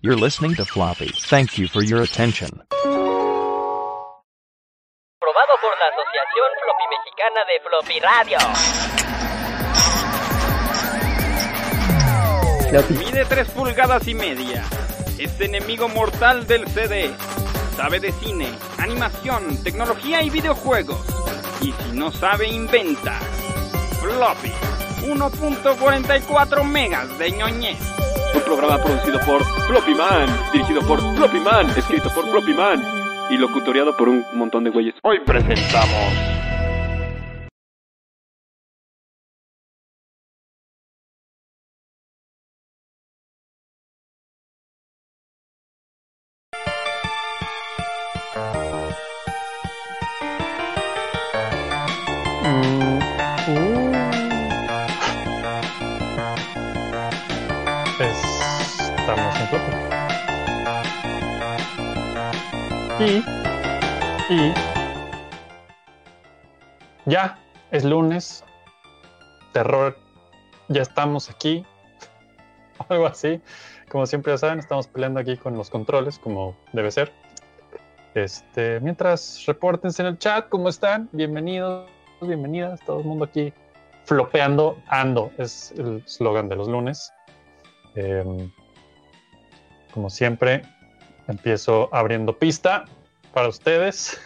You're listening to Floppy. Thank you for your attention. Aprobado por la Asociación Floppy Mexicana de Floppy Radio. Mide 3 pulgadas y media. Es enemigo mortal del CD. Sabe de cine, animación, tecnología y videojuegos. Y si no sabe, inventa. Floppy. 1.44 megas de ñoñez. Programa producido por Floppy Man, dirigido por Floppy Man, escrito por Floppy Man y locutoriado por un montón de güeyes. Hoy presentamos. Ya es lunes. Terror, ya estamos aquí. Algo así. Como siempre ya saben, estamos peleando aquí con los controles, como debe ser. Este, mientras repórtense en el chat, ¿cómo están? Bienvenidos, bienvenidas, todo el mundo aquí flopeando ando, es el slogan de los lunes. Em, como siempre, empiezo abriendo pista para ustedes.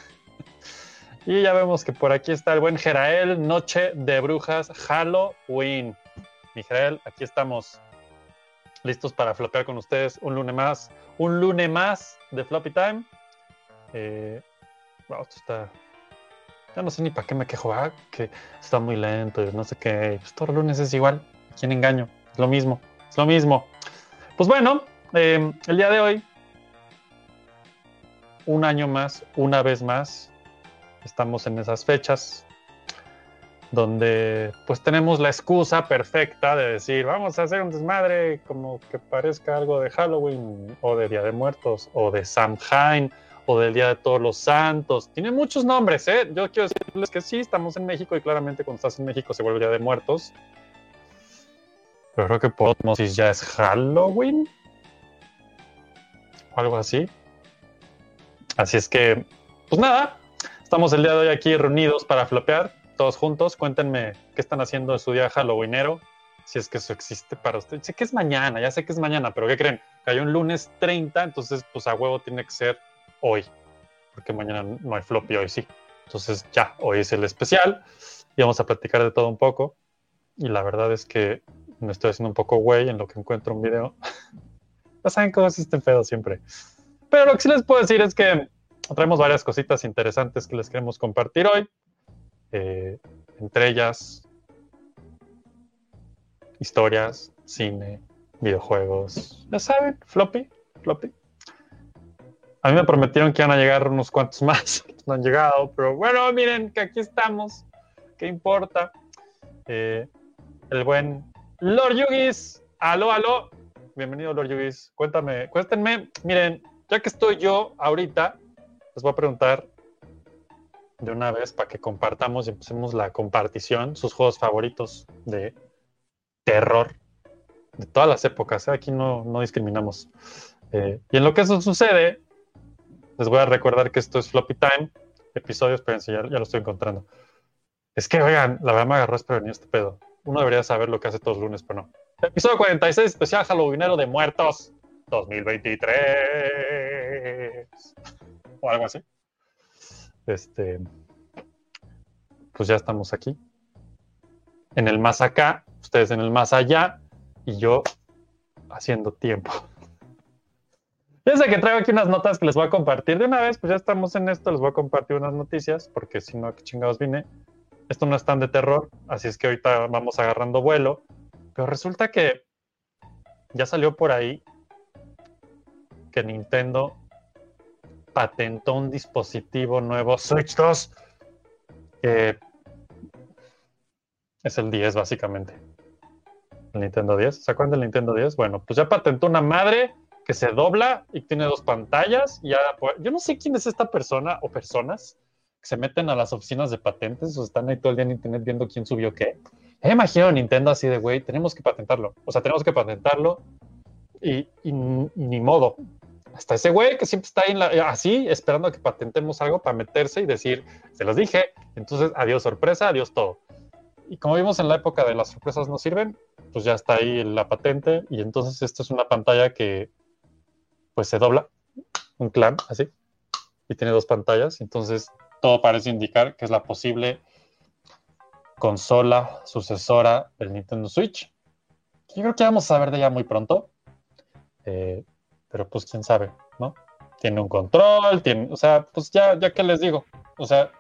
Y ya vemos que por aquí está el buen Jerael, Noche de Brujas, Halloween. Mi Jerael, aquí estamos listos para flopear con ustedes un lunes más. Un lunes más de Floppy Time. Eh, wow, esto está. Ya no sé ni para qué me quejo, que está muy lento no sé qué. Pues todo el lunes es igual. ¿A quién engaño? Es lo mismo. Es lo mismo. Pues bueno, eh, el día de hoy, un año más, una vez más, estamos en esas fechas donde pues tenemos la excusa perfecta de decir, vamos a hacer un desmadre como que parezca algo de Halloween o de Día de Muertos o de Samhain o del Día de Todos los Santos. Tiene muchos nombres, ¿eh? Yo quiero decirles que sí, estamos en México y claramente cuando estás en México se vuelve Día de Muertos. Pero creo que por osmosis ya es Halloween. O algo así. Así es que, pues nada, estamos el día de hoy aquí reunidos para flopear, todos juntos. Cuéntenme qué están haciendo en su día halloweenero, si es que eso existe para ustedes. Sé que es mañana, ya sé que es mañana, pero ¿qué creen? Cayó un lunes 30, entonces pues a huevo tiene que ser hoy, porque mañana no hay floppy, hoy sí. Entonces ya, hoy es el especial y vamos a platicar de todo un poco. Y la verdad es que me estoy haciendo un poco güey en lo que encuentro un video. ya saben cómo es este pedo siempre. Pero lo que sí les puedo decir es que traemos varias cositas interesantes que les queremos compartir hoy. Eh, entre ellas, historias, cine, videojuegos. Ya saben, floppy, floppy. A mí me prometieron que iban a llegar unos cuantos más. No han llegado, pero bueno, miren que aquí estamos. ¿Qué importa? Eh, el buen Lord Yugis. Aló, aló. Bienvenido, Lord Yugis. Cuéntame, cuéntenme. Miren, ya que estoy yo ahorita, les voy a preguntar de una vez para que compartamos y empecemos la compartición, sus juegos favoritos de terror de todas las épocas. ¿eh? Aquí no, no discriminamos. Eh, y en lo que eso sucede, les voy a recordar que esto es Floppy Time, episodio, espérense, ya, ya lo estoy encontrando. Es que, oigan, la verdad me agarró desprevenido este pedo. Uno debería saber lo que hace todos los lunes, pero no. Episodio 46, especial Halloweenero de Muertos 2023. O algo así. Este. Pues ya estamos aquí. En el más acá, ustedes en el más allá y yo haciendo tiempo. Fíjense que traigo aquí unas notas que les voy a compartir de una vez, pues ya estamos en esto, les voy a compartir unas noticias, porque si no, ¿qué chingados vine? Esto no es tan de terror, así es que ahorita vamos agarrando vuelo. Pero resulta que ya salió por ahí que Nintendo patentó un dispositivo nuevo, Switch 2, que es el 10 básicamente. El Nintendo 10. ¿Se acuerdan del Nintendo 10? Bueno, pues ya patentó una madre que se dobla y tiene dos pantallas. Y yo no sé quién es esta persona o personas que se meten a las oficinas de patentes o están ahí todo el día en internet viendo quién subió qué. Me imagino Nintendo así de, güey, tenemos que patentarlo. O sea, tenemos que patentarlo y ni modo. Hasta ese güey que siempre está ahí así, esperando a que patentemos algo para meterse y decir, se los dije. Entonces, adiós sorpresa, adiós todo. Y como vimos en la época de las sorpresas no sirven, pues ya está ahí la patente. Y entonces, esta es una pantalla que pues se dobla, un clan así, y tiene dos pantallas. Entonces, todo parece indicar que es la posible consola sucesora del Nintendo Switch. Yo creo que vamos a ver de ella muy pronto. Eh, pero pues quién sabe, ¿no? Tiene un control, tiene, o sea, pues ya, ya que les digo, o sea,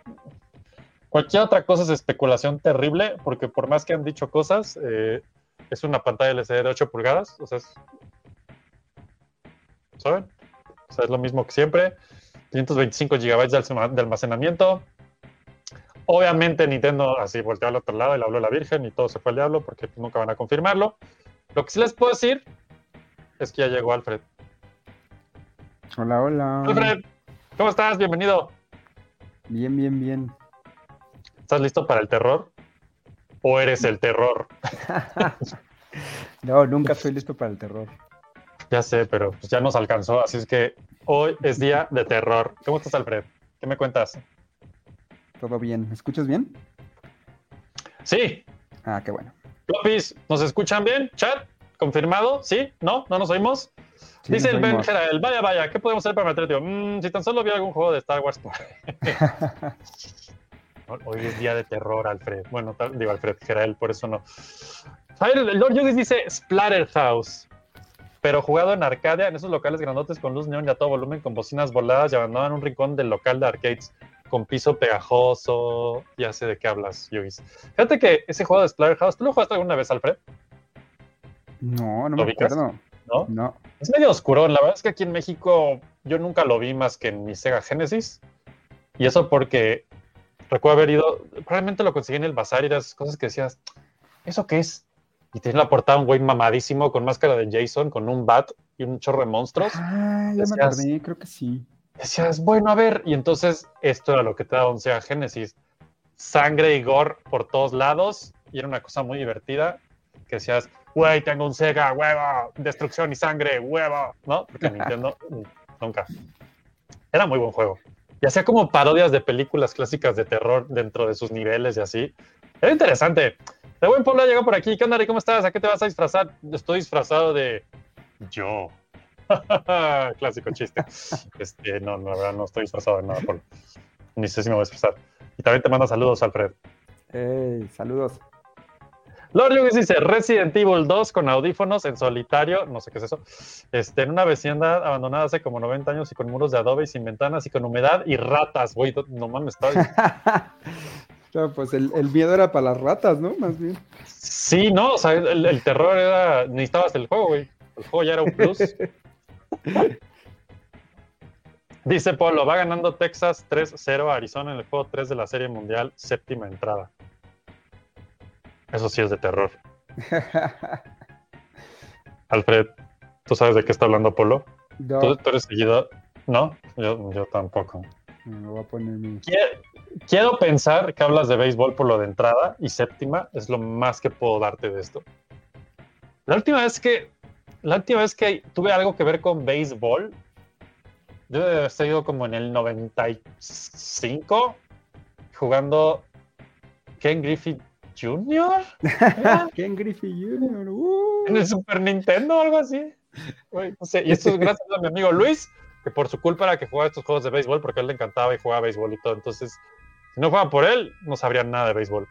cualquier otra cosa es especulación terrible, porque por más que han dicho cosas, eh, es una pantalla LCD de 8 pulgadas, o sea, es, ¿saben? O sea, es lo mismo que siempre, 525 GB de alma- de almacenamiento. Obviamente Nintendo así volteó al otro lado y le habló a la Virgen y todo se fue al diablo porque nunca van a confirmarlo. Lo que sí les puedo decir es que ya llegó Alfred. Hola, hola. Alfred, ¿cómo estás? Bienvenido. Bien, bien, bien. ¿Estás listo para el terror? ¿O eres el terror? No, nunca estoy listo para el terror. Ya sé, pero pues ya nos alcanzó, así es que hoy es día de terror. ¿Cómo estás, Alfred? ¿Qué me cuentas? ¿Todo bien? ¿Me escuchas bien? Sí, Ah, qué bueno. Plopis, ¿nos escuchan bien? ¿Chat? ¿Confirmado? ¿Sí? ¿No? ¿No nos oímos? Sí, Dice el Ben. Gerael, vaya, vaya, ¿qué podemos hacer para meter, tío? Mm, si tan solo vi algún juego de Star Wars. ahí". Hoy es día de terror, Alfred. Bueno, digo Alfred Gerael, por eso no. A ver, el Lord Yugis dice Splatterhouse, pero jugado en Arcadia, en esos locales grandotes con luz neón y a todo volumen, con bocinas voladas y abandonado en un rincón del local de arcades con piso pegajoso. Ya sé de qué hablas, Yugis. Fíjate que ese juego de Splatterhouse, ¿tú lo jugaste alguna vez, Alfred? No, no ¿Lo me acuerdo. ¿No? No. Es medio oscuro. La verdad es que aquí en México yo nunca lo vi más que en mi Sega Genesis. Y eso porque recuerdo haber ido, probablemente lo conseguí en el bazar y esas cosas que decías, ¿eso qué es? Y tiene la portada un güey mamadísimo con máscara de Jason, con un bat y un chorro de monstruos. Ah, ya me acordé, creo que sí. Decías, bueno, a ver. Y entonces esto era lo que te daba un Sega Genesis. Sangre y gore por todos lados. Y era una cosa muy divertida. Que decías, güey, tengo un Sega, huevo, destrucción y sangre, huevo. ¿No? Porque Nintendo mm, nunca. Era muy buen juego. Y hacía como parodias de películas clásicas de terror dentro de sus niveles y así. Era interesante. De buen Pablo llegó por aquí. ¿Qué onda? ¿Cómo estás? ¿A qué te vas a disfrazar? Estoy disfrazado de yo. Clásico chiste. Este, no, la verdad no estoy disfrazado de nada, Pablo. Ni sé si me voy a disfrazar. Y también te manda saludos, Alfred. Ey, saludos. Lord Lewis dice Resident Evil 2 con audífonos en solitario, no sé qué es eso, este, en una vecindad abandonada hace como 90 años y con muros de adobe y sin ventanas y con humedad y ratas, güey, no- no mames, está... No, pues el, el miedo era para las ratas, ¿no? Más bien. Sí, no, o sea, el, el terror era, necesitabas el juego, güey, el juego ya era un plus. Dice Polo, va ganando Texas 3-0 a Arizona en el juego 3 de la Serie Mundial, séptima entrada. Eso sí es de terror. Alfred, ¿tú sabes de qué está hablando Polo? No, ¿Tú, tú eres seguidor? No, yo, yo tampoco. me voy a poner mi. Quiero, quiero pensar que hablas de béisbol por lo de entrada y séptima es lo más que puedo darte de esto. La última vez que, la última vez que tuve algo que ver con béisbol, yo debe haber sido como en el 95 jugando Ken Griffey Jr. Ken Griffey Jr. uh. en el Super Nintendo o algo así. Güey, no sé. Y esto es gracias a mi amigo Luis, que por su culpa era que jugaba estos juegos de béisbol, porque a él le encantaba y jugaba béisbol y todo. Entonces, si no fuera por él, no sabrían nada de béisbol.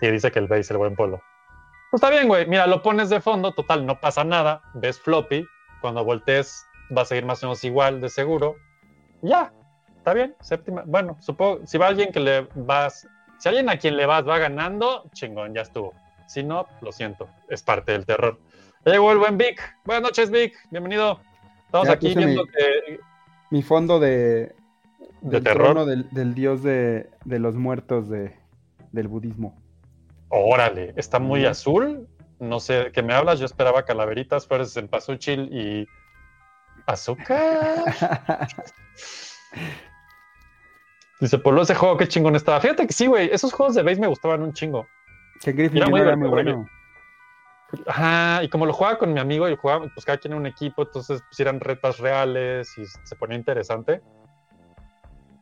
Sí, dice que el béis es el buen polo. Pues está bien, güey. Mira, lo pones de fondo, total, no pasa nada. Ves floppy. Cuando voltees, va a seguir más o menos igual, de seguro. Ya, está bien. Séptima. Bueno, supongo, si va alguien que le vas. Si alguien a quien le vas va ganando, chingón, ya estuvo. Si no, lo siento, es parte del terror. Llegó el buen Vic. Buenas noches, Vic. Bienvenido. Estamos Ya aquí puse mi- viendo que. Mi fondo de. Terror. trono del, del dios de, de los muertos de, del budismo. Órale, está muy azul. No sé qué me hablas. Yo esperaba calaveritas, flores en pasuchil y. azúcar. Dice, por ese juego, qué chingón estaba. Fíjate que sí, güey. Esos juegos de base me gustaban un chingo. Ken Griffey Era muy era muy bueno. Ajá, y como lo jugaba con mi amigo y jugaba, pues cada quien en un equipo, entonces pues eran retas reales y se ponía interesante.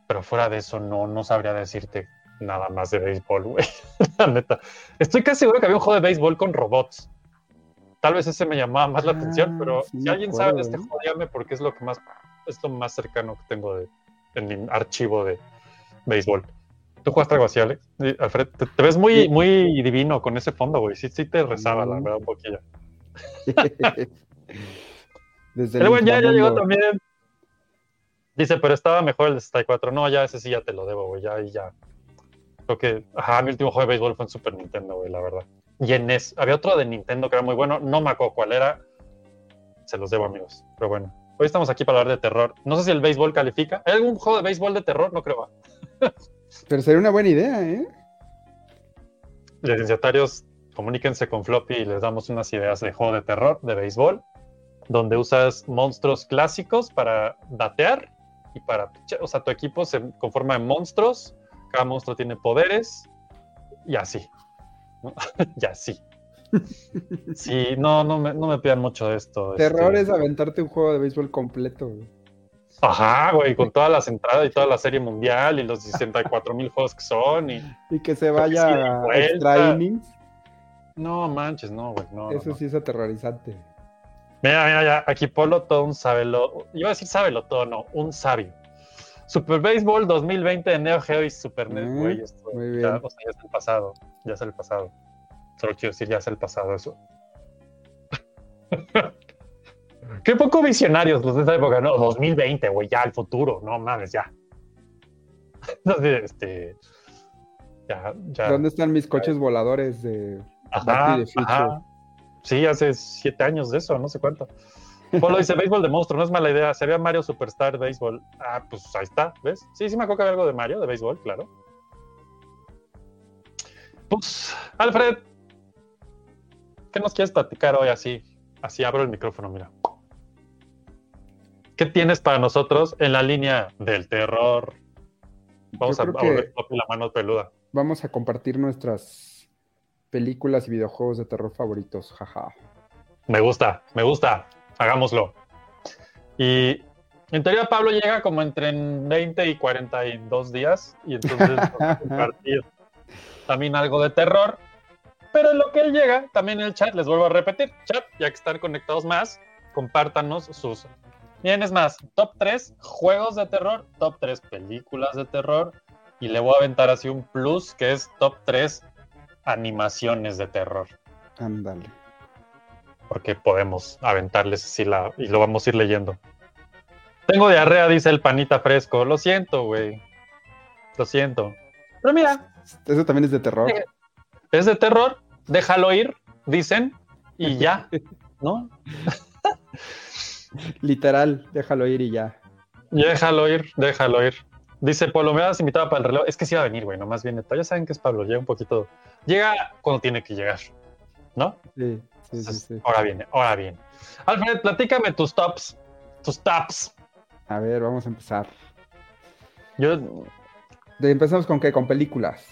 Pero fuera de eso, no, no sabría decirte nada más de béisbol, güey. La neta. Estoy casi seguro que había un juego de béisbol con robots. Tal vez ese me llamaba más la Ah, atención, pero sí si alguien sabe de este juego, dígame porque es lo que más, es lo más cercano que tengo de, en mi archivo de béisbol. ¿Tú jugaste algo así, Alex? Alfred, te, te ves muy, Sí. muy divino con ese fondo, güey. Sí, sí te rezaba, la Mm. verdad, un poquillo. Desde El buen ya, ya llegó también. Dice, pero estaba mejor el 64. No, ya ese sí ya te lo debo, güey. Ya, y ya. Creo que, ajá, mi último juego de béisbol fue en Super Nintendo, güey, la verdad. Y en NES. Había otro de Nintendo que era muy bueno. No me acuerdo cuál era. Se los debo, amigos. Pero bueno. Hoy estamos aquí para hablar de terror. No sé si el béisbol califica. ¿Hay algún juego de béisbol de terror? No creo. ¿va? Pero sería una buena idea, ¿eh? Licenciatarios, comuníquense con Floppy y les damos unas ideas de juego de terror, de béisbol, donde usas monstruos clásicos para datear y para. O sea, tu equipo se conforma de monstruos, cada monstruo tiene poderes y así. ¿no? y así. Sí, no, no me, no me pidan mucho de esto. Terror este. es aventarte un juego de béisbol completo. güey. Ajá, güey, con todas las entradas y toda la serie mundial y los 64 mil juegos que son. Y... Y que se que vaya a extra innings. No manches, no, güey. No, Eso no. sí es aterrorizante. Mira, mira, ya, aquí Polo todo un sábelo. Iba a decir sábelo todo, no, un sabio. Super Baseball 2020 de Neo Geo y Super Mm, güey. esto muy ya, bien. o sea, ya es el pasado. Ya es el pasado. Solo quiero decir, ya es el pasado eso. Qué poco visionarios los de esa época, ¿no? 2020, güey, ya el futuro, no mames, ya. Entonces, este. Ya, ya. ¿Dónde están mis coches voladores de Ajá. Sí, hace siete años de eso, no sé cuánto. Polo dice, béisbol de monstruo, no es mala idea. Se ve a Mario Superstar Béisbol. Ah, pues ahí está, ¿ves? Sí, sí me acuerdo que había algo de Mario, de béisbol, claro. Pues, Alfred, ¿qué nos quieres platicar hoy así? Así abro el micrófono, mira. ¿Qué tienes para nosotros en la línea del terror? Vamos a, a volver la mano peluda. Vamos a compartir nuestras películas y videojuegos de terror favoritos. Jaja. Me gusta, me gusta. Hagámoslo. Y en teoría Pablo llega como entre 20 y 42 días y entonces vamos a compartir también algo de terror. Pero en lo que él llega, también en el chat, les vuelvo a repetir, chat, ya que están conectados más, compártanos sus... Bien, es más, top 3 juegos de terror, top 3 películas de terror y le voy a aventar así un plus que es top 3 animaciones de terror Ándale. porque podemos aventarles así la y lo vamos a ir leyendo. Tengo diarrea, dice el panita fresco. Lo siento, güey. Lo siento. Pero mira, Eso también es de terror. Eh, es de terror, déjalo ir, dicen, y ya, ¿no? Literal, déjalo ir y ya. Déjalo ir, déjalo ir. Dice Pablo, me has invitado para el reloj. Es que sí va a venir, güey, nomás viene. Ya saben que es Pablo, llega un poquito. Llega cuando tiene que llegar, ¿no? Sí, sí, sí. Ahora viene, ahora viene. Alfred, platícame tus tops, tus tops. A ver, vamos a empezar. Yo, empezamos con qué? Con películas.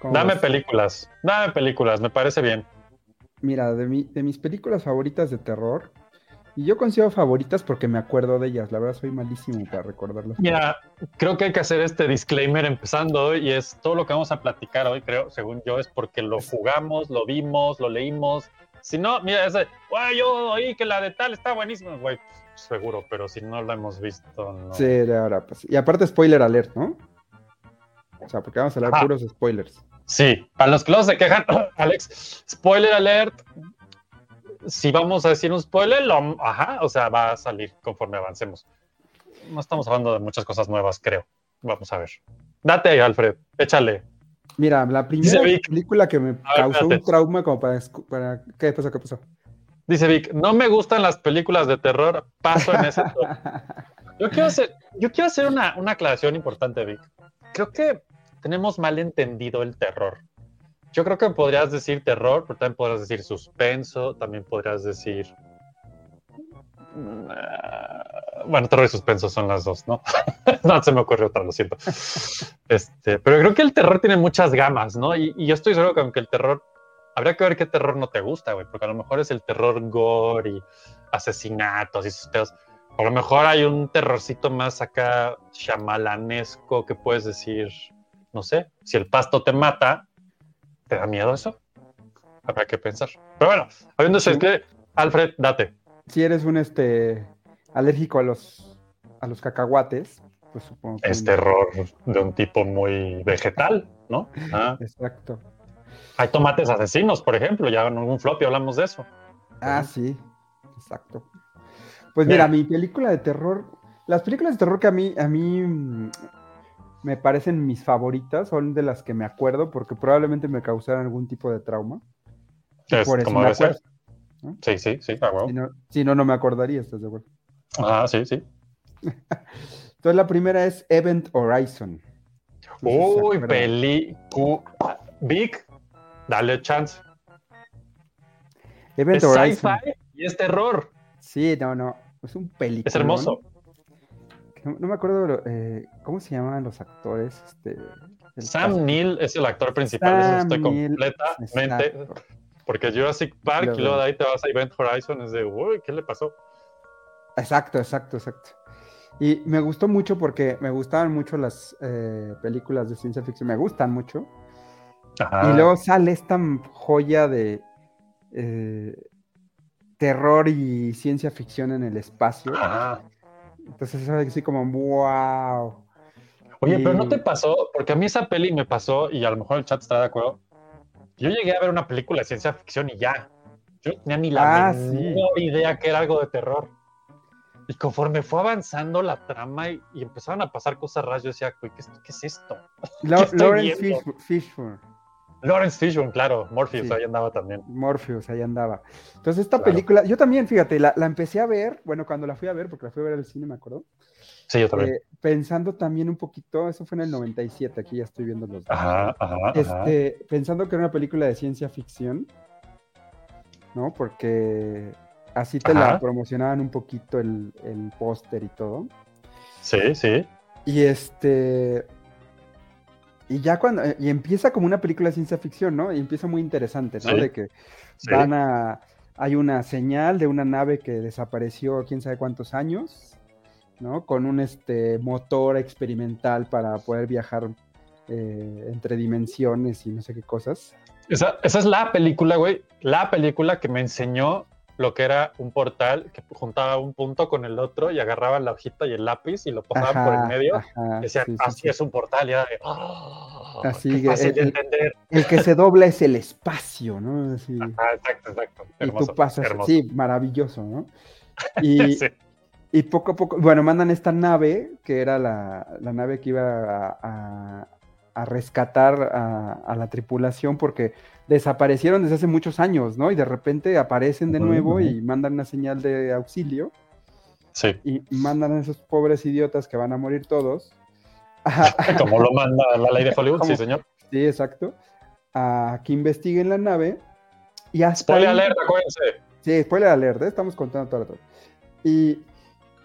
¿Cómo Dame películas, dame películas, me parece bien. Mira, de, mi- de mis películas favoritas de terror, y yo considero favoritas porque me acuerdo de ellas. La verdad, soy malísimo para recordarlas. Mira, creo que hay que hacer este disclaimer empezando hoy y es todo lo que vamos a platicar hoy, creo, según yo, es porque lo jugamos, lo vimos, lo leímos. Si no, mira, ese, güey, yo oí que la de tal está buenísima, güey, pues, seguro, pero si no la hemos visto, no. Sí, de ahora, pues. Y aparte, spoiler alert, ¿no? O sea, porque vamos a hablar Ajá. puros spoilers. Sí, para los que luego se quejan, Alex, spoiler alert. Si vamos a decir un spoiler, lo, ajá, o sea, va a salir conforme avancemos. No estamos hablando de muchas cosas nuevas, creo. Vamos a ver. Date ahí, Alfred, échale. Mira, la primera Vic. película que me ver, causó un trauma como para, para... ¿Qué pasó? ¿Qué pasó? Dice Vic, no me gustan las películas de terror, paso en ese. Yo quiero hacer, yo quiero hacer una, una aclaración importante, Vic. Creo que tenemos mal entendido el terror. Yo creo que podrías decir terror, pero también podrías decir suspenso, también podrías decir... mm, Bueno, terror y suspenso son las dos, ¿no? no se me ocurrió otra, lo siento. Este, pero creo que el terror tiene muchas gamas, ¿no? Y, y yo estoy seguro que aunque el terror habría que ver qué terror no te gusta, güey, porque a lo mejor es el terror gore y asesinatos y esos. A lo mejor hay un terrorcito más acá chamalanesco que puedes decir, no sé, si el pasto te mata, ¿te da miedo eso? Habrá que pensar. Pero bueno, habiéndose que, Alfred, date. Si eres un este alérgico a los a los cacahuates, pues supongo que Es terror de un tipo muy vegetal, ¿no? Ah, Exacto. hay tomates asesinos, por ejemplo, ya en algún floppy hablamos de eso. Ah, sí, exacto. Pues Bien. mira, mi película de terror, las películas de terror que a mí, a mí me parecen mis favoritas son de las que me acuerdo porque probablemente me causaron algún tipo de trauma. Es por eso como me debe ser. acuerdo. Sí, sí, sí, ah, huevo. Si no, si no, no me acordaría, ¿estás de acuerdo? Ah, sí, sí. Entonces la primera es Event Horizon. No Uy, película. Big, dale chance. Event Es Horizon. y es terror. Sí, no, no. Es un película. Es hermoso. No, no me acuerdo eh, cómo se llaman los actores. Este, Sam. Neill es el actor principal, eso Sam estoy Neill, completamente. exacto. Porque Jurassic Park y luego de ahí te vas a Event Horizon, es de, uy, ¿qué le pasó? Exacto, exacto, exacto. Y me gustó mucho porque me gustaban mucho las eh, películas de ciencia ficción, me gustan mucho. Ajá. Y luego sale esta joya de eh, terror y ciencia ficción en el espacio. Ajá. Entonces es así como, wow. Oye, pero ¿no te pasó? Porque a mí esa peli me pasó, y a lo mejor el chat está de acuerdo. Yo llegué a ver una película de ciencia ficción y ya. Yo no tenía ni la Ah, menor sí. idea que era algo de terror. Y conforme fue avanzando la trama y, y empezaron a pasar cosas raras, yo decía, "Güey, ¿qué, es- qué es esto? Lawrence Fishburne, Lawrence Fishburne, claro, Morpheus, Sí. ahí andaba también. Morpheus, ahí andaba. Entonces esta Claro. película, yo también, fíjate, la, la empecé a ver, bueno, cuando la fui a ver, porque la fui a ver al cine, me acuerdo. Sí, yo también. Eh, pensando también un poquito, eso fue en el 97, aquí ya estoy viendo los ajá, ajá, ajá. Este, pensando que era una película de ciencia ficción, ¿no? Porque así te la Ajá. promocionaban un poquito el, el póster y todo. Sí, sí. Y este. Y ya cuando. eh, Y empieza como una película de ciencia ficción, ¿no? Y empieza muy interesante, ¿no? Sí. De que sí. van a. Hay una señal de una nave que desapareció quién sabe cuántos años, ¿no? Con un este motor experimental para poder viajar eh, entre dimensiones y no sé qué cosas. Esa, esa es la película, güey. La película que me enseñó lo que era un portal que juntaba un punto con el otro y agarraba la hojita y el lápiz y lo pasaban por el Ajá, medio. ajá, Decía, sí, sí, así sí. es un portal. Y era de, "Ah, Así qué que fácil de el- entender. El que se dobla es el espacio, ¿no? Así, Ah, exacto, exacto. y Hermoso. tú pasas, hermoso. sí, maravilloso, ¿no? Y, Sí. y poco a poco, bueno, mandan esta nave, que era la, la nave que iba a, a- a rescatar a, a la tripulación, porque desaparecieron desde hace muchos años, ¿no? Y de repente aparecen de nuevo y mandan una señal de auxilio, Sí. y mandan a esos pobres idiotas que van a morir todos. Como lo manda la ley de Hollywood, sí, señor. sí, exacto. A que investiguen la nave. Y hasta Spoiler ahí- alert, acuérdense. Sí, spoiler alert, ¿eh? estamos contando todo el rato. Y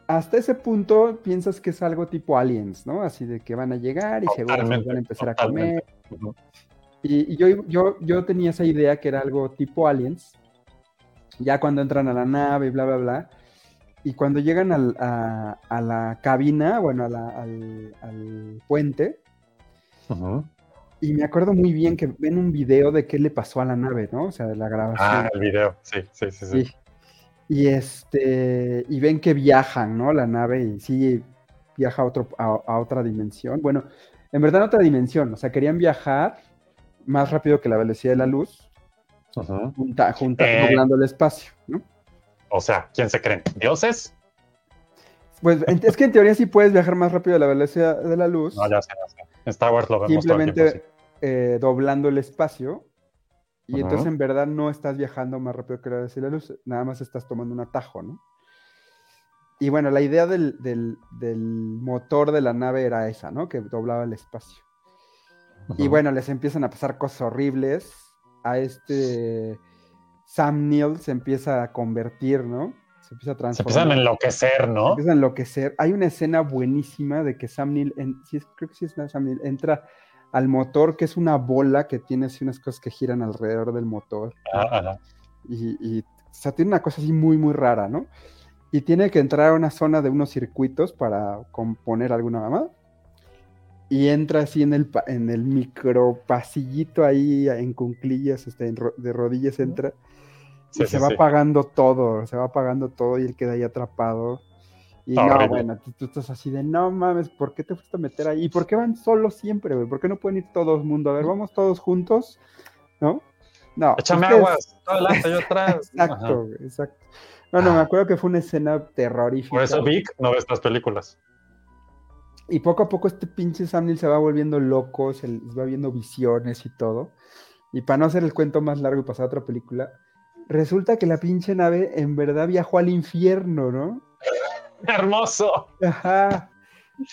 hasta ese punto piensas que es algo tipo aliens, ¿no? Así de que van a llegar y seguro se los van Totalmente, a empezar a totalmente. comer. Ujú. Y, y yo, yo, yo tenía esa idea que era algo tipo aliens. Ya cuando entran a la nave y bla, bla, bla. Y cuando llegan al- a, a la cabina, bueno, a la- al, al puente, y me acuerdo muy bien que ven un video de qué le pasó a la nave, ¿no? O sea, de la grabación. Ah, el video. Sí, sí, sí. sí. Sí. Y este, y ven que viajan, ¿no? La nave y sí viaja a, otro, a, a otra dimensión. Bueno, en verdad otra dimensión, o sea, querían viajar más rápido que la velocidad de la luz, Ujú. junta, junta, Eh. doblando el espacio, ¿no? O sea, ¿quién se creen? ¿Dioses? Pues en- es que en teoría sí puedes viajar más rápido de la velocidad de la luz, No, ya sé, ya sé. En Star Wars lo vemos todo el simplemente eh, doblando el espacio. Y entonces en verdad no estás viajando más rápido que la velocidad de la luz, nada más estás tomando un atajo, ¿no? Y bueno, la idea del, del- del motor de la nave era esa, ¿no? Que doblaba el espacio. Y bueno, les empiezan a pasar cosas horribles. A este Sam Neill se empieza a convertir, ¿no? Se empieza a Se transformar. empiezan a enloquecer, Se ¿no? empieza a enloquecer. Hay una escena buenísima de que Sam Neill, en- sí es- creo que sí es Sam Neill, entra al motor, que es una bola que tiene así unas cosas que giran alrededor del motor. Ah, ajá. Y, y, o sea, tiene una cosa así muy, muy rara, ¿no? Y tiene que entrar a una zona de unos circuitos para componer alguna mamada. Y entra así en el, pa- en el micro pasillito ahí en cunclillas, este, en ro- de rodillas entra. Sí, y sí, se va sí. apagando todo, se va apagando todo y él queda ahí atrapado. Y Está no, horrible. bueno, tú, tú estás así de, no mames, ¿por qué te fuiste a meter ahí? ¿Y por qué van solos siempre, güey? ¿Por qué no pueden ir todo el mundo? A ver, vamos todos juntos, ¿no? No. Échame aguas, tú adelante, yo atrás. Exacto, exacto. No, no, me acuerdo que fue una escena terrorífica. Por eso Vic no ves las películas. Y poco a poco este pinche Sam Neill se va volviendo loco, se va viendo visiones y todo. Y para no hacer el cuento más largo y pasar a otra película, resulta que la pinche nave en verdad viajó al infierno, ¿no? ¡Hermoso! Ajá.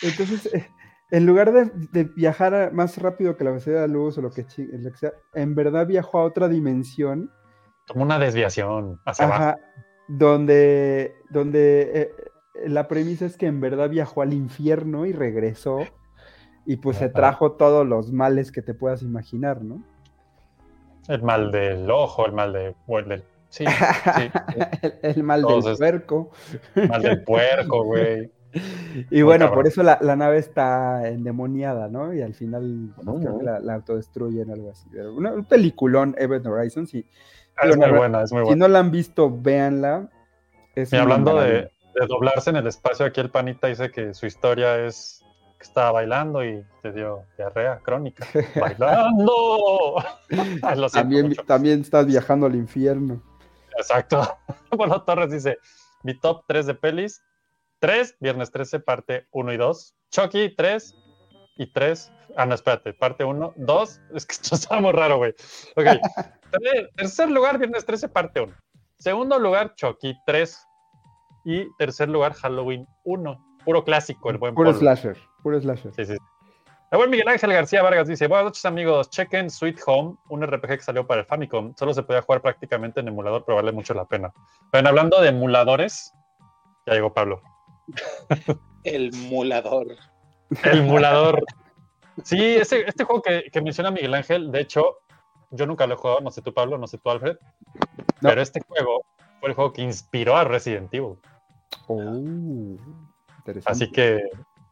Entonces, eh, en lugar de, de viajar a- más rápido que la velocidad de la luz o lo que, lo que sea, en verdad viajó a otra dimensión. Como una desviación hacia abajo. Ajá. Donde, donde eh, eh, la premisa es que en verdad viajó al infierno y regresó. Y pues se trajo todos los males que te puedas imaginar, ¿no? El mal del ojo, el mal de, del, sí, sí, el, el mal del puerco. el mal del puerco, güey. Y bueno, cabrón. por eso la, la nave está endemoniada, ¿no? Y al final pues, No, no. la, la autodestruyen o algo así. Una- un peliculón, Event Horizon. Si, Ah, Es muy buena, es muy si buena. no la han visto, véanla. Es hablando de, maravilla. de doblarse en el espacio, aquí el panita dice que su historia es que estaba bailando y te dio diarrea crónica. ¡Bailando! Siento También, mucho. también estás viajando al infierno. Exacto. Pablo Torres dice: Mi top 3 de pelis: 3, Viernes 13, parte 1 y 2. Chucky, 3 y 3. Ah, no, espérate, parte 1, 2. Es que esto está muy raro, güey. Ok. Tercer lugar, Viernes 13, parte 1. Segundo lugar, Chucky, 3. Y tercer lugar, Halloween 1. Puro clásico, el buen Puro Polo. slasher, puro slasher. Sí, sí. El buen Miguel Ángel García Vargas dice: Buenas noches, amigos. Chequen Sweet Home, un RPG que salió para el Famicom. Solo se podía jugar prácticamente en emulador, pero vale mucho la pena. Pero hablando de emuladores, ya llegó Pablo. El mulador. El emulador. Sí, ese, este juego que, que menciona Miguel Ángel, de hecho, yo nunca lo he jugado, no sé tú, Pablo, no sé tú, Alfred. No. Pero este juego fue el juego que inspiró a Resident Evil. Oh, interesante. Así que,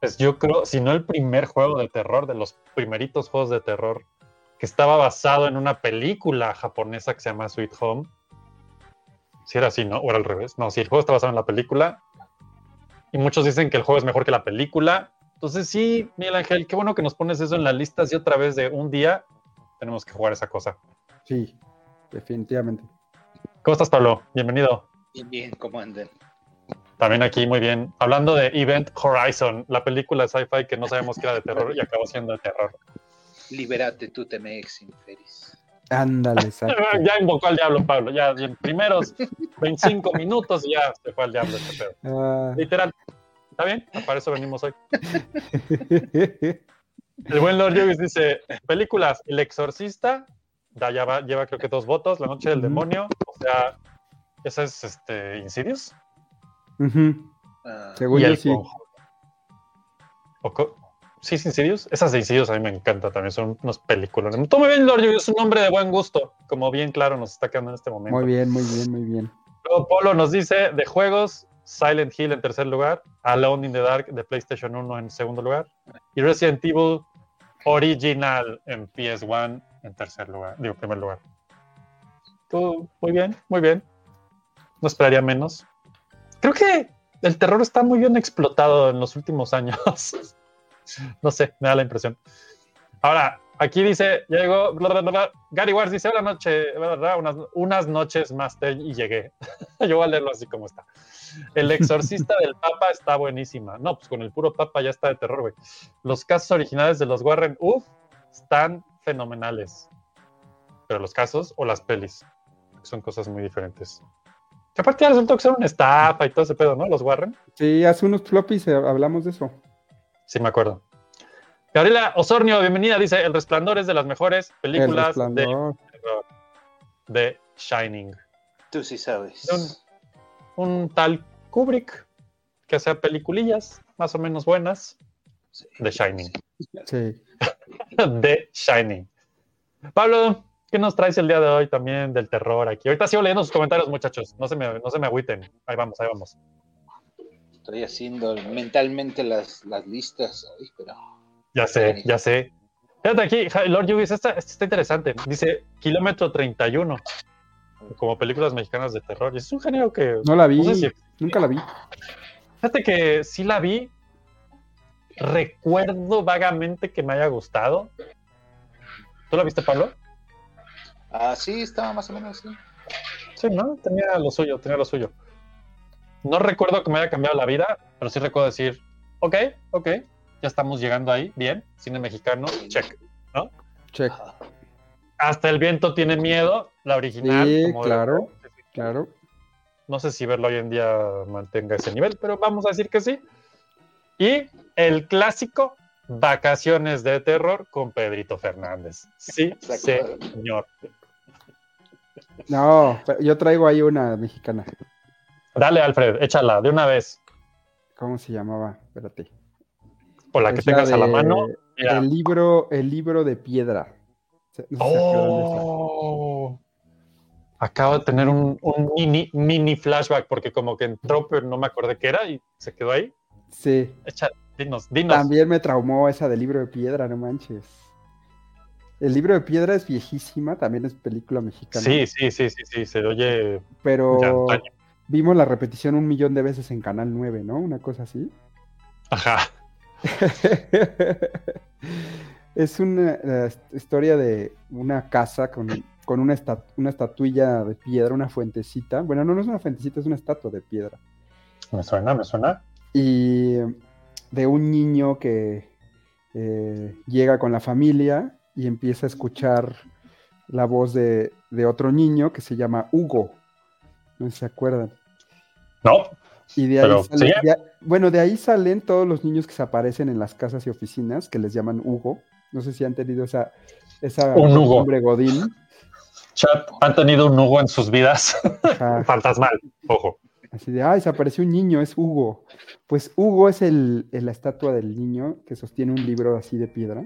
pues yo creo, si no el primer juego de terror, de los primeritos juegos de terror, que estaba basado en una película japonesa que se llama Sweet Home. Si era así, ¿no? O era al revés. No, si el juego está basado en la película. Y muchos dicen que el juego es mejor que la película. Entonces, sí, Miguel Ángel, qué bueno que nos pones eso en las listas y otra vez de un día tenemos que jugar esa cosa. Sí, definitivamente. ¿Cómo estás, Pablo? Bienvenido. Bien, bien, ¿cómo andan? También aquí, muy bien. Hablando de Event Horizon, la película de sci-fi que no sabemos que era de terror y acabó siendo de terror. Liberate tu temex inferis. Ándale. Ya invocó al diablo, Pablo. Ya en primeros 25 minutos ya se fue al diablo este pedo. Ah. Literal. ¿Está bien? Para eso venimos hoy. El buen Lord Jovis dice: películas, El Exorcista, da, ya va- lleva creo que dos votos, La Noche del. Demonio, o sea, esa es este, Insidious. Ujú, Ah, Según y yo el sí. Conjuro. ¿O co- ¿Sí Insidious? Esas de Insidious a mí me encantan también, son unos películas. Tú muy bien, Lord es un hombre de buen gusto, como bien claro nos está quedando en este momento. Muy bien, muy bien, muy bien. Luego Polo nos dice de juegos, Silent Hill en tercer lugar, Alone in the Dark de PlayStation 1 en segundo lugar y Resident Evil Original en PS1 en tercer lugar, digo, primer lugar. Tú, muy bien, muy bien. No esperaría menos. Creo que el terror está muy bien explotado en los últimos años. no sé, me da la impresión. Ahora, aquí dice, ya llegó. Gary Wars dice, hola noche, unas, unas noches más y llegué. Yo voy a leerlo así como está. El exorcista del Papa está buenísima. No, pues con el puro Papa ya está de terror, güey. Los casos originales de los Warren, uff, están fenomenales. Pero los casos o las pelis son cosas muy diferentes. Que aparte ya resultó que son una estafa y todo ese pedo, ¿no? Los Warren. Sí, hace unos floppies hablamos de eso. Sí, me acuerdo. Gabriela Osornio, bienvenida. Dice: El resplandor es de las mejores El películas de, de Shining. tú sí sabes. Un, un tal Kubrick que hacía peliculillas más o menos buenas Sí. de Shining. Sí. de Shining. Pablo, ¿qué nos traes el día de hoy también del terror aquí? Ahorita sigo leyendo sus comentarios, muchachos. No se me, no se me agüiten. Ahí vamos, ahí vamos. Estoy haciendo mentalmente las, las listas. Ay, pero... Ya sé, ya sé. Fíjate aquí, Lord Yugis, esta, esta está interesante. Dice Kilómetro 31, como películas mexicanas de terror. Y es un género que. No la vi, no sé si- nunca la vi. Fíjate que sí la vi. Recuerdo vagamente que me haya gustado. ¿Tú la viste, Pablo? Ah, sí, estaba más o menos así. Sí, ¿no? Tenía lo suyo, tenía lo suyo. No recuerdo que me haya cambiado la vida, pero sí recuerdo decir, ok, ok, ya estamos llegando ahí, bien, cine mexicano, check. Check. Ajá. Hasta el viento tiene miedo, la original. Sí, como de- claro, claro. No sé si verlo hoy en día mantenga ese nivel, pero vamos a decir que sí. Y el clásico, Vacaciones de Terror con Pedrito Fernández. Sí, señor. No, pero yo traigo ahí una mexicana. Dale, Alfred, échala de una vez. ¿Cómo se llamaba? Espérate. Por la que la tengas a la mano. mira. El libro, el libro de piedra. No sé. Oh. Acabo de tener un, un mini, mini flashback porque como que entró, pero no me acordé qué era y se quedó ahí. Sí, Echa, dinos, dinos. también me traumó esa del libro de piedra, no manches. El libro de piedra es viejísima, también es película mexicana. Sí, sí, sí, sí, sí, se oye Pero vimos la repetición un millón de veces en Canal 9, ¿no? Una cosa así. Ajá. es una eh, historia de una casa con, con una, una estatuilla de piedra, una fuentecita. Bueno, no, no es una fuentecita, es una estatua de piedra. Me suena, me suena. Y de un niño que eh, llega con la familia y empieza a escuchar la voz de, de otro niño que se llama Hugo. No sé si se acuerdan. No, Y de ahí bueno, de ahí salen todos los niños que se aparecen en las casas y oficinas, que les llaman Hugo. No sé si han tenido esa, esa Un Hugo. nombre Godín. chat, han tenido un Hugo en sus vidas. Ajá, Fantasmal, ojo. así de, ay, se apareció un niño, es Hugo. Pues Hugo es el, el- la estatua del niño que sostiene un libro así de piedra.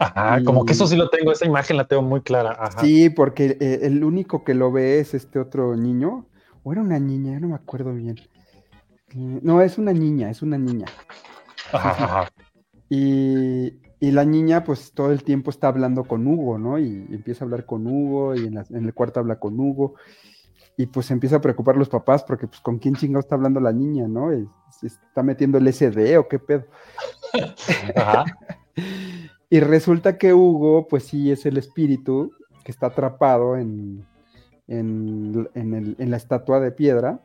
Ajá, Y- como que eso sí lo tengo, esa imagen la tengo muy clara. Ajá. Sí, porque eh, el único que lo ve es este otro niño. O era una niña, ya no me acuerdo bien. Eh, No, es una niña, es una niña. Ajá, ajá. Y, y la niña, pues todo el tiempo está hablando con Hugo, ¿no? Y empieza a hablar con Hugo, y en, la- en el cuarto habla con Hugo. Y pues empieza a preocupar los papás, porque pues con quién chingado está hablando la niña, ¿no? Y, ¿se ¿Está metiendo el SD o qué pedo? Ajá. Y resulta que Hugo, pues sí, es el espíritu que está atrapado en, en, en el- en la estatua de piedra,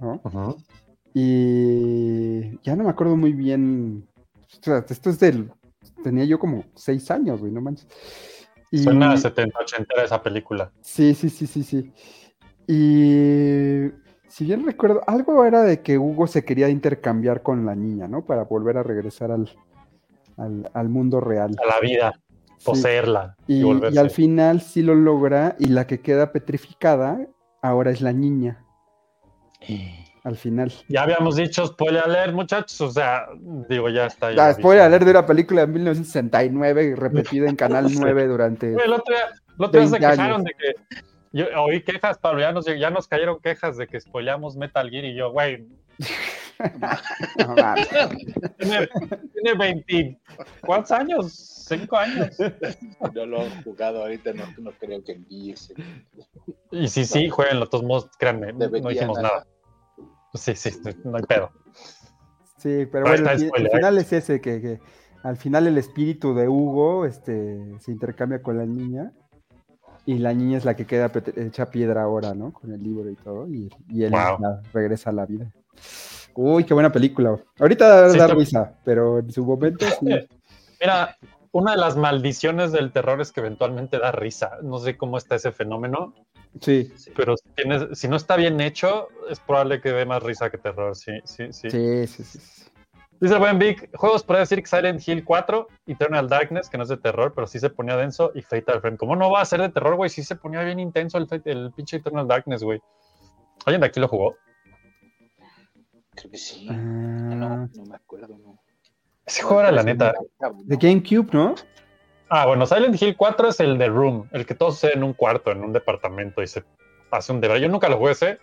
¿no? Y ya no me acuerdo muy bien. O sea, esto es del. Tenía yo como seis años, güey, no manches. Y- Suena a 70, 80 esa película. Sí, sí, sí, sí, sí. Y si bien recuerdo, algo era de que Hugo se quería intercambiar con la niña, ¿no? Para volver a regresar al, al, al mundo real. A la vida, Sí. poseerla y, Y, volverse. y al final sí lo logra y la que queda petrificada ahora es la niña. Al final. Ya habíamos dicho spoiler alert, muchachos. O sea, digo, ya está. ya La spoiler alert de una película de 1969 repetida en Canal Sí. 9 durante... El otro día, el otro día se 20 años. quejaron de que. Yo oí quejas, Pablo, ya nos, ya nos cayeron quejas de que spoileamos Metal Gear y yo, güey, No tiene, tiene 20. ¿Cuántos años? ¿Cinco años? No lo han jugado ahorita, no, no creo que envíese. Y sí, sí, jueguen los dos modos, créanme, no dijimos nada. Sí, sí, no hay pedo. Sí, pero bueno, el, ¿eh? final es ese, que, que al final el espíritu de Hugo este, se intercambia con la niña y la niña es la que queda hecha piedra ahora, ¿no? Con el libro y todo, y, y él Wow. regresa a la vida. Uy, qué buena película. Ahorita da, Sí, da risa, pero en su momento sí. Mira, una de las maldiciones del terror es que eventualmente da risa. No sé cómo está ese fenómeno, Sí, pero si, tienes- si no está bien hecho, es probable que dé más risa que terror. Sí, sí, sí. sí, sí, sí. Dice el buen Vic, juegos podría decir que Silent Hill 4, Eternal Darkness, que no es de terror, pero sí se ponía denso, y Fatal Frame. ¿Cómo no va a ser de terror, güey? Sí se ponía bien intenso el, el pinche Eternal Darkness, güey. ¿Alguien de aquí lo jugó? Creo que sí. Ah, No, no me acuerdo, no. Ese juego era la neta. De GameCube, ¿no? Ah, bueno, Silent Hill 4 es el de Room, el que todo sucede en un cuarto, en un departamento y se hace un debraye. Yo nunca lo jugué ese,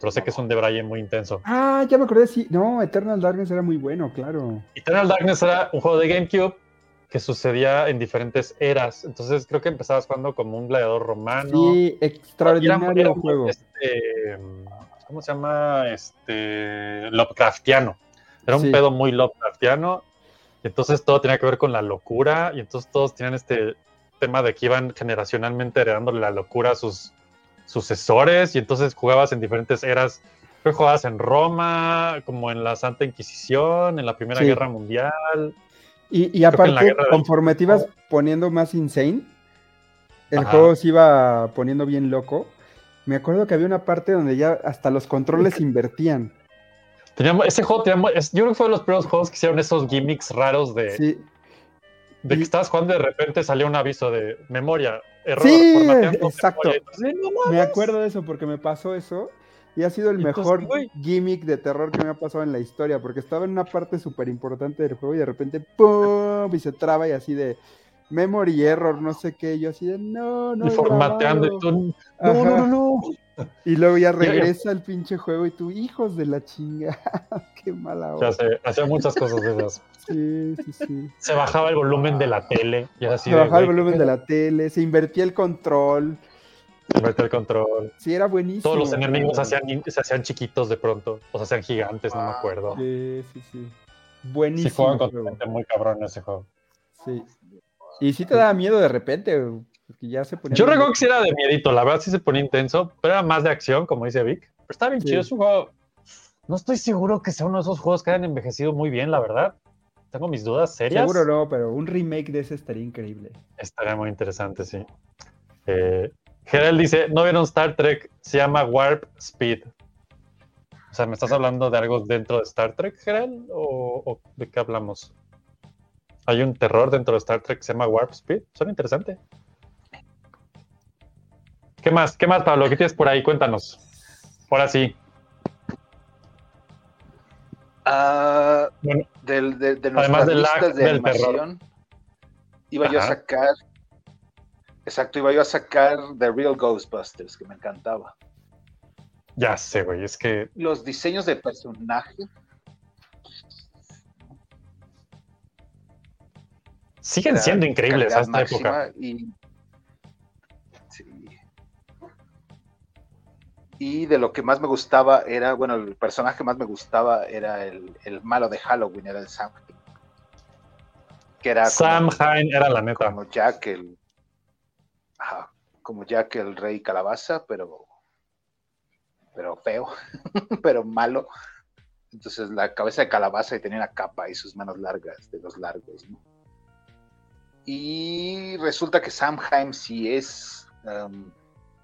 pero sé que es un debraye muy intenso. Ah, ya me acordé, sí. No, Eternal Darkness era muy bueno, claro. Eternal Darkness era un juego de GameCube que sucedía en diferentes eras. Entonces creo que empezabas jugando como un gladiador romano. Sí, Era- extraordinario era muy, juego. este, ¿Cómo se llama? Este. Lovecraftiano. Era un Sí. pedo muy Lovecraftiano. Y entonces todo tenía que ver con la locura. Y entonces todos tenían este tema de que iban generacionalmente heredándole la locura a sus sucesores. Y entonces jugabas en diferentes eras. Creo que jugabas en Roma, como en la Santa Inquisición, en la Primera Sí. Guerra Mundial. Y, y aparte, conforme te ibas poniendo más insane, el Ajá. juego se iba poniendo bien loco. Me acuerdo que había una parte donde ya hasta los controles se invertían. Teníamos, ese juego teníamos, yo creo que fue de los primeros juegos que hicieron esos gimmicks raros de, Sí, de que estabas jugando y de repente salía un aviso de memoria, error, Sí, exacto. memoria. No me acuerdo de eso porque me pasó eso. Y ha sido el mejor gimmick de terror que me ha pasado en la historia, porque estaba en una parte súper importante del juego y de repente ¡pum! y se traba y así de memory error, no sé qué, y yo así de no, no. y formateando y grabado". tú, no, no, Ajá. no, no. Y luego ya regresa el pinche juego y tú, hijos de la chinga, qué mala Ya hora. sé, hacía muchas cosas de esas. Sí, sí, sí. Se bajaba el volumen de la tele y así Se de, bajaba el volumen de la tele, se invertía el control. se metió el control. Sí, era buenísimo. Todos los enemigos hacían, se hacían chiquitos de pronto, o se hacían gigantes, no me acuerdo. Sí, sí, sí. Sí, Buenísimo. jugaban con juego. gente muy cabrón en ese juego. Sí. Y sí te daba miedo de repente, porque ya se ponía. Yo recuerdo que sí era de miedito, la verdad sí se ponía intenso, pero era más de acción, como dice Vic. Pero está bien Sí. chido, es un juego. No estoy seguro que sea uno de esos juegos que hayan envejecido muy bien, la verdad. Tengo mis dudas serias. Seguro no, pero un remake de ese estaría increíble. Estaría muy interesante, sí. Eh, Gerald dice, ¿no vieron Star Trek? Se llama Warp Speed. O sea, ¿me estás hablando de algo dentro de Star Trek, Gerald? ¿O, o de qué hablamos? ¿Hay un terror dentro de Star Trek que se llama Warp Speed? Suena interesante. ¿Qué más? ¿Qué más, Pablo? ¿Qué tienes por ahí? Cuéntanos. Ahora sí. Bueno, del- de, de además de terror. animación, iba yo a sacar. Exacto, iba yo a sacar The Real Ghostbusters, que me encantaba. Ya sé, güey. Es que Los diseños de personaje, siguen siendo increíbles a esta época. Y, sí. Y de lo que más me gustaba era, bueno, el personaje que más me gustaba era el, el malo de Halloween, era el Sam. Que era Sam como- Hine era la neta. como Jack el ajá, como Jack el rey calabaza pero pero feo pero malo entonces la cabeza de calabaza y tenía una capa y sus manos largas de los largos ¿no? Y resulta que Samhain sí es um,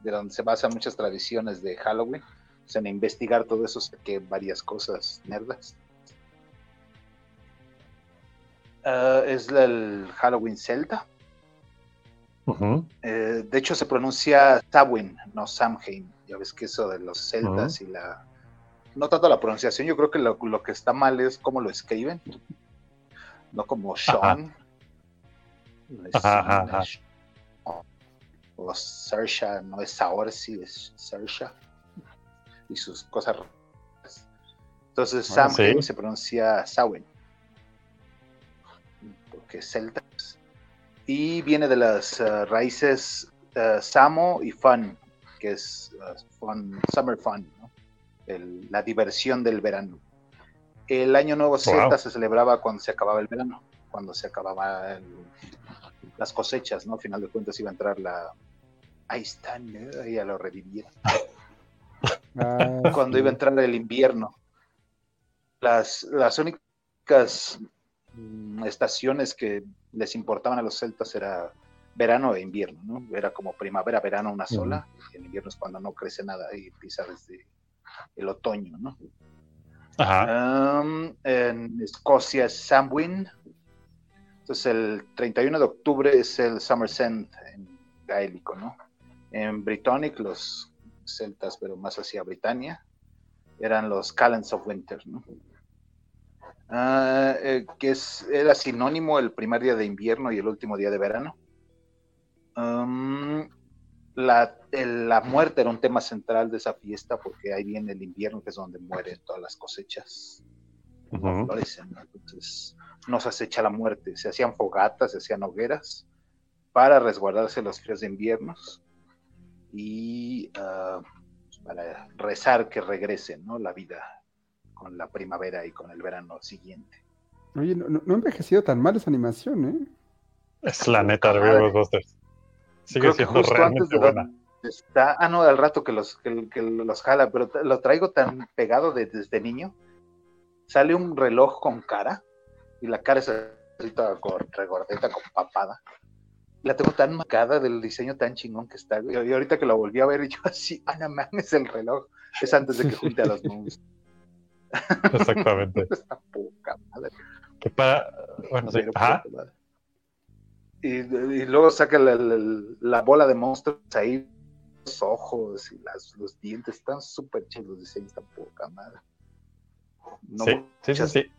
de donde se basan muchas tradiciones de Halloween o sea, en investigar todo eso saqué varias cosas nerdas Ah, es el Halloween celta. Eh, de hecho, se pronuncia Samhain, no Samhain. Ya ves que eso de los celtas y la. No tanto la pronunciación, yo creo que lo, lo que está mal es cómo lo escriben. No como Sean. No es- Ajá, ajá, no es- O Saoirse, no es Saorsi, es Saoirse. Y sus cosas raras. Entonces, Ah, sí. se pronuncia Samhain. Porque es celta. Y viene de las eh, raíces eh, Samo y Fun, que es eh, fun, Summer Fun, ¿no? El- la diversión del verano. El año nuevo celta se celebraba cuando se acababa el verano, cuando se acababan las cosechas, ¿no? Al final de cuentas iba a entrar la... Ahí están, ¿eh? ya lo revivieron. Ah, Cuando sí. iba a entrar el invierno. Las, las únicas mm, estaciones que les importaban a los celtas era verano e invierno, ¿no? Era como primavera, verano una sola, y el invierno es cuando no crece nada y empieza desde el otoño, ¿no? Ajá. Um, en Escocia es Samhain. Entonces el 31 de octubre es el Summersend en gaélico, ¿no? En Brittonic, los celtas, pero más hacia Britania, eran los Calends of Winter, ¿no? Ah, eh, que es, era sinónimo el primer día de invierno y el último día de verano. La, la muerte era un tema central de esa fiesta porque ahí viene el invierno, que es donde mueren todas las cosechas, Ujú. florecen, ¿no? Entonces nos acecha la muerte. Se hacían fogatas, se hacían hogueras para resguardarse los fríos de inviernos y ah, para rezar que regrese ¿no? la vida con la primavera y con el verano siguiente. Oye, no, no- ha envejecido tan mal esa animación, ¿eh? Es la neta de. Ghostbusters. Sigue Creo que siendo realmente buena. está, ah no, al rato que los, que, que los jala, pero lo traigo tan pegado de- desde niño. Sale un reloj con cara y la cara es regordeta, con papada. La tengo tan marcada del diseño tan chingón que está. Y y ahorita que lo volví a ver, yo así, ah, no mames, el reloj. Es antes de que junte a los moons. Exactamente. Está poca madre. que para. Bueno, sí. Ajá. poca madre. Y, y luego saca la, la- la bola de monstruos ahí, los ojos y las, los dientes, están súper chidos los diseños, están poca madre. No Sí, sí, sí, muchas sí.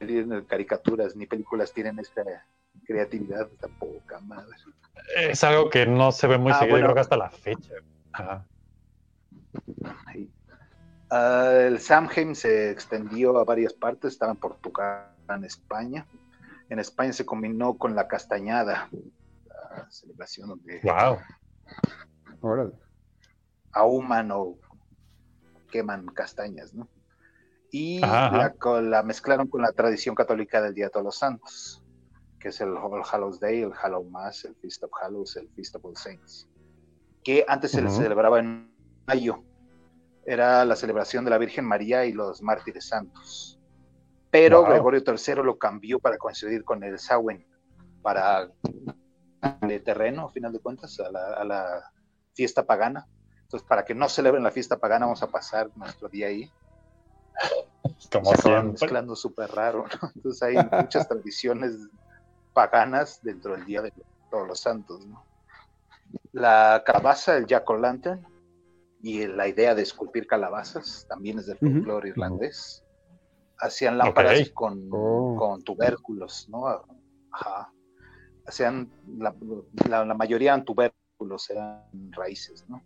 caricaturas ni películas tienen esta creatividad, poca madre. Es algo que no se ve muy Ah, seguido, bueno. creo que hasta la fecha. Ajá. Ah, el Samhain se extendió a varias partes, estaba en Portugal, en España. En España se combinó con la castañada, la celebración donde Wow. Órale. ahuman o queman castañas, ¿no? Y Ajá, ajá. La, mezclaron con la tradición católica del Día de Todos los Santos, que es el All Hallows Day, el Hallow Mass, el Feast of Hallows, el Feast of All Saints, que antes se celebraba en mayo. Era la celebración de la Virgen María y los mártires santos. Pero Wow. Gregorio III lo cambió para coincidir con el Samhain, para darle terreno, a final de cuentas, a la, a la fiesta pagana. Entonces, para que no celebren la fiesta pagana, vamos a pasar nuestro día ahí. Como se acaban mezclando súper raro. ¿no? Entonces, hay muchas tradiciones paganas dentro del Día de Todos los Santos. ¿no? La calabaza, el Jack o' Lantern, y la idea de esculpir calabazas también es del folclore irlandés. Hacían lámparas con, Oh. con tubérculos, ¿no? Ajá. Hacían, la, la- la mayoría eran tubérculos, eran raíces, ¿no?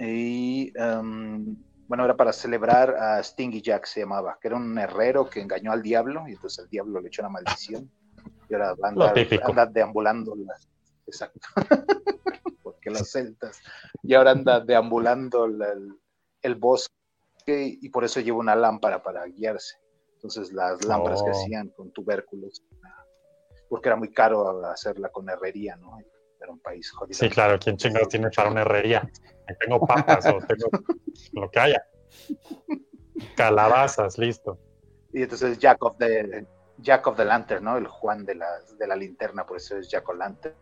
Y em, bueno, era para celebrar a Stingy Jack, se llamaba, que era un herrero que engañó al diablo y entonces el diablo le echó una maldición. Y ahora va a Lo andar, típico. anda deambulando las. Exacto. Porque los celtas. Y ahora anda deambulando la- el, el bosque y por eso lleva una lámpara para guiarse. Entonces las lámparas que Oh. hacían con tubérculos, porque era muy caro hacerla con herrería, ¿no? Era un país jodido. Sí, claro, ¿quién chingados tiene para una herrería? Tengo papas o tengo lo que haya. Calabazas, listo. Y entonces Jack of the Jack of the Lantern, ¿no? El Juan de la, de la linterna, por eso es Jack o' Lantern.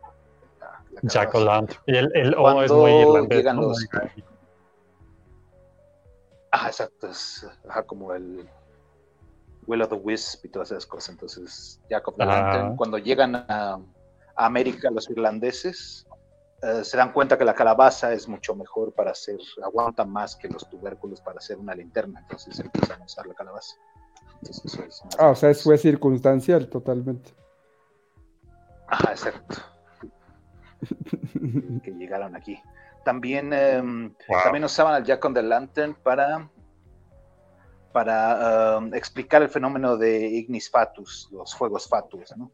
La- la Jack calabaza. O'Lantern. Y el, el O Cuando es muy irlandés. llegan los-. Ah, exacto, es ajá, como el Will of the Wisp y todas esas cosas. Entonces, Jack of the. Lantern. Cuando llegan a, a América los irlandeses, eh, se dan cuenta que la calabaza es mucho mejor para hacer, aguanta más que los tubérculos para hacer una linterna. Entonces empiezan a usar la calabaza. Entonces, eso es Ah, o sea, fue circunstancial totalmente. Ajá, exacto. que llegaron aquí. También, em, Wow. también usaban al Jack on the Lantern para, para em, explicar el fenómeno de Ignis Fatus, los fuegos Fatus, ¿no?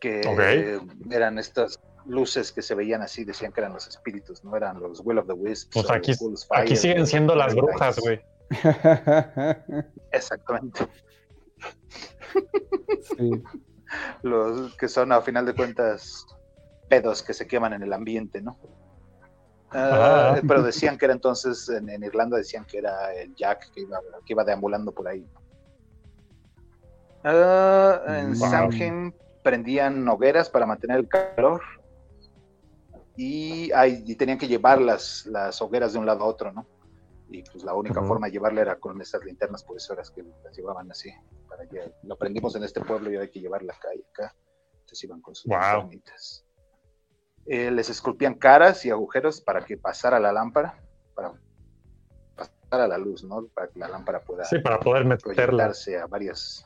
Que Ok. eh, eran estas luces que se veían así, decían que eran los espíritus, no eran los Will of the Wisps. Pues aquí, aquí siguen siendo las brujas, güey. Exactamente. sí. los que son a final de cuentas pedos que se queman en el ambiente, ¿no? Ah, pero decían que era entonces, en, en Irlanda decían que era el Jack que iba, que iba deambulando por ahí. Ah, en Wow. Samhain prendían hogueras para mantener el calor y, ay, y tenían que llevar las, las hogueras de un lado a otro, ¿no? Y pues la única Ujú. forma de llevarla era con esas linternas por eso que las llevaban así. Para que, lo aprendimos en este pueblo y hay que llevarla acá y acá. Entonces iban con sus Wow. linternitas. Eh, les esculpían caras y agujeros para que pasara la lámpara, para a la luz, ¿no? Para que la lámpara pueda Sí, para poder meterla. a varias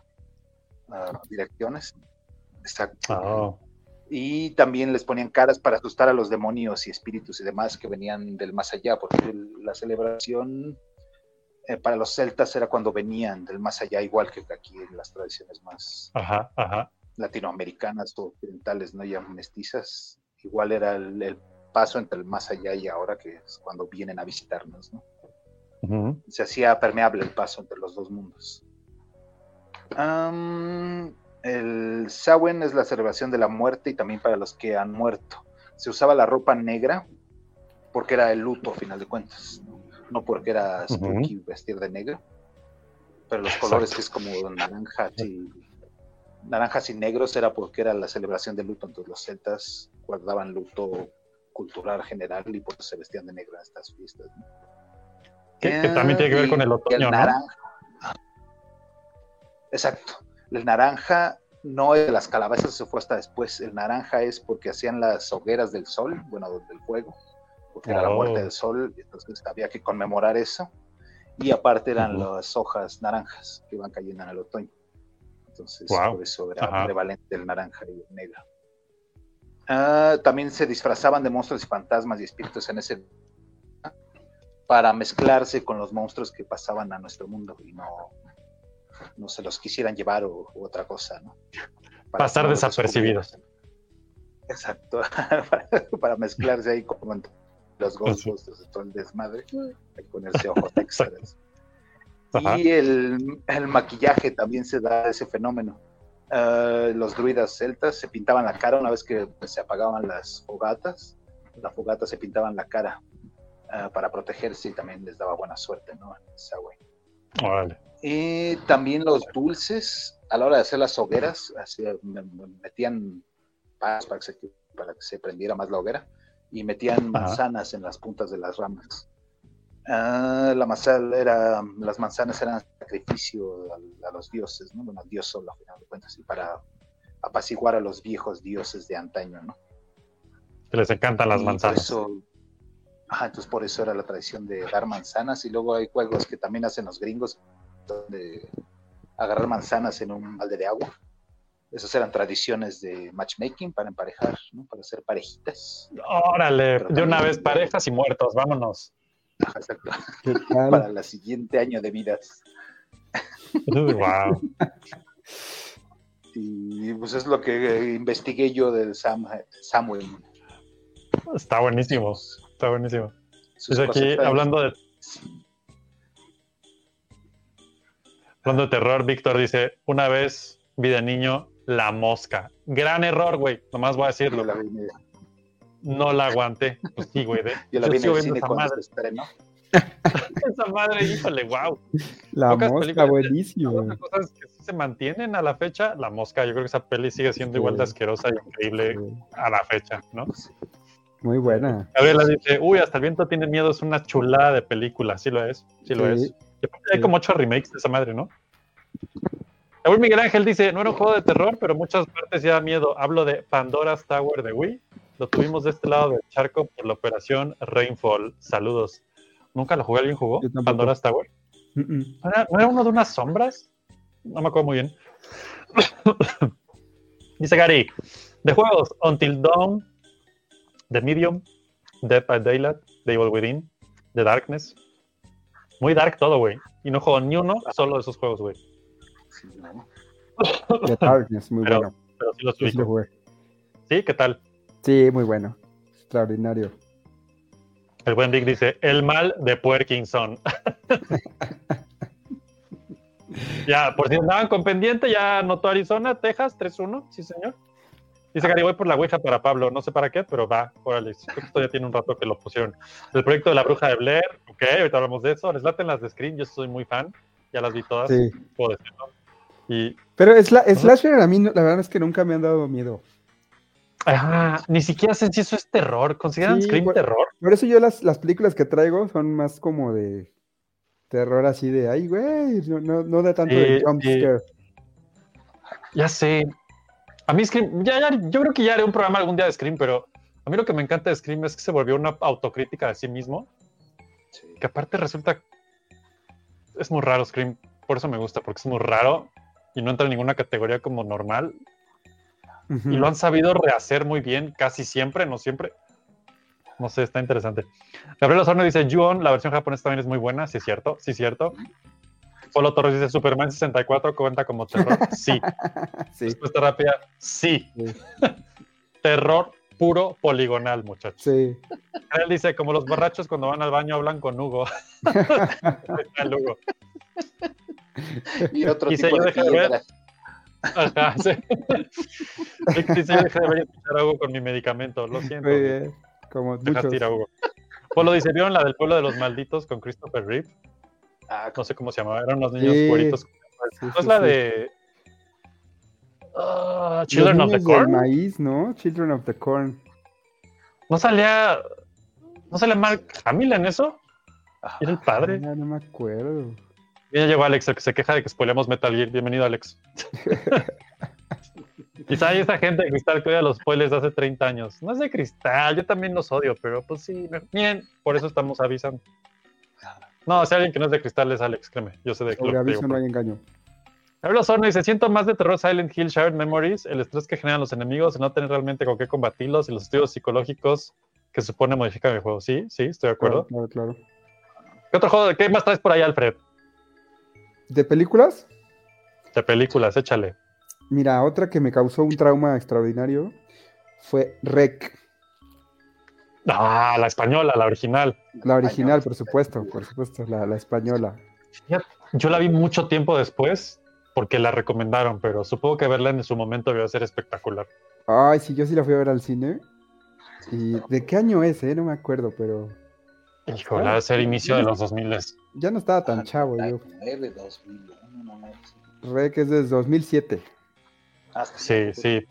ah, direcciones. Exacto. Ah, Y también les ponían caras para asustar a los demonios y espíritus y demás que venían del más allá, porque el- la celebración eh, para los celtas era cuando venían del más allá, igual que aquí en las tradiciones más ajá, ajá. latinoamericanas o occidentales, no ya mestizas. Igual era el, el paso entre el más allá y ahora, que es cuando vienen a visitarnos, ¿no? Se hacía permeable el paso entre los dos mundos. Am, el Samhain es la celebración de la muerte y también para los que han muerto. Se usaba la ropa negra porque era el luto, a final de cuentas, no, No porque era spooky vestir de negro, pero los Exacto. colores que es como naranjas y naranjas y negros era porque era la celebración del luto, entonces los celtas guardaban luto cultural general y por eso se vestían de negro en estas fiestas. ¿no? Que, que también tiene que ver con el otoño, ¿no? naranja. Exacto. El naranja no es de las calabazas, se fue hasta después. El naranja es porque hacían las hogueras del sol, bueno, del fuego, porque era la muerte del sol, entonces había que conmemorar eso. Y aparte eran las hojas naranjas que iban cayendo en el otoño. Entonces, por eso era Ajá. prevalente el naranja y el negro. Ah, también se disfrazaban de monstruos y fantasmas y espíritus en ese para mezclarse con los monstruos que pasaban a nuestro mundo y no, no se los quisieran llevar o, u otra cosa, ¿no? Para Pasar desapercibidos. Exacto, para, para mezclarse ahí entre los Ghostbusters, todo el desmadre, hay que ponerse ojos extras. Ajá. Y el, el maquillaje también se da ese fenómeno. Ah, los druidas celtas se pintaban la cara una vez que pues, se apagaban las fogatas. La fogata se pintaban la cara ah, para protegerse y también les daba buena suerte, ¿no? Esa güey. Órale. Y también los dulces, a la hora de hacer las hogueras, así, me- metían palas para que, se, para que se prendiera más la hoguera y metían Ajá. manzanas en las puntas de las ramas. Ah, la manzana era, las manzanas eran sacrificio a, a los dioses, ¿no? Bueno, al dios solo, a final de cuentas, y para apaciguar a los viejos dioses de antaño, ¿no? Que les encantan las Y manzanas. eso- ajá, entonces por eso era la tradición de dar manzanas. Y luego hay juegos que también hacen los gringos, donde agarrar manzanas en un balde de agua. Esas eran tradiciones de matchmaking para emparejar, ¿no? Para hacer parejitas. Órale, Pero de una vez parejas y muertos, vámonos. Ajá, exacto. ¿Qué Para el siguiente año de vidas. wow. Y pues es lo que eh, investigué yo del Sam, Samuel. Está buenísimo. Está buenísimo. Sus Dice aquí, hablando de, hablando de terror, Víctor dice, una vez vi de niño La Mosca. Gran error, güey. Nomás voy a Yo decirlo. la No la aguanté. Pues sí, güey. de- yo la yo vi en el cine esa cuando madre. se estrenó. Esa madre, híjole, wow. La Pocas mosca, buenísimo. Las cosas que sí se mantienen a la fecha, La Mosca, yo creo que esa peli sigue siendo igual de Sí. asquerosa y increíble a la fecha, ¿no? Muy buena. Gabriela dice, uy, hasta el viento tiene miedo, es una chulada de película. Sí lo es, sí lo Sí. es. Hay como ocho remakes de esa madre, ¿no? Raúl Miguel Ángel dice, no era un juego de terror, pero muchas partes ya da miedo. Hablo de Pandora's Tower de Wii. Lo tuvimos de este lado del charco por la operación Rainfall. Saludos. ¿Nunca lo jugué? ¿Alguien jugó? Pandora's Tower. ¿No era, no era uno de unas sombras? No me acuerdo muy bien. Dice Gary, de juegos Until Dawn, The Medium, Dead by Daylight, The Evil Within, The Darkness. Muy dark todo, güey. Y no juego ni uno solo de esos juegos, güey. Sí, ¿no? The Darkness, muy Pero- bueno. Pero sí los sí lo. ¿Sí? ¿Qué tal? Sí, muy bueno. Extraordinario. El buen Vic dice, el mal de Puerkinson. ya, por si andaban con pendiente, ya anotó Arizona, Texas, 3-1, sí señor. Dice Gary, voy por la Ouija para Pablo, no sé para qué, pero va, órale, esto ya tiene un rato que lo pusieron. El proyecto de la bruja de Blair, ok, ahorita hablamos de eso. Les laten las de Screen, yo soy muy fan, ya las vi todas, Sí. puedo decirlo. Y, Pero sla- Slasher a mí, no- la verdad es que nunca me han dado miedo. ah, ni siquiera sé si eso es terror, ¿consideran Sí, Scream terror? Por eso yo las, las películas que traigo son más como de terror así de, ay, güey, no, no, no de tanto de jump scare. Ya sé. A mí Scream, ya, ya- yo creo que ya haré un programa algún día de Scream, pero a mí lo que me encanta de Scream es que se volvió una autocrítica de sí mismo, Sí. que aparte resulta es muy raro Scream, por eso me gusta, porque es muy raro y no entra en ninguna categoría como normal. Y lo han sabido rehacer muy bien, casi siempre, no siempre. No sé, está interesante. Gabriel Osorno dice, Ju-On, la versión japonesa también es muy buena, sí es cierto, sí es cierto. Polo Torres dice, Superman 64 cuenta como terror. Sí. Sí, Respuesta rápida, sí. Sí. terror puro poligonal, muchachos. sí. Él dice, como los borrachos cuando van al baño hablan con Hugo. Y otro Quise tipo yo de dejar de ver. Ajá, sí. Rick dice, yo dejé de ver y escuchar a Hugo con mi medicamento. Lo siento. Muy bien. Como muchos. ir a Hugo. Polo dice, ¿vieron la del pueblo de los malditos con Christopher Reeve? Ah, No sé cómo se llamaba, eran unos niños Sí. ¿No sí, es la sí. de ah, Los Children of the del Corn? maíz, ¿no? Children of the Corn. ¿No salía no salía Mark Hamill en eso? Era el padre. Ah, no me acuerdo. Ya llegó Alex, el que se queja de que spoileamos Metal Gear. Bienvenido, Alex. Quizá hay esa gente de cristal que odia los spoilers de hace 30 años. No es de cristal, yo también los odio, pero pues sí. Miren, por eso estamos avisando. No, si alguien que no es de cristal es Alex, créeme. Yo sé de Sobre aviso digo. no hay engaño. Habla Sorno y se siento más de terror Silent Hill Shared Memories, el estrés que generan los enemigos, el no tener realmente con qué combatirlos y los estudios psicológicos que se supone modifican el juego. Sí, sí, estoy de acuerdo. Claro, claro, claro. ¿Qué otro juego? ¿Qué más traes por ahí, Alfred? ¿De películas? De películas, échale. Mira, otra que me causó un trauma extraordinario fue Rec. Ah, la española, la original. La original, por supuesto, por supuesto, la, la española. Yo la vi mucho tiempo después porque la recomendaron, pero supongo que verla en su momento iba a ser espectacular. Ay, sí, yo sí la fui a ver al cine. ¿Y de qué año es, eh? No me acuerdo, pero Híjole, va a ser inicio de los 2000. ya no estaba tan chavo yo. 99, 2001, no, no, sí. Rec es desde 2007. Ah, Sí, sí.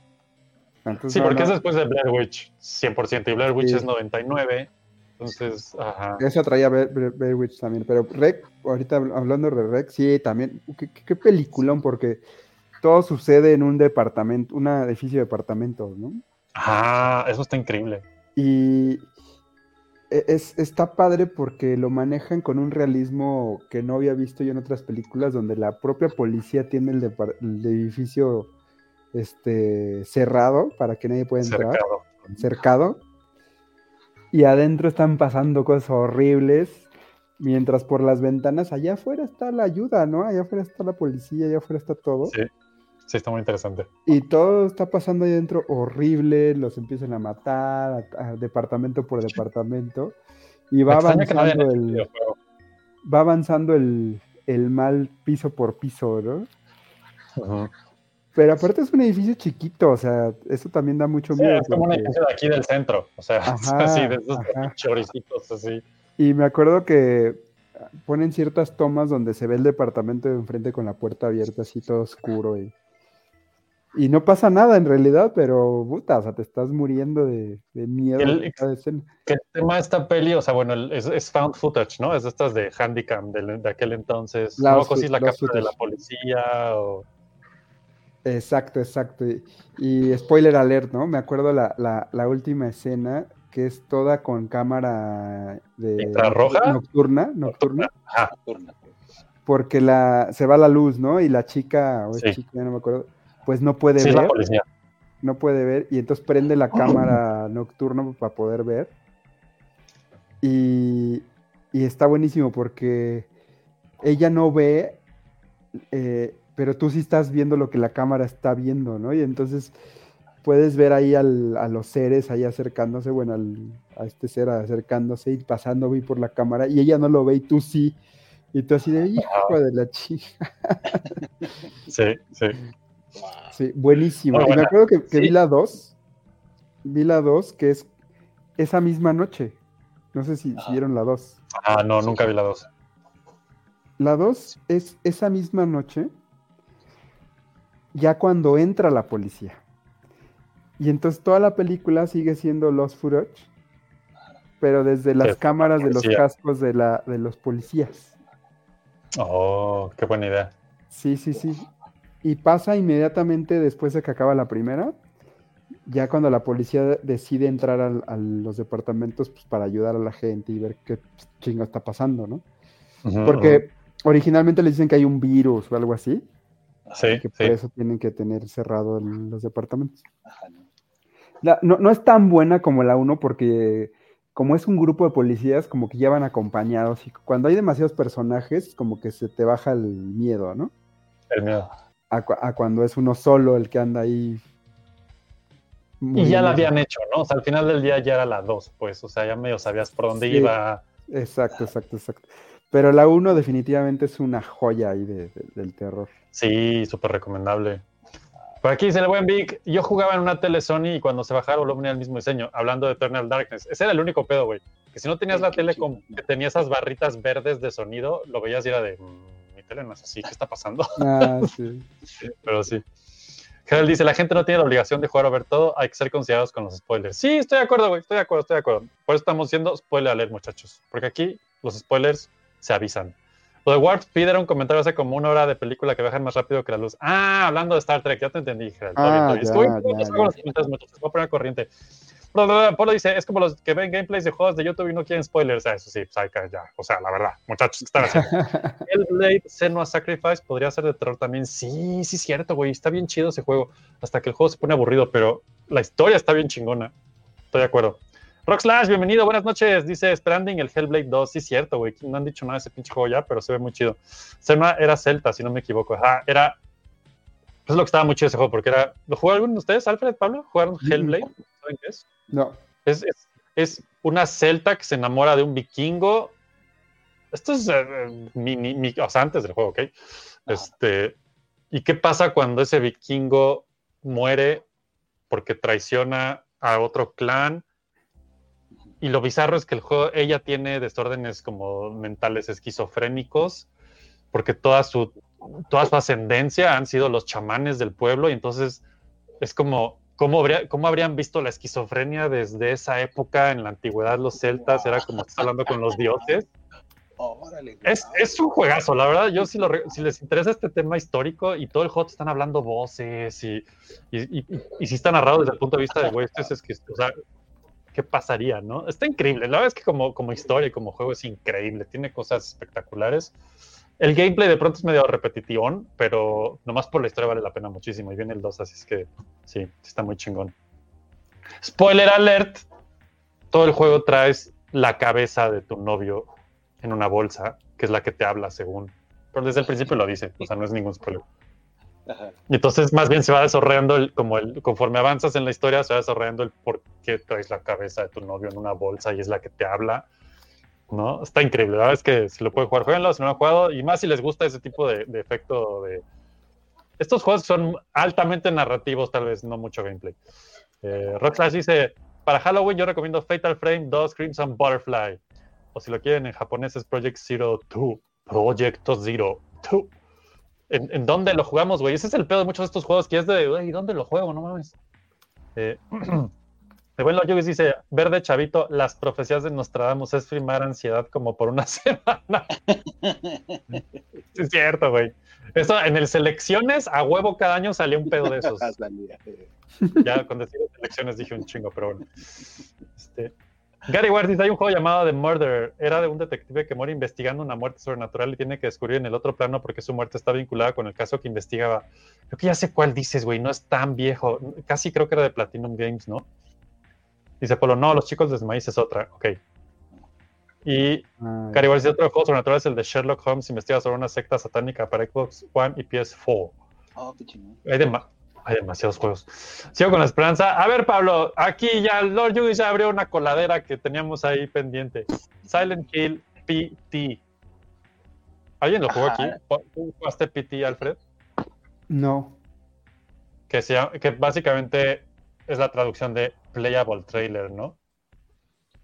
Entonces, Sí, porque no, es después de Blair Witch, 100%. Y Blair Witch Sí. es 99. Entonces, ajá. Esa traía Blair, Witch también, pero Rec, ahorita habl- hablando de Rec, sí, también, qué, qué- peliculón, porque todo sucede en un departamento, un edificio de departamentos, ¿no? Ajá, eso está increíble. Y e- es, está padre porque lo manejan con un realismo que no había visto yo en otras películas, donde la propia policía tiene el edificio este, cerrado para que nadie pueda entrar, Cercado. cercado, y adentro están pasando cosas horribles, mientras por las ventanas allá afuera está la ayuda, ¿no? Allá afuera está la policía, allá afuera está todo. Sí, sí, está muy interesante. Y todo está pasando ahí dentro horrible, los empiezan a matar, a- a departamento por departamento. Y va no avanzando el, va avanzando el, el mal piso por piso, ¿no? Pero aparte es un edificio chiquito, o sea, eso también da mucho Sí, miedo. es como un edificio de aquí del centro. O sea, Ajá, así, de esos choricitos así. Y me acuerdo que ponen ciertas tomas donde se ve el departamento de enfrente con la puerta abierta, así todo oscuro. Y, y no pasa nada en realidad, pero puta, o sea, te estás muriendo de, de miedo. El- de. Que el tema de esta peli, o sea, bueno, el- es, es found footage, ¿no? Es de estas de Handicam del- de, aquel entonces. La no, si es la cámara de la policía o... Exacto, exacto. Y, y spoiler alert, ¿no? Me acuerdo la, la, la última escena que es toda con cámara de ¿Infrarroja? nocturna, nocturna, Ajá, Nocturna. porque la se va la luz, ¿no? Y la chica, o Sí. chica, ya no me acuerdo, pues no puede sí es la ver, policía. no puede ver, y entonces prende la cámara nocturna para poder ver. Y, y está buenísimo porque ella no ve, eh, pero tú sí estás viendo lo que la cámara está viendo, ¿no? Y entonces puedes ver ahí al- a los seres ahí acercándose, bueno, al- a este ser acercándose y pasando ahí por la cámara, y ella no lo ve y tú sí. Y tú así de hijo de la chica. Sí, sí. Sí, buenísimo. Y me buena. acuerdo que, que vi la 2. Vi la 2, que es esa misma noche. No sé si, si vieron la 2. Ah, no, nunca vi la dos. La 2 es esa misma noche, ya cuando entra la policía. Y entonces toda la película sigue siendo Lost Footage, pero desde las la cámaras de los cascos de, la, de los policías. Oh, qué buena idea. Sí, sí, sí. Y pasa inmediatamente después de que acaba la primera, ya cuando la policía decide entrar al- a los departamentos pues, para ayudar a la gente y ver qué chingo está pasando, ¿no? Porque originalmente le dicen que hay un virus o algo así, Sí, que por eso tienen que tener cerrado el- los departamentos. Ajá, ¿no? La- no, no es tan buena como la 1 porque como es un grupo de policías, como que ya van acompañados y cuando hay demasiados personajes, como que se te baja el miedo, ¿no? El miedo. A, cu- a cuando es uno solo el que anda ahí. Y ya la habían hecho, ¿no? O sea, al final del día ya era la 2, pues. O sea, ya medio sabías por dónde Sí. iba. Exacto, exacto, exacto. Pero la 1 definitivamente es una joya ahí de- de- del terror. Sí, súper recomendable. Por aquí dice el buen Vic, yo jugaba en una tele Sony y cuando se bajaba volumen era el mismo diseño, hablando de Eternal Darkness. Ese era el único pedo, güey. Que si no tenías la tele con, que tenía esas barritas verdes de sonido, lo veías y era de, "Mm, mi tele no es así, ¿qué está pasando? Ah, sí. Pero sí. Gerald dice, la gente no tiene la obligación de jugar o ver todo, hay que ser considerados con los spoilers. Sí, estoy de acuerdo, güey, estoy de acuerdo, estoy de acuerdo. Por eso estamos siendo spoiler alert, muchachos. Porque aquí los spoilers se avisan. Lo de Warp Speed era un comentario hace como una hora de película que viajan más rápido que la luz. Ah, hablando de Star Trek, ya te entendí, Gerald. Ah, Estoy- voy a poner corriente. Polo dice, es como los que ven gameplays de juegos de YouTube y no quieren spoilers. Ah, eso sí, pues ya. O sea, la verdad, muchachos, ¿qué están haciendo? Hellblade Senua Sacrifice podría ser de terror también. Sí, sí, cierto, güey. Está bien chido ese juego. Hasta que el juego se pone aburrido, pero la historia está bien chingona. Estoy de acuerdo. Rockslash, bienvenido, buenas noches. Dice Stranding, el Hellblade 2. Sí, cierto, güey. No han dicho nada de ese pinche juego ya, pero se ve muy chido. Senua era Celta, si no me equivoco. Ajá, era. Es lo que estaba muy chido ese juego, porque era. ¿Lo jugó alguno de ustedes, Alfred, Pablo? ¿Jugaron Hellblade? ¿Saben qué es? No. Es, es, es una celta que se enamora de un vikingo. Esto es eh, mini- mi- o sea, antes del juego, ¿ok? Este, ¿Y qué pasa cuando ese vikingo muere porque traiciona a otro clan? Y lo bizarro es que el juego, ella tiene desórdenes como mentales esquizofrénicos, porque toda su, toda su ascendencia han sido los chamanes del pueblo, y entonces es como, ¿cómo, habría- cómo habrían visto la esquizofrenia desde esa época en la antigüedad los celtas? Era como estás hablando con los dioses. Órale. Es, es un juegazo, la verdad. Yo si, lo si les interesa este tema histórico y todo el juego te están hablando voces y, y, y- y si está narrado desde el punto de vista de güey, es que, o sea, ¿qué pasaría, no? Está increíble. La verdad es que como, como historia y como juego es increíble. Tiene cosas espectaculares. El gameplay de pronto es medio repetitivo, pero nomás por la historia vale la pena muchísimo. Y viene el 2, así es que sí, está muy chingón. Spoiler alert: todo el juego traes la cabeza de tu novio en una bolsa, que es la que te habla según. Pero desde el principio lo dice, o sea, no es ningún spoiler. Ajá. Entonces más bien se va desarrollando, el, como el, conforme avanzas en la historia, se va desarrollando el por qué traes la cabeza de tu novio en una bolsa y es la que te habla. ¿No? Está increíble, la verdad es que si lo pueden jugar, jueguenlo, si no lo han jugado, y más si les gusta ese tipo de, efecto de... Estos juegos son altamente narrativos, tal vez no mucho gameplay. Eh, Rockslash dice, para Halloween yo recomiendo Fatal Frame 2 Crimson Butterfly. O si lo quieren en japonés es Project Zero 2. Proyecto Zero 2. ¿En, en dónde lo jugamos, güey? Ese es el pedo de muchos de estos juegos, que es de, güey, ¿dónde lo juego? No mames. Eh, de buen Yugis dice, verde chavito, las profecías de Nostradamus es firmar ansiedad como por una semana. Es cierto, güey. Eso en el selecciones, a huevo cada año salía un pedo de esos. Eh. Ya con decir elecciones dije un chingo, pero bueno. Este, Gary Ward dice, hay un juego llamado The Murder. Era de un detective que muere investigando una muerte sobrenatural y tiene que descubrir en el otro plano porque su muerte está vinculada con el caso que investigaba. Creo que ya sé cuál dices, güey. No es tan viejo. Casi creo que era de Platinum Games, ¿no? Dice Polo, no, Los Chicos de Maíz es otra. Ok. Y Ah, Gary Ward dice, otro juego sobrenatural es el de Sherlock Holmes, investiga sobre una secta satánica para Xbox One y PS4. Oh, qué chingón. Hay, dema- hay demasiados juegos. Sigo con la esperanza. A ver, Pablo, aquí ya Lord Yugi ya abrió una coladera que teníamos ahí pendiente. Silent Hill PT. ¿Alguien lo jugó Ajá. aquí? ¿Tú jugaste PT, Alfred? no. Que, se llama- que básicamente es la traducción de Playable Trailer, ¿no?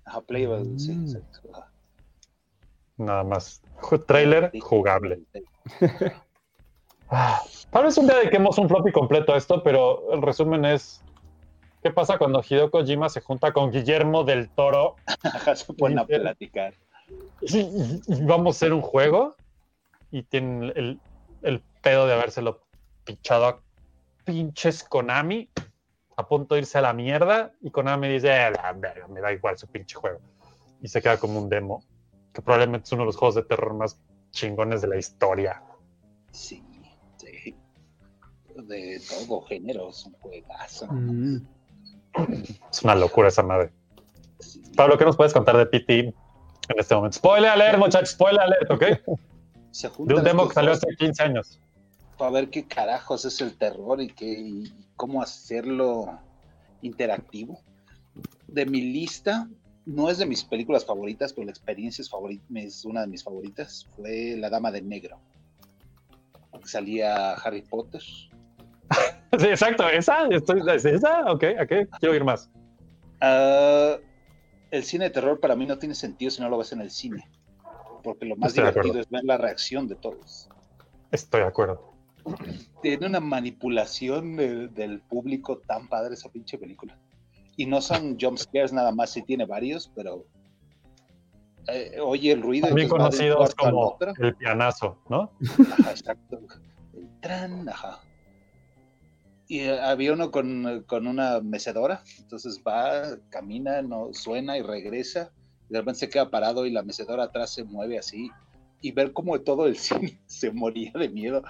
Ajá, playable, sí, Mm. exacto. Ajá. Nada más. Trailer Sí. jugable. Ah, Tal vez un día dediquemos un floppy completo a esto, pero el resumen es: ¿qué pasa cuando Hideo Kojima se junta con Guillermo del Toro se ponen a platicar. y, y- y vamos a hacer un juego? Y tienen el, el pedo de habérselo pichado a pinches Konami, a punto de irse a la mierda, y Konami dice: "Eh, la verga, me da igual su pinche juego. Y se queda como un demo, que probablemente es uno de los juegos de terror más chingones de la historia. Sí. De todo género, es un juegazo. Mm. Es una locura esa madre. Sí. Pablo, ¿qué nos puedes contar de PT en este momento? Spoiler alert, muchachos, spoiler alert, ¿ok? Se De un demo que salió hace 15 años. para ver qué carajos es el terror y, qué, y cómo hacerlo interactivo. De mi lista, no es de mis películas favoritas, pero la experiencia es, favori- es una de mis favoritas. Fue La Dama de Negro. Salía Harry Potter. Sí, exacto, esa, estoy, ¿es esa, ok, quiero ir más. Ah, el cine de terror para mí no tiene sentido si no lo ves en el cine. Porque lo más Estoy divertido es ver la reacción de todos. Estoy de acuerdo. tiene una manipulación de- del público tan padre esa pinche película. Y no son jump scares nada más, sí tiene varios, pero eh, oye el ruido. También conocidos como el pianazo, ¿no? Ajá, exacto. El tran, ajá. Y eh, había uno con, con una mecedora, entonces va, camina, no suena y regresa. Y de repente se queda parado y la mecedora atrás se mueve así. Y ver cómo todo el cine se moría de miedo.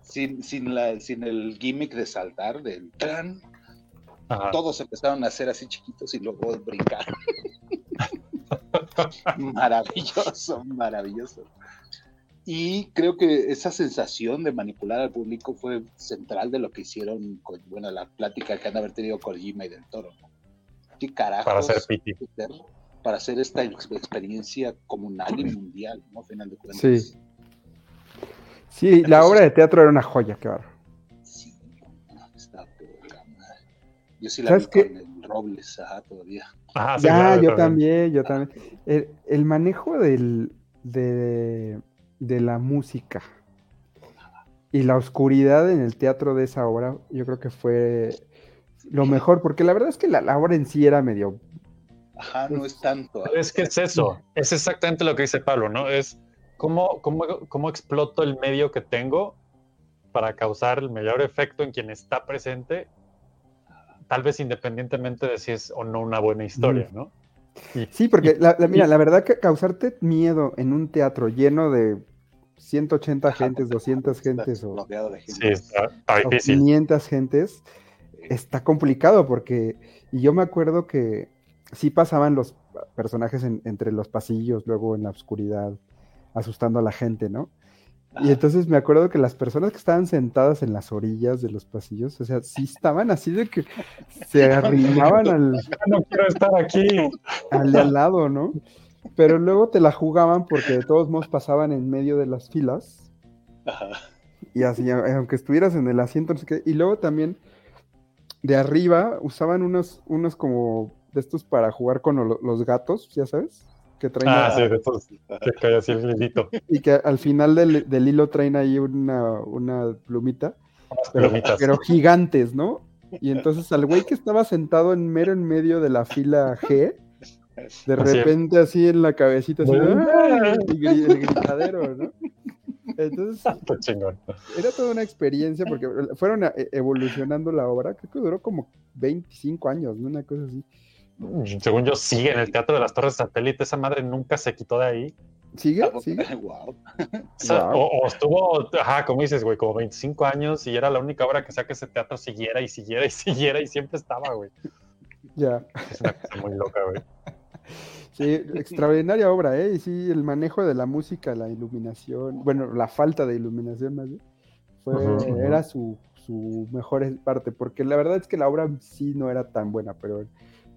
Sin, sin, la, sin el gimmick de saltar, del tran, Ajá. todos empezaron a hacer así chiquitos y luego brincar. maravilloso, maravilloso. Y creo que esa sensación de manipular al público fue central de lo que hicieron con, bueno, la plática que han de haber tenido Kojima y del Toro. ¿no? ¿Qué carajos Para hacer hacer para hacer esta ex- experiencia comunal y mundial, ¿no? A final de cuentas. Sí. Sí, la obra de teatro era una joya, qué bárbaro. Sí, no, está poca madre. Yo sí la ¿Sabes vi qué? con el Robles, ajá, todavía. Ajá, sí, Ya, claro, yo también, yo también. El, el manejo del, de, de la música y la oscuridad en el teatro de esa obra, yo creo que fue lo mejor, porque la verdad es que la, la obra en sí era medio... Ajá, no es tanto. Es que es eso, es exactamente lo que dice Pablo, ¿no? Es cómo, cómo, cómo exploto el medio que tengo para causar el mayor efecto en quien está presente, tal vez independientemente de si es o no una buena historia, ¿no? Sí, porque, la, la- mira, la verdad que causarte miedo en un teatro lleno de 180 Ajá, gentes, 200 está gentes o, sí, gente. está, está o difícil. 500 gentes, está complicado porque, y yo me acuerdo que sí pasaban los personajes en- entre los pasillos, luego en la oscuridad, asustando a la gente, ¿no? Y Ajá. entonces me acuerdo que las personas que estaban sentadas en las orillas de los pasillos, o sea, sí estaban así de que se arrimaban al, No quiero estar aquí. al de al lado, ¿no? Pero luego te la jugaban porque de todos modos pasaban en medio de las filas Ajá. y así, aunque estuvieras en el asiento, no sé qué. Y luego también de arriba usaban unos, unos como de estos para jugar con lo- los gatos, ya sabes, que traen Ah, sí, de estos que cae así el hilito. y que al final del, del hilo traen ahí una, una plumita, pero, pero gigantes, ¿no? Y entonces al güey que estaba sentado en mero en medio de la fila G, de repente así en la cabecita, así, el gritadero, ¿no? Entonces chingón. era toda una experiencia porque fueron e- evolucionando la obra, creo que duró como 25 años, ¿no? Una cosa así. Según yo, sigue en el Teatro de las Torres Satélite. Esa madre nunca se quitó de ahí. ¿Sigue? ¿Sigue? Wow. O, sea, Wow. o- o estuvo, ajá, como dices, güey, como 25 años y era la única obra que hacía que ese teatro siguiera y siguiera y siguiera y siempre estaba, güey. Ya. Es una cosa muy loca, güey. Sí, extraordinaria obra, ¿eh? Y sí, el manejo de la música, la iluminación, bueno, la falta de iluminación más bien, fue, era su, su mejor parte, porque la verdad es que la obra sí no era tan buena, pero,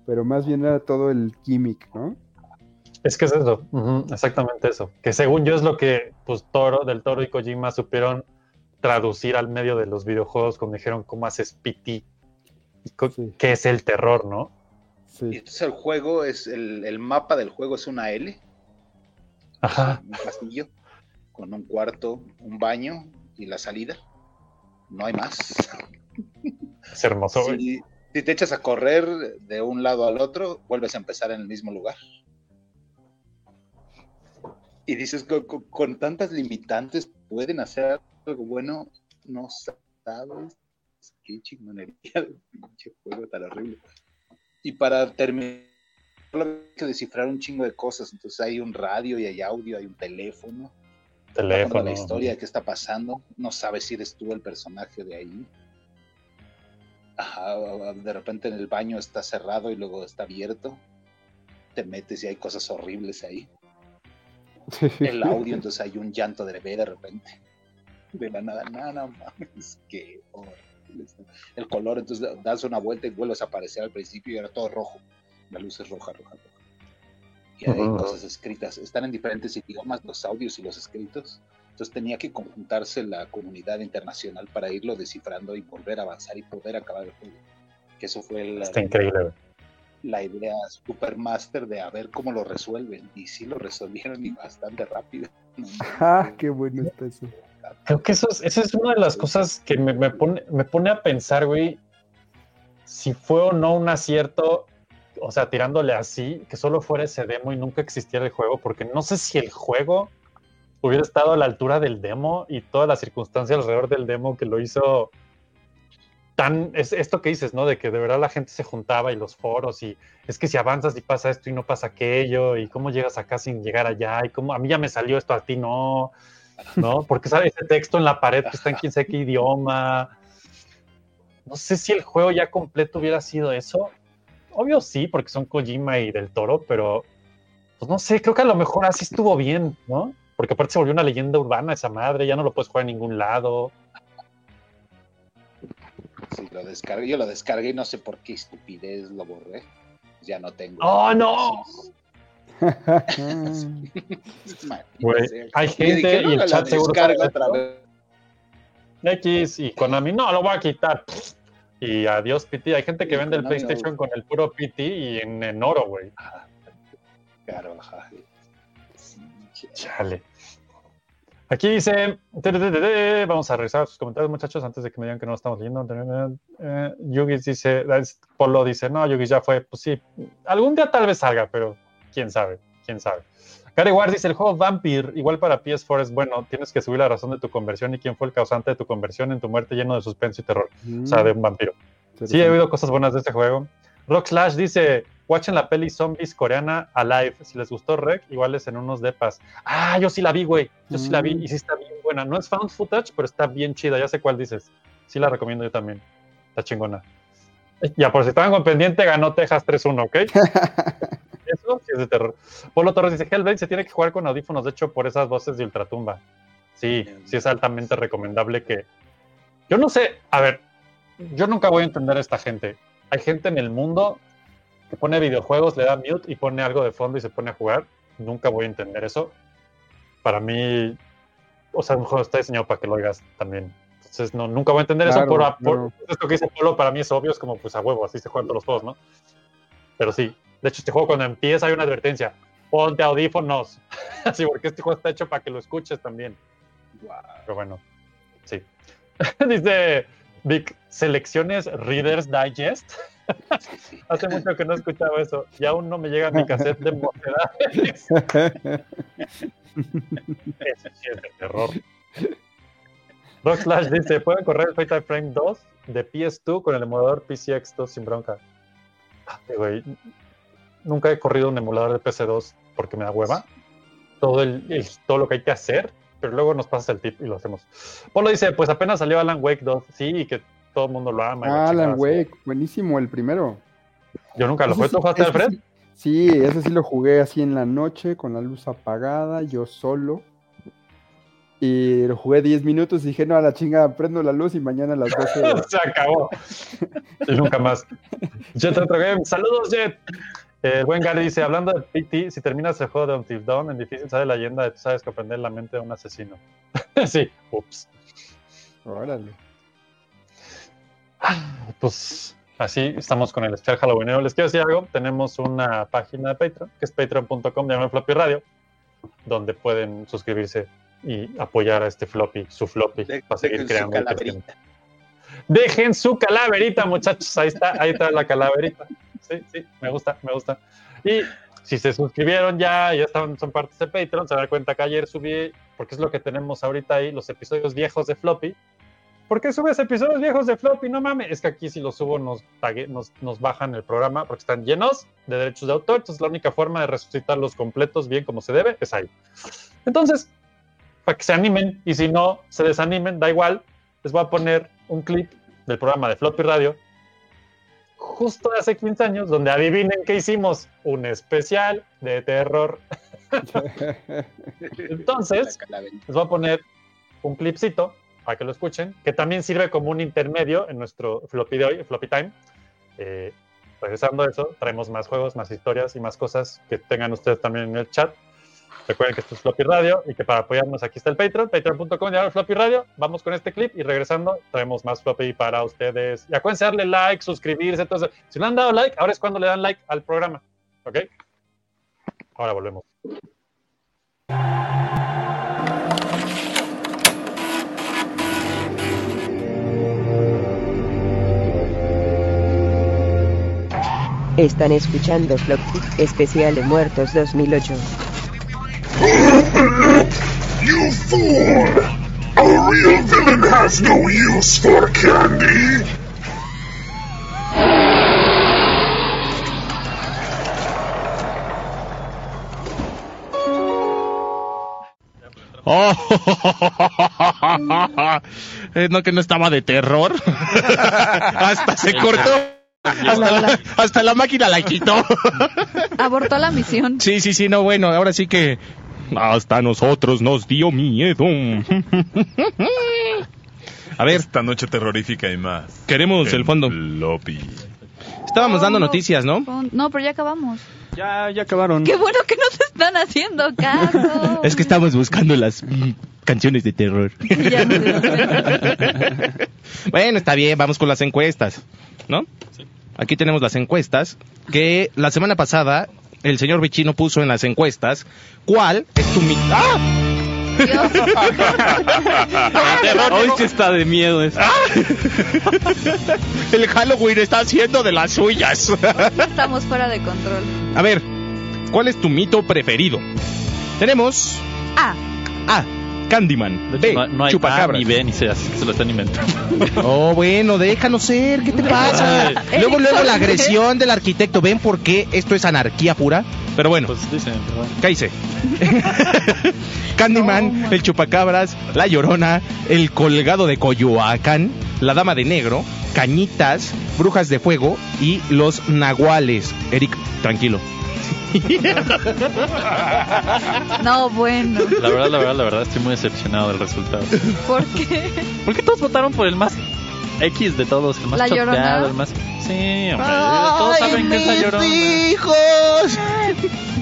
pero más bien era todo el gimmick, ¿no? Es que es eso, exactamente eso. Que según yo es lo que, pues, Toro, del Toro y Kojima supieron traducir al medio de los videojuegos cuando dijeron cómo haces PT y Sí. qué es el terror, ¿no? Y Sí. entonces el juego es, el, el mapa del juego es una L, Ajá. un castillo, con un cuarto, un baño y la salida. No hay más. Es hermoso, güey. Si, te echas a correr de un lado al otro, vuelves a empezar en el mismo lugar. Y dices, con, con- con tantas limitantes, ¿pueden hacer algo bueno? No sabes qué chingonería de pinche juego tan horrible. Y para terminar, hay que descifrar un chingo de cosas. Entonces hay un radio y hay audio, hay un teléfono. Teléfono. la historia, qué está pasando, no sabes si eres tú el personaje de ahí. Ajá, de repente en el baño está cerrado y luego está abierto. Te metes y hay cosas horribles ahí. El audio, entonces hay un llanto de bebé de repente. De la nada, nada mames, que horrible. El color, entonces das una vuelta y vuelves a aparecer al principio y era todo rojo. La luz es roja, roja, roja. Y hay cosas escritas. Están en diferentes idiomas los audios y los escritos. Entonces tenía que conjuntarse la comunidad internacional para irlo descifrando y volver a avanzar y poder acabar el juego. Que eso fue la, Está increíble, la idea supermaster de a ver cómo lo resuelven. Y sí lo resolvieron y bastante rápido. Ah, qué bueno está eso. Creo que eso es, esa es una de las cosas que me, me pone, me pone a pensar, güey, si fue o no un acierto, o sea, tirándole así, que solo fuera ese demo y nunca existiera el juego, porque no sé si el juego hubiera estado a la altura del demo y todas las circunstancias alrededor del demo que lo hizo tan, es esto que dices, ¿no? De que de verdad la gente se juntaba y los foros y es que si avanzas y pasa esto y no pasa aquello y cómo llegas acá sin llegar allá y cómo a mí ya me salió esto, a ti no, ¿no? Porque sale ese texto en la pared que está en quién sabe qué idioma. No sé si el juego ya completo hubiera sido eso. Obvio sí, porque son Kojima y del Toro, pero pues no sé, creo que a lo mejor así estuvo bien, ¿no? Porque aparte se volvió una leyenda urbana esa madre, ya no lo puedes jugar en ningún lado. Sí, lo descargué. Yo lo descargué y no sé por qué estupidez lo borré. Ya no tengo. ¡Oh, no! Hay gente dije, no, y el chat seguro otra vez. X y Konami, no, lo voy a quitar. Y adiós, PT. Hay gente que vende el PlayStation con el puro PT y en, en oro, güey. Ajá. Claro, Chale. Aquí dice, vamos a revisar sus comentarios, muchachos, antes de que me digan que no lo estamos leyendo. Eh, Yugis dice, es- Polo dice, no, Yugis ya fue, pues sí, algún día tal vez salga, pero quién sabe, quién sabe. Gary Ward dice, el juego Vampire, igual para PS4 es bueno, tienes que subir la razón de tu conversión y quién fue el causante de tu conversión en tu muerte lleno de suspenso y terror, o sea, de un vampiro. Sí, he oído cosas buenas de este juego. Rock Slash dice, watchen la peli Zombies coreana Alive. Si les gustó Rec, igual es en unos depas. Ah, yo sí la vi, güey. Yo sí la vi Mm. y sí está bien buena. No es found footage, pero está bien chida. Ya sé cuál dices. Sí la recomiendo yo también. Está chingona. Ya, por si estaban con pendiente, ganó Texas 3-1, ¿ok? Eso sí es de terror. Polo Torres dice, Hellblade se tiene que jugar con audífonos, de hecho, por esas voces de Ultratumba. Sí, sí es altamente recomendable que... Yo no sé, a ver, yo nunca voy a entender a esta gente. Hay gente en el mundo que pone videojuegos, le da mute y pone algo de fondo y se pone a jugar. Nunca voy a entender eso. Para mí, o sea, un juego está diseñado para que lo oigas también. Entonces, no, nunca voy a entender eso. Por, por- esto que dice Polo, para mí es obvio, es como pues a huevo, así se juegan todos los juegos, ¿no? Pero sí, de hecho, este juego cuando empieza hay una advertencia. Ponte audífonos. Así, porque este juego está hecho para que lo escuches también. Pero bueno, sí. Dice Vic, selecciones Reader's Digest. Hace mucho que no escuchaba eso y aún no me llega mi cassette de mocedades. Eso sí es de terror. Rock Slash dice, ¿pueden correr el Fatal Frame 2 de PS2 con el emulador PCX2 sin bronca? Ah, güey, nunca he corrido un emulador de PC2 porque me da hueva. Todo, el, el- todo lo que hay que hacer, pero luego nos pasas el tip y lo hacemos. Polo dice, pues apenas salió Alan Wake 2. Sí, y que todo el mundo lo ama. Alan. Wake, buenísimo el primero. Yo nunca lo jugué. ¿Tú jugaste, ese Alfred? sí- ese sí lo jugué así en la noche, con la luz apagada, yo solo. Y lo jugué 10 minutos y dije, no, a la chinga, prendo la luz y mañana a las 12. Se acabó. y nunca más. Jet Retro Game. Saludos, Jet. El buen Gary dice, hablando de PT, si terminas el juego de Until Dawn, en difícil sale la leyenda de tú sabes comprender la mente de un asesino. sí, ups. Órale. Pues así estamos con el especial Halloween. Les quiero decir algo, tenemos una página de Patreon, que es patreon.com de Floppy Radio, donde pueden suscribirse y apoyar a este floppy, su floppy, De- para seguir dejen su creando. calaverita. Dejen su calaverita, muchachos. Ahí está, ahí está la calaverita. Sí, sí, me gusta, me gusta. Y si se suscribieron ya, ya están, son partes de Patreon, se dan cuenta que ayer subí, porque es lo que tenemos ahorita ahí, los episodios viejos de Floppy. ¿Por qué subes episodios viejos de Floppy? No mames, es que aquí si los subo nos, tague- nos, nos bajan el programa porque están llenos de derechos de autor. Entonces la única forma de resucitarlos completos bien como se debe es ahí. Entonces, para que se animen y si no se desanimen, da igual, les voy a poner un clip del programa de Floppy Radio justo de hace 15 años donde adivinen qué hicimos, un especial de terror. Entonces, les voy a poner un clipcito para que lo escuchen, que también sirve como un intermedio en nuestro floppy de hoy, floppy time. Eh, regresando a eso, traemos más juegos, más historias y más cosas que tengan ustedes también en el chat. Recuerden que esto es Floppy Radio y que para apoyarnos aquí está el Patreon, patreon.com de Floppy Radio. Vamos con este clip y regresando traemos más Floppy para ustedes. Y acuérdense darle like, suscribirse, entonces, si no han dado like, ahora es cuando le dan like al programa. ¿Ok? Ahora volvemos. Están escuchando Floppy Especial de Muertos 2008. You fool! A real villain has no use for candy! Oh, no que no estaba de terror. hasta se cortó. Hasta la, hasta la máquina la quitó. Abortó la misión. Sí, sí, sí, no, bueno, ahora sí que hasta nosotros nos dio miedo. A ver, Esta noche terrorífica y más. queremos el fondo. Floppy. Estábamos dando noticias, ¿no? No, pero ya acabamos. Ya, ya acabaron. Qué bueno que nos están haciendo caso. Es que estamos buscando las canciones de terror. Ya. Bueno, está bien, vamos con las encuestas, ¿no? Aquí tenemos las encuestas que la semana pasada el señor Bichino puso en las encuestas cuál es tu mi- ¡Ah! Hoy sí está de miedo eso. El Halloween está haciendo de las suyas. Estamos fuera de control. A ver, ¿cuál es tu mito preferido? Tenemos A. A. Candyman. B. no, no hay A Chupacabras. ni B ni C, así que se lo están inventando. Oh, bueno, déjanos ser, ¿qué te pasa? Luego, luego la agresión del arquitecto, ¿ven por qué esto es anarquía pura? Pero bueno, Pues dicen, pero bueno. cállese. Candyman, el chupacabras, la llorona, el colgado de Coyoacán, la dama de negro, cañitas, brujas de fuego y los nahuales. Eric, tranquilo. No, bueno. La verdad, la verdad, la verdad, estoy muy decepcionado del resultado. ¿Por qué? ¿Por qué todos votaron por el más X de todos? El más ¿La choteado, Llorona? el más... Sí, hombre, todos saben que es la llorona. hijos!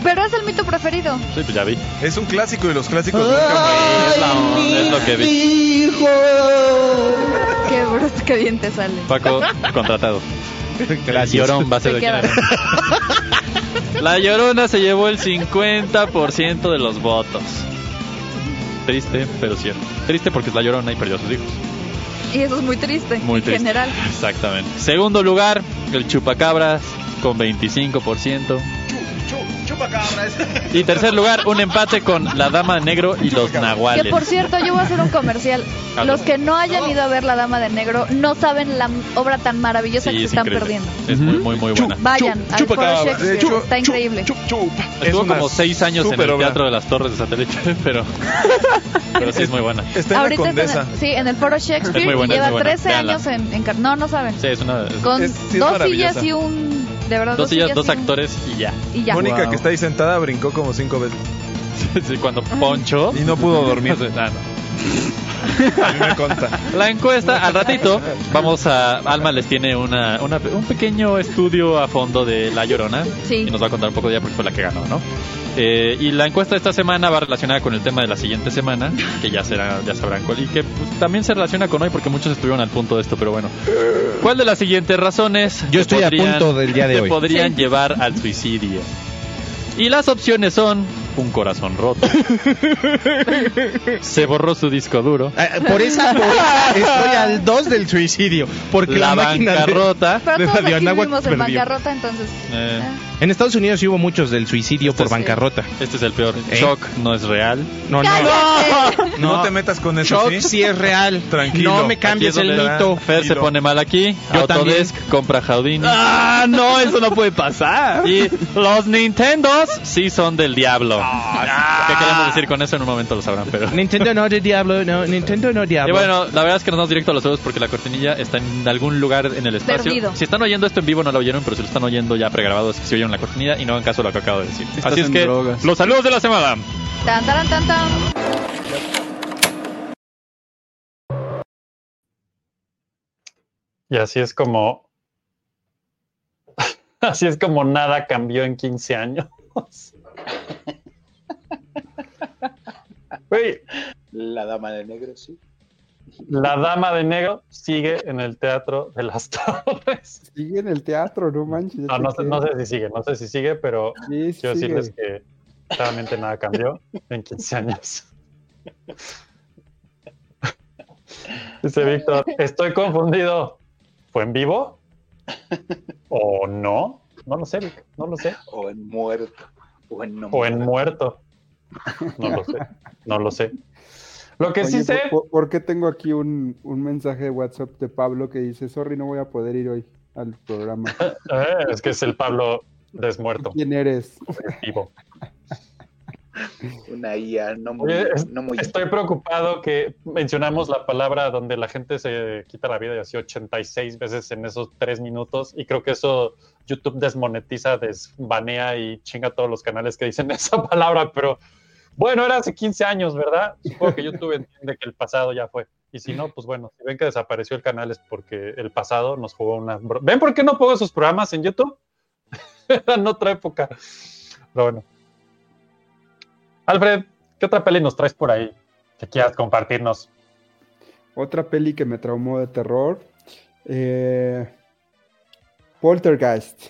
Pero es el mito preferido. Sí, pues ya vi. Es un clásico de los clásicos. nunca. Es la onda, es lo que vi. Qué bruto, qué bien te sale. Paco, contratado. Gracias. Llorón va a ser Se de queda. La Llorona se llevó el 50% de los votos. Triste, pero cierto. Triste porque es la Llorona y perdió a sus hijos. Y eso es muy triste. Muy en triste. general. Exactamente. Segundo lugar, el Chupacabras con 25%. Y tercer lugar, un empate con la Dama de Negro y los Nahuales. Que por cierto, yo voy a hacer un comercial. Los que no hayan ido a ver La Dama de Negro no saben la obra tan maravillosa Sí, que se es están increíble. perdiendo. Es muy, muy, muy buena. Vayan al. Shakespeare. Chup, Está increíble. Estuvo como seis años en el obra. Teatro de las Torres de Satélite, pero, pero sí es muy buena. Está en la Ahorita condesa. está en, sí, en el Foro Shakespeare Es muy buena, y es lleva muy buena. 13 Véanla. años en, en No, no saben. Sí, es una... Con Es- sí, es dos sillas y un... De verdad, Dos sillas, dos actores y ya. Y ya. Mónica, Wow. que está ahí sentada, brincó como cinco veces. Sí, cuando poncho... Y no pudo dormir. Ah, no. A mí me conta. La encuesta, al ratito, vamos a. Alma les tiene una, una- un pequeño estudio a fondo de La Llorona. Sí. Y nos va a contar un poco de ella porque fue la que ganó, ¿no? Eh, y la encuesta de esta semana va relacionada con el tema de la siguiente semana, que ya será, ya sabrán cuál, y que pues, también se relaciona con hoy porque muchos estuvieron al punto de esto, pero bueno. ¿Cuál de las siguientes razones Yo te estoy a podrían- punto del día de te hoy. podrían llevar al suicidio? Y las opciones son un corazón roto. Se borró su disco duro. Ah, Por esa, por esa estoy al 2 del suicidio. Porque la, La máquina de- bancarrota. Pero de aquí Radioanáhuac vivimos en perdió. bancarrota, entonces... Eh, ah. En Estados Unidos sí hubo muchos del suicidio por es- bancarrota. Este es el peor. ¿Eh? Shock no es real. No, no. ¡Cállate! No, te metas con eso, Shock ¿sí? sí es real. Tranquilo. No me cambies es el mito. Fer se pone mal aquí. Yo Autodesk compra Jaudini. Ah, no, eso no puede pasar. Y los Nintendos sí son del diablo. ¿Qué queremos decir con eso? En un momento lo sabrán, pero... Nintendo no de Diablo, no, Nintendo no Y Diablo. bueno, la verdad es que nos vamos directo a los porque la cortinilla está en algún lugar en el espacio. Perdido. Si están oyendo esto en vivo no la oyeron, pero si lo están oyendo ya pregrabado es que si oyeron la cortinilla y no hagan caso a lo que acabo de decir. Estás Así es que drogas. los saludos de la semana. Tan, taran, tan, tan. Y así es como. Así es como nada cambió en 15 años. La dama de negro, sí. La dama de negro sigue en el teatro de las torres. Sigue en el teatro, no manches. No, no, sé- no sé si sigue, no sé si sigue, pero Sí, sí quiero decirles que claramente nada cambió en 15 años. Dice Víctor, estoy confundido. ¿Fue en vivo? ¿O no? No lo sé, Vic, no lo sé. O en muerto. O en no O en muerto. muerto. No lo sé, no lo sé. Lo que sí sé, ¿por, qué tengo aquí un, un mensaje de WhatsApp de Pablo que dice, sorry, no voy a poder ir hoy al programa? eh, es que es el Pablo desmuerto, ¿Quién eres? vivo. Una IA no muy, no muy Estoy preocupado que mencionamos la palabra donde la gente se quita la vida y así 86 veces en esos tres minutos y creo que eso YouTube desmonetiza, desbanea y chinga todos los canales que dicen esa palabra, pero bueno, era hace 15 años, ¿verdad? Supongo que YouTube entiende que el pasado ya fue. Y si no, pues bueno, si ven que desapareció el canal es porque el pasado nos jugó una... ¿Ven por qué no pongo esos programas en YouTube? Era en otra época. Pero bueno. Alfred, ¿qué otra peli nos traes por ahí que quieras compartirnos? Otra peli que me traumó de terror. eh, Poltergeist.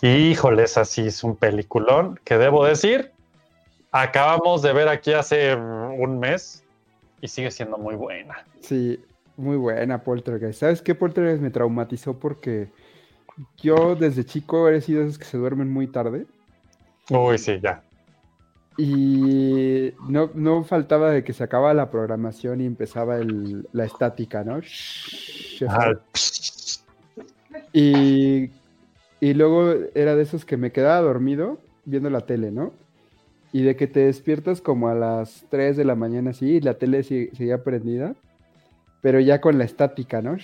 Híjole, esa sí es un peliculón que debo decir, acabamos de ver aquí hace un mes y sigue siendo muy buena. Sí, muy buena Poltergeist. ¿Sabes qué Poltergeist me traumatizó? Porque yo desde chico he sido de esos que se duermen muy tarde. Uy, sí, ya. Y no, no faltaba de que se acababa la programación y empezaba el- la estática, ¿no? Ah, Y, y luego era de esos que me quedaba dormido viendo la tele, ¿no? Y de que te despiertas como a las 3 de la mañana así y la tele si- seguía prendida, pero ya con la estática, ¿no?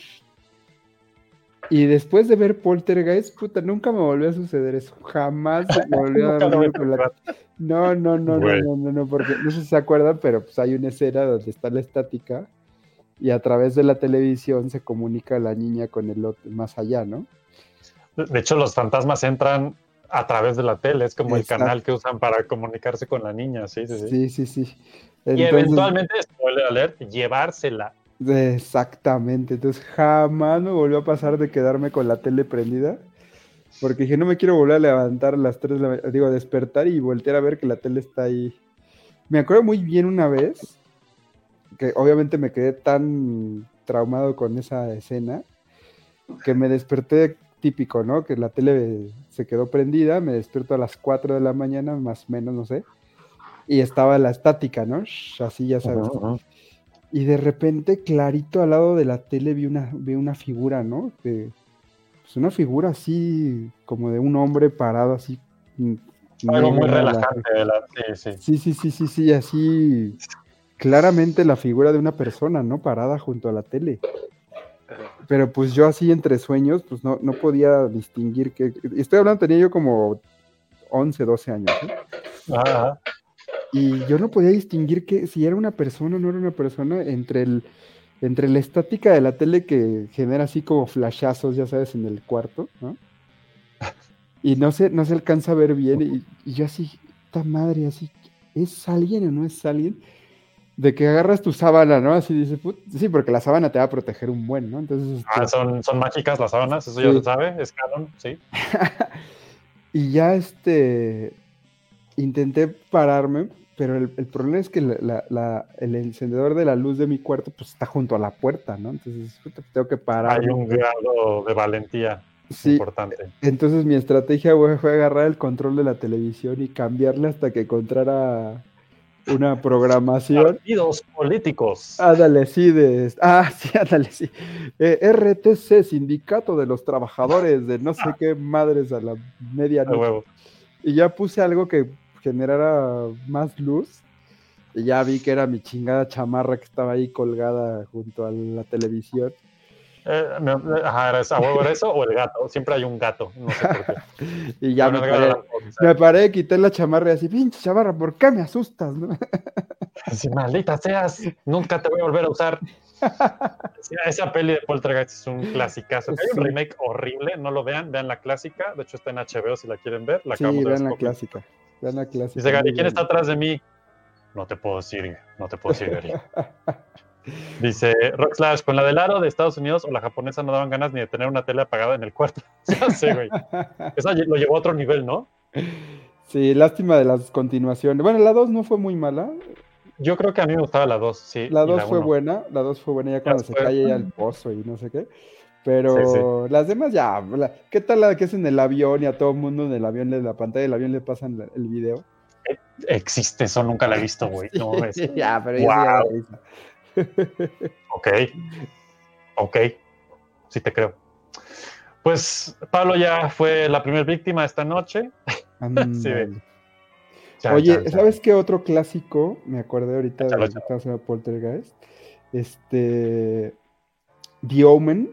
Y después de ver Poltergeist, puta, nunca me volvió a suceder eso. Jamás me volvió a dormir con la... No, no, no, no, no, no, no, porque no sé si se acuerdan, pero pues hay una escena donde está la estática y a través de la televisión se comunica la niña con el otro más allá, ¿no? De hecho, los fantasmas entran a través de la tele, es como Exacto. el canal que usan para comunicarse con la niña, sí, sí, sí. Sí, sí, sí. Y Entonces- eventualmente, spoiler alert, llevársela. Exactamente, entonces jamás me volvió a pasar de quedarme con la tele prendida, porque dije, no me quiero volver a levantar a las 3 de la ma- digo, despertar y voltear a ver que la tele está ahí. Me acuerdo muy bien una vez, que obviamente me quedé tan traumado con esa escena, que me desperté típico, ¿no? Que la tele se quedó prendida, me despierto a las 4 de la mañana, más o menos, no sé, y estaba la estática, ¿no? Así ya sabes. Y de repente, clarito al lado de la tele, vi una, vi una figura, ¿no? Pues una figura así, como de un hombre parado así. mm, Algo muy la- relajante. Sí, sí. Sí, sí, sí, sí, sí, así. Claramente la figura de una persona, ¿no? Parada junto a la tele. Pero pues yo así entre sueños, pues no, no podía distinguir que... Estoy hablando, tenía yo como 11, 12 años, ¿eh? Ajá. Y yo no podía distinguir que si era una persona o no era una persona entre el entre la estática de la tele que genera así como flashazos, ya sabes, en el cuarto, ¿no? Y no se, no se alcanza a ver bien. Y, y yo así, esta madre, así, ¿es alguien o no es alguien? De que agarras tu sábana, ¿no? Así dice, "Put-". sí, porque la sábana te va a proteger un buen, ¿no? Entonces, Ah, este, son, son mágicas las sábanas, eso ya se sabe, es canon, sí. Y ya este intenté pararme, pero el, el problema es que la- la- la- el encendedor de la luz de mi cuarto pues está junto a la puerta, ¿no? Entonces tengo que parar. Hay un grado de valentía Sí. importante. Entonces mi estrategia fue agarrar el control de la televisión y cambiarle hasta que encontrara una programación. Partidos políticos. Ándale, sí, de... Ah, sí, ándale, sí. Eh, RTC, Sindicato de los Trabajadores de no sé qué madres a la medianoche. Y ya puse algo que generara más luz. Y ya vi que era mi chingada chamarra que estaba ahí colgada junto a la televisión. Eh, me- ajá, era eso, a huevo era eso o el gato. Siempre hay un gato. No sé por qué. Y ya me paré, me paré, quité la chamarra y así, pinche chamarra, ¿por qué me asustas? no?" Sí, maldita seas, nunca te voy a volver a usar. Esa peli de Poltergeist es un clasicazo. Hay un remake horrible, no lo vean, vean la clásica. De hecho, está en HBO si la quieren ver. La Sí, de vean la poco. clásica. Vean la clásica. Dice Gary, ¿quién está atrás de mí? No te puedo decir, no te puedo decir, Gary. Dice Rock Slash, con la del aro de Estados Unidos o la japonesa no daban ganas ni de tener una tele apagada en el cuarto. Ya güey. Esa lo llevó a otro nivel, ¿no? Sí, lástima de las continuaciones. Bueno, la 2 no fue muy mala. Yo creo que a mí me gustaba la 2, sí. La y 2 fue uno. buena. La 2 fue buena ya cuando se cae ella al pozo y no sé qué. Pero las demás ya. la- ¿Qué tal la que es en el avión y a todo el mundo en el avión, en la pantalla del avión le pasan la- el video? Existe eso, nunca la he visto, güey. No ves. ya, pero ya sí Wow. risa. Ok. Ok. Sí te creo. Pues Pablo ya fue la primera víctima esta noche. Sí, Oye. ¿sabes qué otro clásico? Me acordé ahorita de échalo. caso de Poltergeist. Este. The Omen.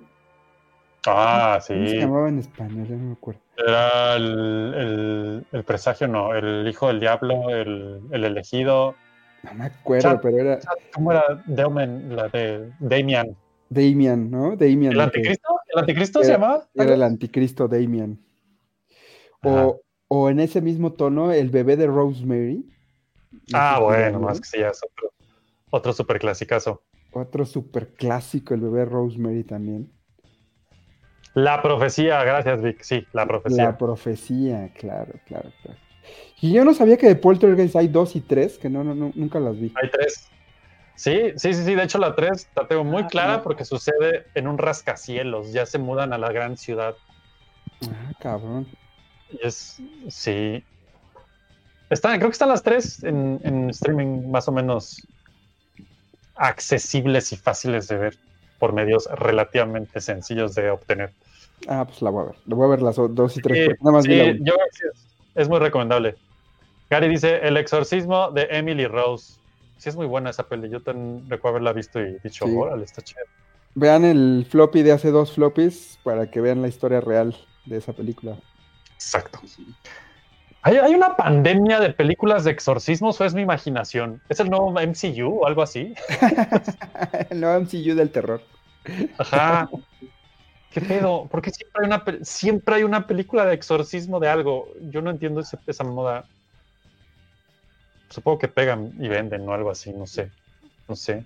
Ah, ¿Cómo se sí. llamaba en español? Ya no me acuerdo. Era el, el- el presagio, no. El hijo del diablo, el, el elegido. No me acuerdo, Chat, pero era ¿Cómo era Deomen, la de Damian? Damian, ¿no? Damian. ¿El anticristo? ¿El anticristo se llamaba? Era el anticristo Damian. O, o en ese mismo tono, el bebé de Rosemary. No Ah, sé bueno, más que sí, ya es otro, otro super clasicazo. Otro super clásico, el bebé Rosemary también. La profecía, gracias Vic, sí, la profecía. La profecía, claro, claro, claro. Y yo no sabía que de Poltergeist hay dos y tres, que no, no, no, nunca las vi. Hay tres. Sí, sí, sí, sí, de hecho la tres la tengo muy Ah, clara no. porque sucede en un rascacielos, ya se mudan a la gran ciudad. Ah, cabrón. Y es, sí. Están, creo que están las tres en, en streaming más o menos accesibles y fáciles de ver por medios relativamente sencillos de obtener. Ah, pues la voy a ver. La voy a ver las dos y tres. Sí, porque nada más vi sí, la yo es, es muy recomendable. Gary dice, El exorcismo de Emily Rose. Sí es muy buena esa peli. Yo también recuerdo haberla visto y dicho, Sí. órale, está chévere. Vean el floppy de hace dos floppies para que vean la historia real de esa película. Exacto. ¿Hay, hay una pandemia de películas de exorcismos o es mi imaginación? ¿Es el nuevo MCU o algo así? el nuevo MCU del terror. Ajá. ¿Qué pedo? ¿Por qué siempre hay una, siempre hay una película de exorcismo de algo? Yo no entiendo ese- esa moda. Supongo que pegan y venden o algo así, no sé. No sé.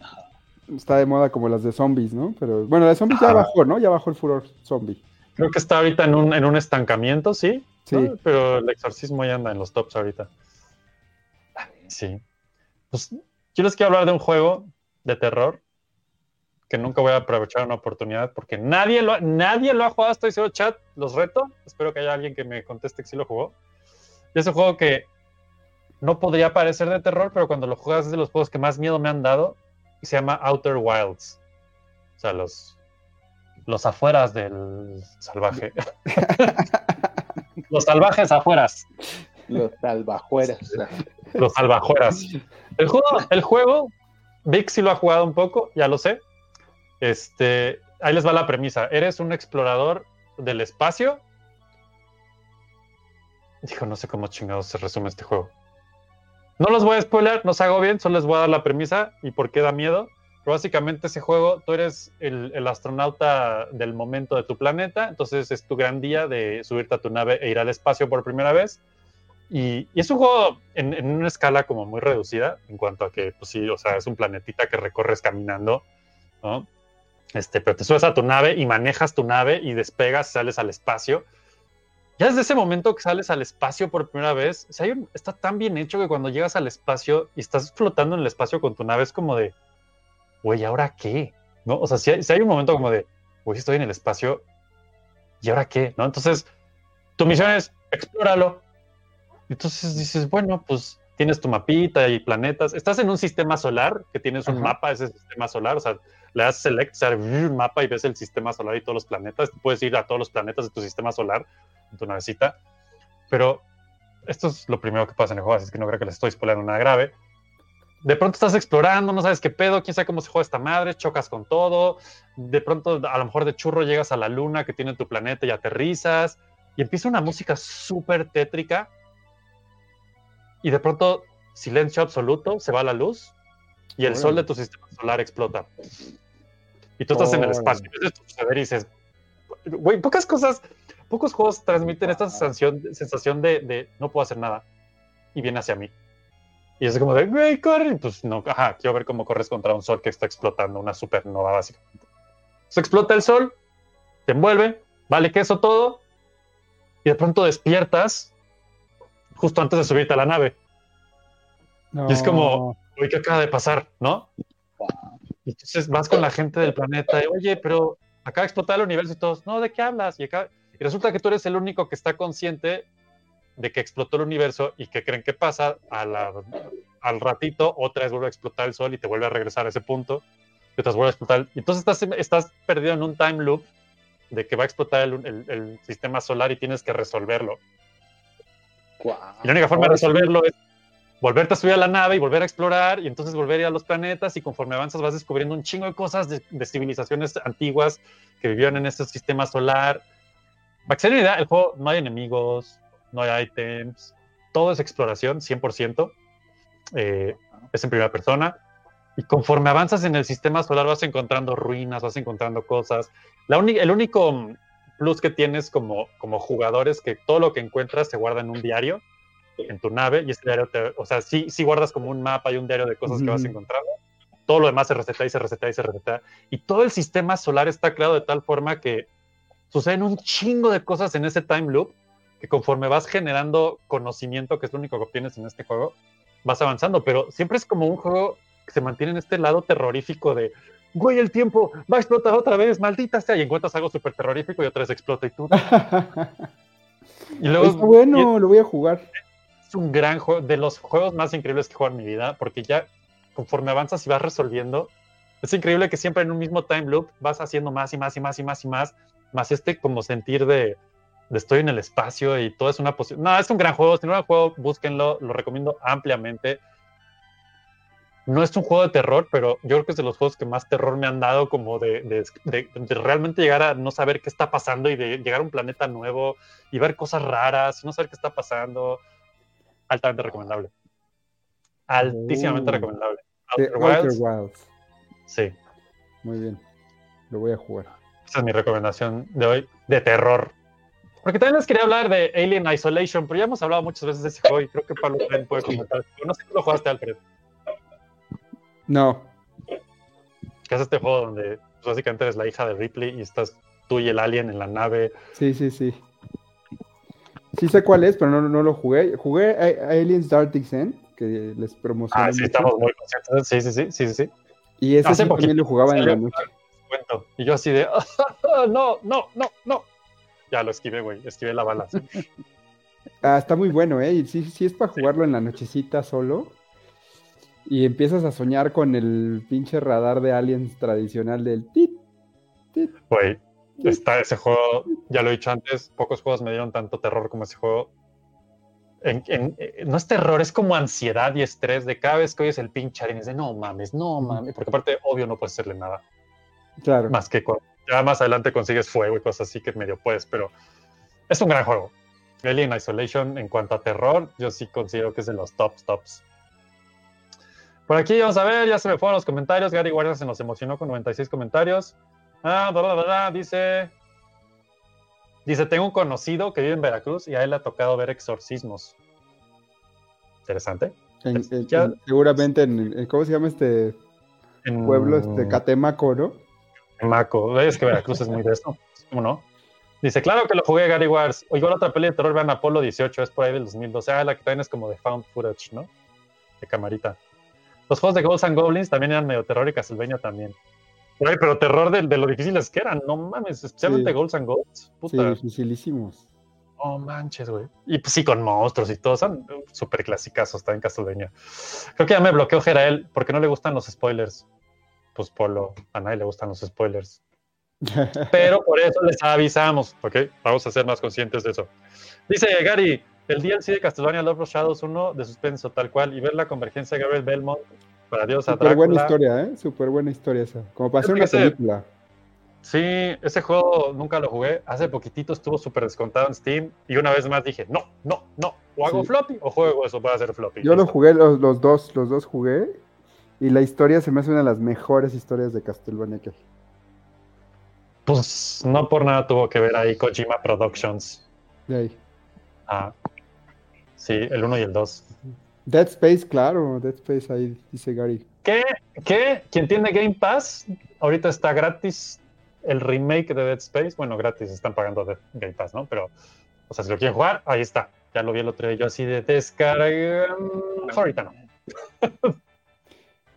Está de moda como las de zombies, ¿no? Pero bueno, la de zombies ya bajó, ¿no? Ya bajó el furor zombie. Creo que está ahorita en un, en un estancamiento, sí. Sí. ¿no? Pero el exorcismo ya anda en los tops ahorita. Sí. Pues yo les quiero hablar de un juego de terror que nunca voy a aprovechar una oportunidad porque nadie lo, ha- nadie lo ha jugado. Estoy seguro, chat, los reto. Espero que haya alguien que me conteste que sí lo jugó. Y es un juego que no podría parecer de terror, pero cuando lo juegas es de los juegos que más miedo me han dado y se llama Outer Wilds. O sea, los, los afueras del salvaje. los salvajes afueras. Los salvajueras. Los salvajueras. El juego, el juego, Vic sí lo ha jugado un poco, ya lo sé. Este, ahí les va la premisa. Eres un explorador del espacio. Dijo, no sé cómo chingados se resume este juego. No los voy a spoiler, no os hago bien, solo les voy a dar la premisa y por qué da miedo. Pero básicamente ese juego, tú eres el, astronauta del momento de tu planeta, entonces es tu gran día de subirte a tu nave e ir al espacio por primera vez. Y, y es un juego en, en una escala como muy reducida en cuanto a que, pues sí, o sea, es un planetita que recorres caminando, ¿no? Este, pero te subes a tu nave y manejas tu nave y despegas, sales al espacio. Ya desde ese momento que sales al espacio por primera vez, o sea, hay un- está tan bien hecho que cuando llegas al espacio y estás flotando en el espacio con tu nave, es como de, güey, ¿ahora qué? ¿No? O sea, si hay, si hay un momento como de, güey, estoy en el espacio, ¿y ahora qué? ¿No? Entonces, tu misión es explóralo. Entonces dices, bueno, pues tienes tu mapita y planetas. Estás en un sistema solar que tienes un mapa de ese sistema solar. O sea, le das select, sale un mapa y ves el sistema solar y todos los planetas. Puedes ir a todos los planetas de tu sistema solar en tu navecita. Pero esto es lo primero que pasa en el juego, así que no creo que les estoy spoilando nada grave. De pronto estás explorando, no sabes qué pedo, quién sabe cómo se juega esta madre, chocas con todo. De pronto, a lo mejor de churro llegas a la luna que tiene tu planeta y aterrizas. Y empieza una música súper tétrica. Y de pronto, silencio absoluto, se va la luz y el sol de tu sistema solar explota. Y tú estás en el espacio. Y ves suceder y dices, güey, pocas cosas, pocos juegos transmiten esta sensación, sensación de, de no puedo hacer nada. Y viene hacia mí. Y es como de, güey, corre. Y Pues no, ajá, quiero ver cómo corres contra un sol que está explotando, una supernova básicamente. Se explota el sol, te envuelve, vale queso todo, y de pronto despiertas justo antes de subirte a la nave. Y es como, uy, ¿qué acaba de pasar? ¿No? Y entonces vas con la gente del planeta y, oye, pero acaba de explotar el universo y todos, no, ¿de qué hablas? Y, acá- y resulta que tú eres el único que está consciente de que explotó el universo y que creen que pasa a la- al ratito, otra vez vuelve a explotar el sol y te vuelve a regresar a ese punto, y otras vuelve a explotar. Y entonces estás, estás perdido en un time loop de que va a explotar el, el- el sistema solar y tienes que resolverlo. Y la única forma de resolverlo es volverte a subir a la nave y volver a explorar y entonces volver a ir a los planetas y conforme avanzas vas descubriendo un chingo de cosas de, de civilizaciones antiguas que vivían en este sistema solar. Para que se den idea, el juego no hay enemigos, no hay items, todo es exploración, 100%. eh, es en primera persona. Y conforme avanzas en el sistema solar vas encontrando ruinas, vas encontrando cosas. La el único mm, plus que tienes como, como jugador es que todo lo que encuentras se guarda en un diario en tu nave y ese diario te, o sea, sí, sí guardas como un mapa y un diario de cosas que vas encontrando. Todo lo demás se receta y se receta y se receta. Y todo el sistema solar está creado de tal forma que suceden un chingo de cosas en ese time loop que conforme vas generando conocimiento, que es lo único que obtienes en este juego, vas avanzando. Pero siempre es como un juego que se mantiene en este lado terrorífico de, güey, el tiempo va a explotar otra vez, maldita sea, y encuentras algo súper terrorífico y otra vez explota y tú. y luego Está bueno, lo voy a jugar. Es un gran juego, de los juegos más increíbles que he jugado en mi vida, porque ya conforme avanzas y vas resolviendo, es increíble que siempre en un mismo time loop vas haciendo más y más y más y más y más, más este como sentir de, de estoy en el espacio y todo es una posibilidad. No, es un gran juego, si no lo han jugado, búsquenlo, lo recomiendo ampliamente. No es un juego de terror, pero yo creo que es de los juegos que más terror me han dado, como de, de- de- de realmente llegar a no saber qué está pasando y de llegar a un planeta nuevo y ver cosas raras y no saber qué está pasando altamente recomendable. Altísimamente Oh. recomendable. Outer Outer Wilds, Wilds. sí, Muy bien. Lo voy a jugar. esa es mi recomendación de hoy de terror. Porque también les quería hablar de Alien Isolation, pero ya hemos hablado muchas veces de ese juego y creo que Pablo también puede comentar. No sé si lo jugaste, Alfred. No. Que es este juego donde pues, básicamente eres la hija de Ripley y estás tú y el alien en la nave. Sí, sí, sí. Sí sé cuál es, pero no, no lo jugué. Jugué a- Aliens Dark Descent, que les promocioné Ah, sí, mucho. estamos muy conscientes. Sí, sí, sí, sí, sí. sí. Y ese Hace sí también lo jugaba en la noche. cuento. Y yo así de, no, no, no, no. Ya lo esquivé, güey. Esquivé la bala. Ah, está muy bueno, ¿eh? Sí, sí es para jugarlo en la nochecita solo. Y empiezas a soñar con el pinche radar de aliens tradicional del tit. Güey, está ese juego, ya lo he dicho antes, pocos juegos me dieron tanto terror como ese juego. En- en- eh, no es terror, es como ansiedad y estrés de cada vez que oyes el pinche alien, es de no mames, no mames, porque aparte, obvio, no puedes hacerle nada. Claro. Más que con, ya más adelante consigues fuego y cosas así que medio puedes, pero es un gran juego. Alien Isolation, en cuanto a terror, yo sí considero que es de los tops, tops. Por aquí vamos a ver, ya se me fueron los comentarios. Gary Guardia se nos emocionó con 96 comentarios. Ah, bla, bla, bla, bla, dice. Dice: Tengo un conocido que vive en Veracruz y a él le ha tocado ver exorcismos. Interesante. En- en- ya- en- seguramente en, en- ¿cómo se llama este En- pueblo? Este Catemaco, ¿no? Maco, es que Veracruz es muy de esto. ¿Cómo no? Dice, claro que lo jugué Gary Wars. O igual otra peli de terror, vean Apolo 18, es por ahí del 2012. Ah, la que también es como de found footage, ¿no? De camarita. Los juegos de Ghosts and Goblins también eran medio terror y Castlevania también. Pero terror de, de lo difíciles que eran, no mames, especialmente Sí. Ghosts and. Sí, Puta, dificilísimos. no manches, güey. Y pues sí, con monstruos y todo, son súper clasicazos, está en Castlevania. Creo que ya me bloqueó Jerael porque no le gustan los spoilers. Pues Polo, a nadie le gustan los spoilers. Pero por eso les avisamos, ¿ok? Vamos a ser más conscientes de eso. Dice Gary, el DLC de Castlevania Love of Shadows 1 de suspenso tal cual y ver la convergencia de Gabriel Belmont para Dios a Súper buena historia, ¿eh? Súper buena historia esa. Como para hacer una ese- película. Sí, ese juego nunca lo jugué. Hace poquitito estuvo súper descontado en Steam y una vez más dije, no, no, no. O hago Sí. floppy o juego eso para hacer floppy. Yo lo jugué, los, los dos, los dos jugué. Y la historia se me hace una de las mejores historias de Castlevania que hay. Pues no por nada tuvo que ver ahí Kojima Productions. De ahí. Ah, sí, el 1 y el 2. Dead Space, claro, Dead Space ahí dice Gary. ¿Qué? ¿Qué? Quien tiene Game Pass, ahorita está gratis el remake de Dead Space. Bueno, gratis, están pagando de Game Pass, ¿no? Pero, o sea, si lo quieren jugar, ahí está. Ya lo vi el otro día yo así de descarga. Ahorita no.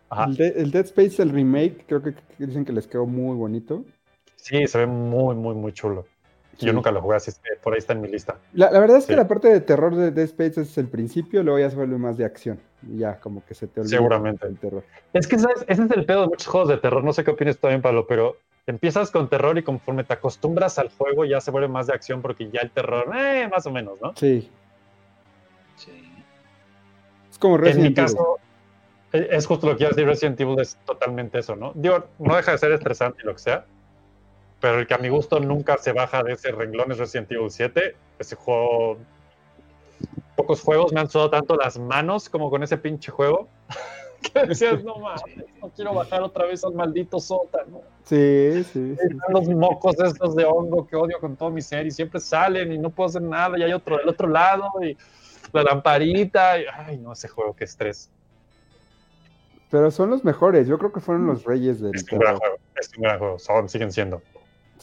Ajá. El, de- el Dead Space, el remake, creo que dicen que les quedó muy bonito. Sí, se ve muy, muy, muy chulo. Yo nunca lo jugué, así es que por ahí está en mi lista. La, la verdad es que la parte de terror de Dead Space es el principio, luego ya se vuelve más de acción. Y ya, como que se te olvida Seguramente. el terror. Es que ¿sabes? ese es el pedo de muchos juegos de terror. No sé qué opinas también, Pablo, pero empiezas con terror y conforme te acostumbras al juego ya se vuelve más de acción porque ya el terror, eh, más o menos, ¿no? Sí. Sí. Es como En mi Resident caso, es justo lo que iba a decir, Resident Evil es totalmente eso, ¿no? Digo, no deja de ser estresante y lo que sea, pero el que a mi gusto nunca se baja de ese renglón es Resident Evil 7. Ese juego... Pocos juegos me han sudado tanto las manos como con ese pinche juego. que decías, no mames, no quiero bajar otra vez al maldito sótano. Sí, sí, sí. Los mocos estos de hongo que odio con todo mi ser y siempre salen y no puedo hacer nada y hay otro del otro lado y la lamparita y, ay no ese juego qué estrés Pero son los mejores. Yo creo que fueron los reyes del es un gran juego es un gran juego son siguen siendo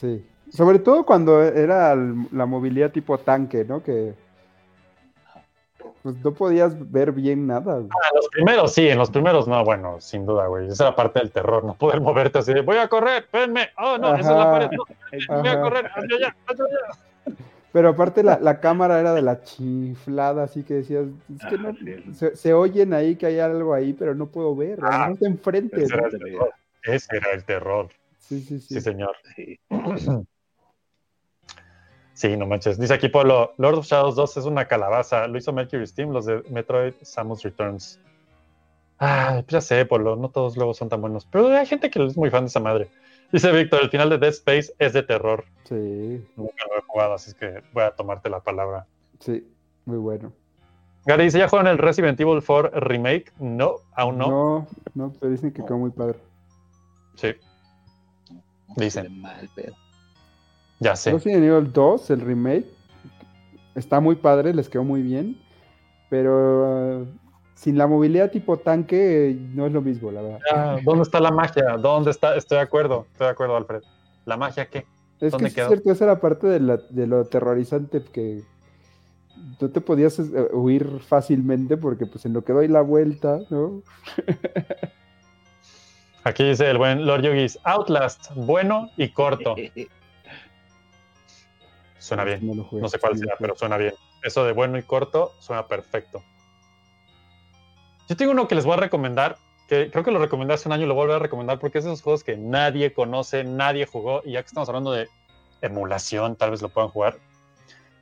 Sí. Sobre todo cuando era la movilidad tipo tanque, ¿no? Que pues no podías ver bien nada. güey. Ah, los primeros sí en los primeros no bueno sin duda güey esa era parte del terror no poder moverte así de voy a correr espérenme oh no esa es la Ajá. pared no, voy a Ajá. correr hacia allá hacia allá Pero aparte la, la cámara era de la chiflada, así que decías, es que no, se, se oyen ahí que hay algo ahí, pero no puedo ver, Ah, no está enfrente. ese ¿no? era el terror ese era el terror Sí, sí, sí. sí señor Sí. Sí, no manches. Dice aquí Polo, Lord of Shadows 2 es una calabaza. Lo hizo Mercury Steam, los de Metroid Samus Returns. Ay, pues ya sé, Polo, no todos luego son tan buenos. Pero hay gente que es muy fan de esa madre. Dice Víctor, el final de Dead Space es de terror. Sí, Nunca lo he jugado, así es que voy a tomarte la palabra. sí, muy bueno. Gary dice, ¿ya jugaron el Resident Evil 4 Remake? No, aún no. No, no, pero dicen que quedó muy padre. Sí, Dicen. mal, pero. ya sé. Resident Evil 2, el remake, está muy padre, les quedó muy bien, pero uh, sin la movilidad tipo tanque eh, no es lo mismo, la verdad. Ah, ¿Dónde está la magia? ¿Dónde está? Estoy de acuerdo, estoy de acuerdo, Alfred. ¿La magia qué? Es que ¿Dónde sí es cierto, esa era parte de, la- de lo aterrorizante que no te podías eh, huir fácilmente porque pues en lo que doy la vuelta, ¿no? Aquí dice el buen Lord Yogis, Outlast, bueno y corto. Suena bien. No, sé cuál lo pero suena bien. Eso de bueno y corto suena perfecto. Yo tengo uno que les voy a recomendar, que creo que lo recomendé hace un año y lo voy a volver a recomendar porque es de esos juegos que nadie conoce, nadie jugó, y ya que estamos hablando de emulación, tal vez lo puedan jugar.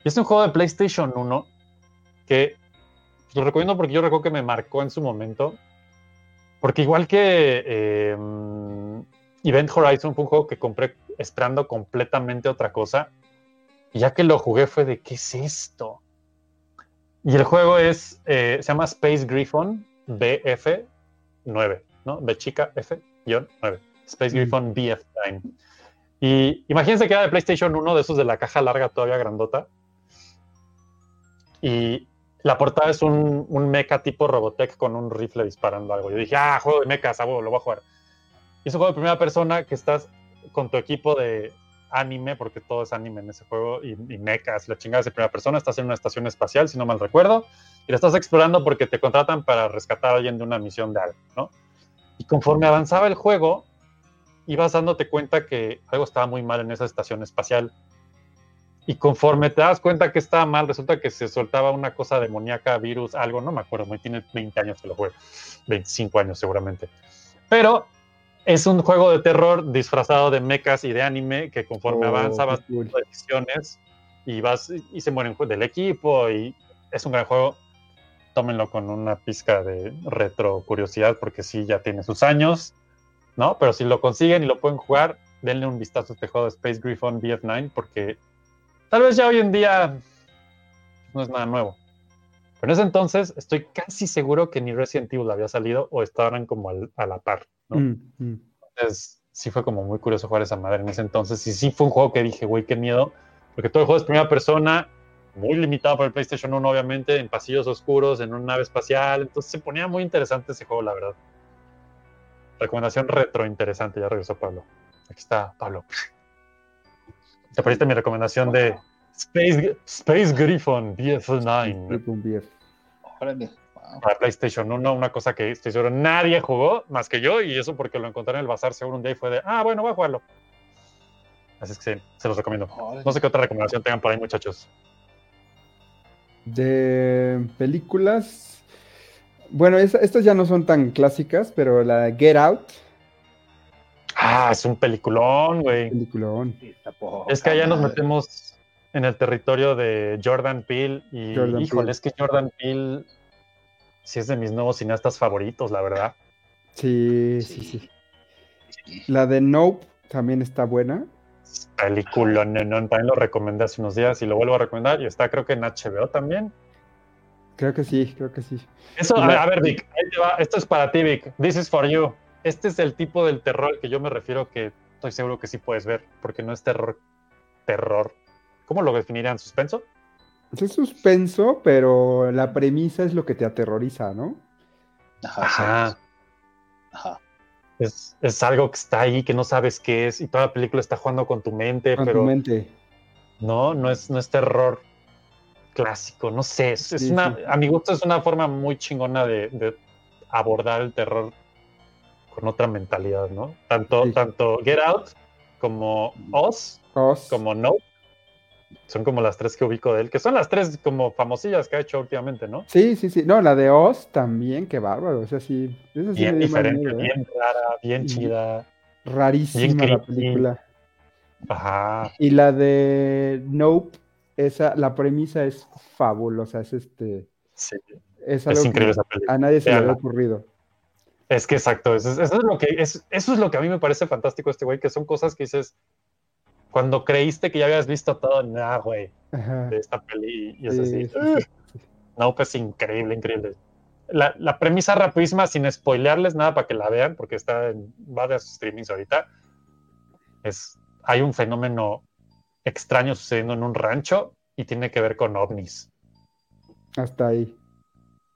Y es un juego de PlayStation 1 que pues, lo recomiendo porque yo recuerdo que me marcó en su momento. Porque igual que eh, Event Horizon fue un juego que compré esperando completamente otra cosa. Y ya que lo jugué fue de, ¿qué es esto? Y el juego es, eh, se llama Space Griffon BF9, ¿no? B chica F-9. Space Griffon BF9. Y imagínense que era de PlayStation 1, de esos de la caja larga todavía grandota. Y la portada es un, un mecha tipo Robotech con un rifle disparando algo. Yo dije, ah, juego de mechas, a lo voy a jugar. Y es un juego de primera persona que estás con tu equipo de anime, porque todo es anime en ese juego, y, y mechas, la chingada es de primera persona, estás en una estación espacial, si no mal recuerdo, y la estás explorando porque te contratan para rescatar a alguien de una misión de algo, ¿no? Y conforme avanzaba el juego, ibas dándote cuenta que algo estaba muy mal en esa estación espacial. Y conforme te das cuenta que estaba mal, resulta que se soltaba una cosa demoníaca, virus, algo, no me acuerdo, muy tiene 20 años que lo juego, 25 años seguramente. Pero es un juego de terror disfrazado de mechas y de anime que conforme Oh, avanza vas tomando decisiones y vas y se mueren del equipo y es un gran juego. Tómenlo con una pizca de retro curiosidad, porque sí, ya tiene sus años, ¿no? Pero si lo consiguen y lo pueden jugar, denle un vistazo a este juego de Space Griffon BF9, porque tal vez ya hoy en día no es nada nuevo. Pero en ese entonces estoy casi seguro que ni Resident Evil había salido o estaban como al- a la par, ¿no? Mm, mm. Entonces, sí fue como muy curioso jugar esa madre en ese entonces. Y sí fue un juego que dije, güey, qué miedo. Porque todo el juego es primera persona, muy limitado por el PlayStation 1, obviamente, en pasillos oscuros, en una nave espacial. Entonces se ponía muy interesante ese juego, la verdad. Recomendación retro interesante, ya regresó Pablo. Aquí está Pablo. Te perdiste mi recomendación de Space, Space Griffon BF9 Griffon BF. Para PlayStation 1, una cosa que estoy seguro nadie jugó más que yo, y eso porque lo encontré en el bazar seguro un día y fue de, ah, bueno, voy a jugarlo. Así es que sí, se los recomiendo. No sé qué otra recomendación tengan por ahí, muchachos. De películas. Bueno, es- estas ya no son tan clásicas, pero la Get Out. Ah, es un peliculón, güey. Peliculón. Es que allá nos metemos en el territorio de Jordan Peele y, Jordan híjole, Peele. es que Jordan Peele sí es de mis nuevos cineastas favoritos, la verdad. Sí, sí, sí. La de Nope también está buena. Película, no, no, también lo recomendé hace unos días y lo vuelvo a recomendar y está creo que en HBO también. Creo que sí, creo que sí. Eso, a ver, Vic, ahí te va. Esto es para ti, Vic. This is for you. Este es el tipo del terror al que yo me refiero que estoy seguro que sí puedes ver, porque no es terror. Terror. ¿Cómo lo definirían? ¿Suspenso? Es suspenso, pero la premisa es lo que te aterroriza, ¿no? Ajá. Es, es algo que está ahí, que no sabes qué es, y toda la película está jugando con tu mente, Con pero tu mente. no, no es, no es terror clásico, no sé. Es, es una, sí. A mi gusto es una forma muy chingona de, de abordar el terror con otra mentalidad, ¿no? Tanto, tanto Get Out como Oz, Oz. como No. Son como las tres que ubico de él, que son las tres como famosillas que ha hecho últimamente, ¿no? Sí, sí, sí. No, la de Oz también, qué bárbaro. O sea, sí. Esa sí Bien diferente, miedo, ¿eh? bien rara, bien chida. Rarísima bien la película. Ajá. Y la de Nope, esa, la premisa es fabulosa. Es este. Sí. Es, Es algo que increíble esa película. A nadie se le había ocurrido. Es que exacto, eso, es- eso es lo que es, eso es lo que a mí me parece fantástico este güey, que son cosas que dices cuando creíste que ya habías visto todo, nah, güey, de esta peli y es Sí, así. No, pues increíble, increíble. La, la premisa rapidísima, sin spoilearles nada para que la vean, porque está en varios streamings ahorita, es hay un fenómeno extraño sucediendo en un rancho y tiene que ver con ovnis. Hasta ahí.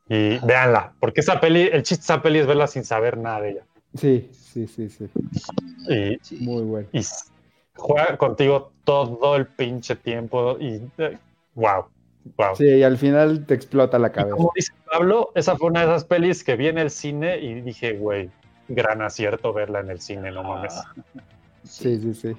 Y véanla, porque esa peli, el chiste de esa peli es verla sin saber nada de ella. Sí, sí, sí, sí. Y, Muy bueno. y juega contigo todo el pinche tiempo y eh, wow, wow. Sí, y al final te explota la Y cabeza. como dice Pablo, esa fue una de esas pelis que vi en el cine y dije, güey, gran acierto verla en el cine, no mames. Sí, sí, sí.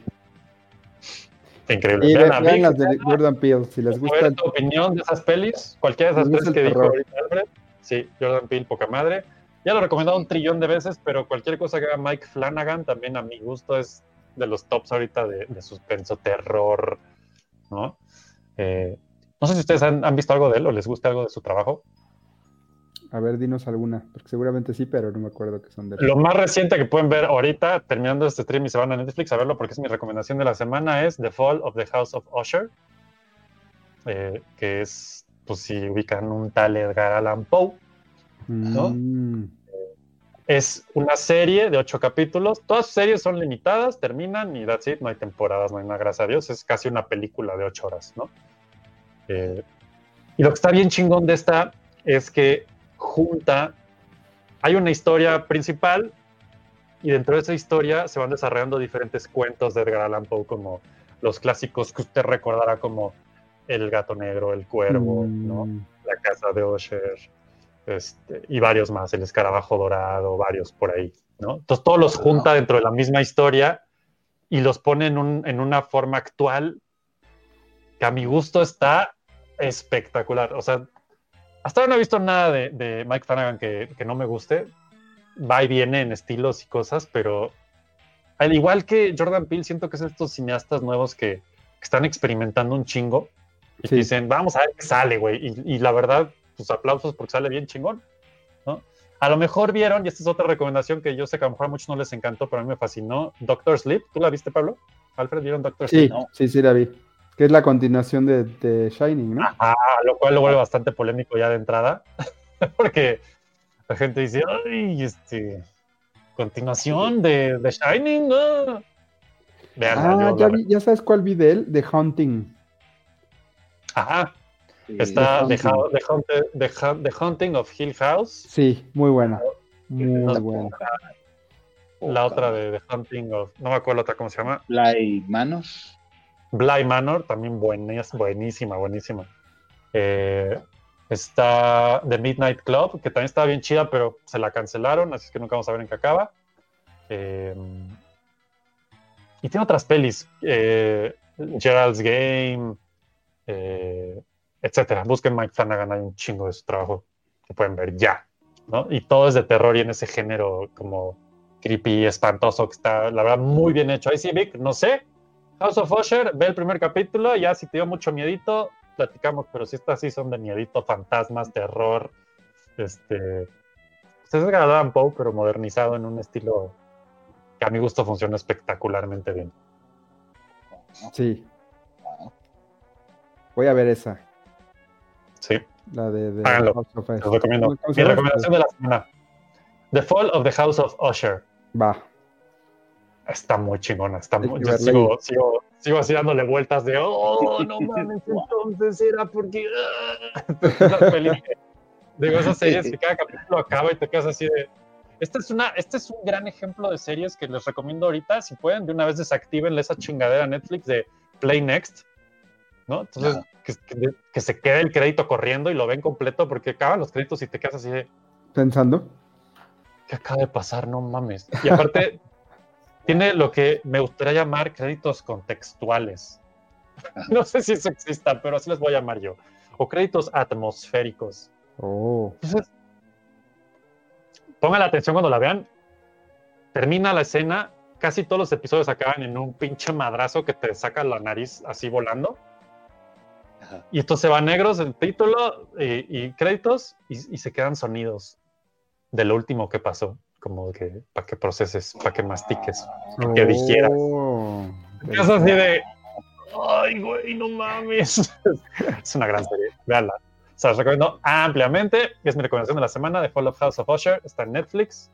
Increíble. Y ve- Vean las de Jordan Peele, si les gusta. tu opinión de esas pelis, cualquiera de esas gusta que dijo terror. Sí, Jordan Peele, poca madre. Ya lo he recomendado un trillón de veces, pero cualquier cosa que haga Mike Flanagan también a mi gusto es de los tops ahorita de, de suspenso, terror, ¿no? Eh, no sé si ustedes han, han visto algo de él o les gusta algo de su trabajo. A ver, dinos alguna, porque seguramente sí, pero no me acuerdo que son de Lo más reciente que pueden ver ahorita, terminando este stream y se van a Netflix a verlo porque es mi recomendación de la semana, es The Fall of the House of Usher, eh, que es, pues si ubican un tal Edgar Allan Poe, ¿no? Mm, Es una serie de ocho capítulos. Todas sus series son limitadas, terminan y that's it. No hay temporadas, no hay nada, gracias a Dios. Es casi una película de ocho horas, ¿no? Eh, y lo que está bien chingón de esta es que junta. Hay una historia principal y dentro de esa historia se van desarrollando diferentes cuentos de Edgar Allan Poe, como los clásicos que usted recordará como El gato negro, El cuervo, ¿no? mm, La casa de Usher, este, y varios más, el escarabajo dorado, varios por ahí, ¿no? Entonces todos los junta dentro de la misma historia y los pone en, un- en una forma actual que a mi gusto está espectacular. O sea, hasta ahora no he visto nada de, de Mike Flanagan que, que no me guste. Va y viene en estilos y cosas, pero al igual que Jordan Peele, siento que es estos cineastas nuevos que, que están experimentando un chingo Y dicen, vamos a ver qué sale, güey. Y, y la verdad, pues aplausos porque sale bien chingón, ¿no? A lo mejor vieron, y esta es otra recomendación que yo sé que a lo mejor a muchos no les encantó, pero a mí me fascinó, Doctor Sleep. ¿Tú la viste, Pablo? Alfred, ¿vieron Doctor Sí, Sleep? No. sí, sí, la vi. Que es la continuación de, de Shining, ¿no? Ah, lo cual lo vuelve bastante polémico ya de entrada, porque la gente dice, ay, este, continuación de, de Shining, ¿no? Veanla, ah, yo ya, la- vi- ya sabes cuál vi de él, The Hunting. Ajá. Está The Haunting of Hill House. Sí, muy buena. Muy No, buena. La otra de The Hunting of. No me acuerdo la otra cómo se llama. Bly Manor. Bly Manor, también buenísima, buenísima. Eh, está The Midnight Club, que también estaba bien chida, pero se la cancelaron, así que nunca vamos a ver en qué acaba. Eh, y tiene otras pelis, eh, Gerald's Game, eh, etcétera. Busquen Mike Flanagan, hay un chingo de su trabajo que pueden ver ya, ¿no? Y todo es de terror y en ese género como creepy, espantoso, que está, la verdad, muy bien hecho. Ahí sí, Vic, no sé, House of Usher, ve el primer capítulo, ya si te dio mucho miedito, platicamos, pero si estas sí son de miedito, fantasmas, terror, este... Pues es Allan Poe, pero modernizado en un estilo que a mi gusto funciona espectacularmente bien. Sí. Voy a ver esa. Sí. La de, de Háganlo. House of Usher. Los recomiendo. ¿Cómo se Mi recomendación de la semana. The Fall of the House of Usher. Va. Está muy chingona. Está muy, yo sigo, sigo, sigo así dándole vueltas de, oh, no mames, entonces era porque... ah". Digo, esas series que cada capítulo acaba y te quedas así de... Este es, una, este es un gran ejemplo de series que les recomiendo ahorita. Si pueden, de una vez desactiven esa chingadera Netflix de Play Next. ¿No? Entonces, que, que- que se quede el crédito corriendo y lo ven completo porque acaban los créditos y te quedas así de... Pensando. ¿qué acaba de pasar? No mames. Y aparte, tiene lo que me gustaría llamar créditos contextuales. No sé si eso exista, pero así les voy a llamar yo. O créditos atmosféricos. Oh. Entonces, pongan la atención cuando la vean. Termina la escena, casi todos los episodios acaban en un pinche madrazo que te saca la nariz así volando. Y esto se va negros el título y, y créditos y, y se quedan sonidos de lo último que pasó, como que para que proceses, para que mastiques, para que digieras. Oh. Es así de, ay, güey, no mames. es una gran serie, véanla. Se las recomiendo ampliamente. Es mi recomendación de la semana de Fall of House of Usher. Está en Netflix.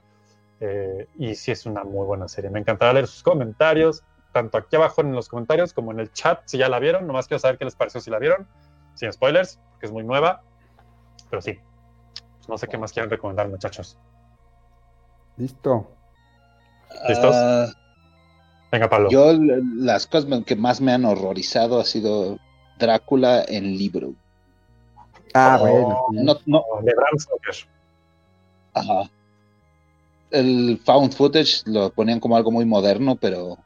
Eh, y sí es una muy buena serie. Me encantará leer sus comentarios, tanto aquí abajo en los comentarios como en el chat, si ya la vieron. Nomás quiero saber qué les pareció si la vieron. Sin spoilers, porque es muy nueva. Pero sí. No sé qué más quieren recomendar, muchachos. Listo. ¿Listos? Ah, Venga, Pablo. yo las cosas que más me han horrorizado ha sido Drácula en libro. Ah, Oh, bueno. No, no, De Bram Stoker. ajá. El found footage lo ponían como algo muy moderno, pero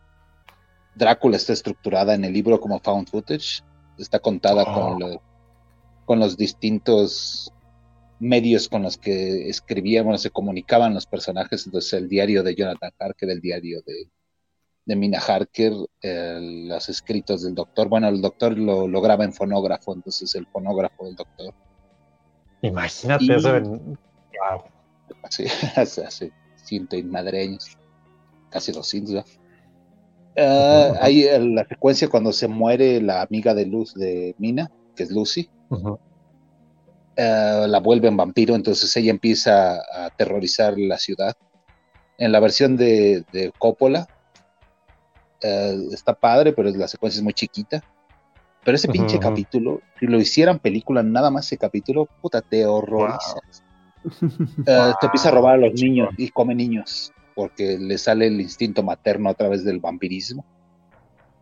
Drácula está estructurada en el libro como found footage. Está contada Oh. con, lo- con los distintos medios con los que escribían, bueno, se comunicaban los personajes. Entonces, el diario de Jonathan Harker, el diario de, de Mina Harker, los escritos del doctor. Bueno, el doctor lo, lo graba en fonógrafo, entonces el fonógrafo del doctor. Imagínate Y- eso en. Wow. Así, hace, hace ciento y madre años, casi 200 Ah, hay eh, la secuencia cuando se muere la amiga de Luz de Mina, que es Lucy, eh, la vuelven vampiro, entonces ella empieza a aterrorizar la ciudad. En la versión de, de Coppola eh, está padre, pero la secuencia es muy chiquita. Pero ese pinche capítulo, si lo hicieran película, nada más ese capítulo, puta, te horrorizas. Te empieza a robar a los niños y come niños porque le sale el instinto materno a través del vampirismo.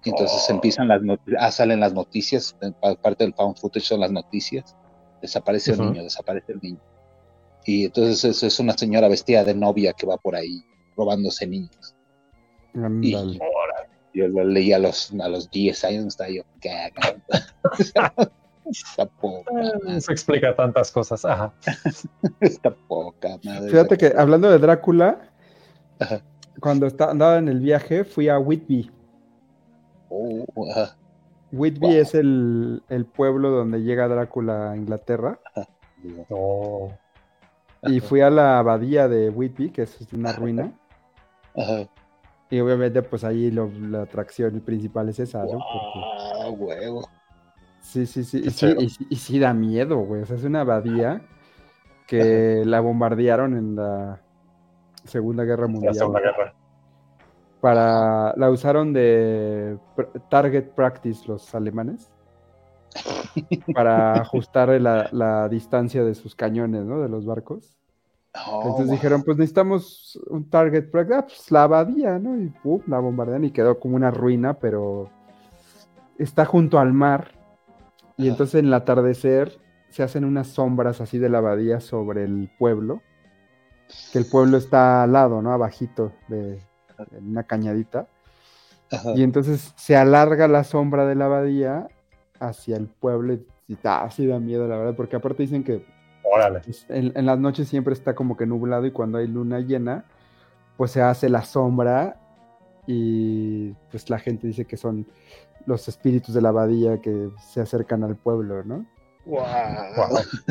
Y entonces empiezan las ah, salen las noticias, eh, pa- parte del found footage son las noticias. Desaparece Ujú. el niño, desaparece el niño. Y entonces es, es una señora vestida de novia que va por ahí robándose niños. Y yo lo leí a los, a los 10 años, estaba yo. Está poca, Eso explica tantas cosas. Ajá. está poca madre. Fíjate que hablando de Drácula, Ajá. cuando esta- andaba en el viaje, fui a Whitby. Oh, ajá. Whitby es el, el pueblo donde llega Drácula a Inglaterra. Oh. Y fui a la abadía de Whitby, que es una ruina. Ajá. Y obviamente, pues ahí lo- la atracción principal es esa, ¿no? Porque- Ah, huevo. Sí, sí, sí. Qué Y sí, feo. y sí- y sí da miedo, güey. O sea, es una abadía que la bombardearon en la Segunda Guerra La Mundial. Segunda Guerra. Para, la usaron de target practice los alemanes para ajustar la, la distancia de sus cañones, ¿no? De los barcos. Entonces dijeron, pues necesitamos un target practice, ah, pues la abadía, ¿no? Y pum, la bombardean y quedó como una ruina, pero está junto al mar. Y entonces en el atardecer se hacen unas sombras así de la abadía sobre el pueblo. Que el pueblo está al lado, ¿no? Abajito de una cañadita. Y entonces se alarga la sombra de la abadía hacia el pueblo y, y da, así da miedo, la verdad, porque aparte dicen que Órale. pues, en, en las noches siempre está como que nublado y cuando hay luna llena, pues se hace la sombra y pues la gente dice que son los espíritus de la abadía que se acercan al pueblo, ¿no? Wow.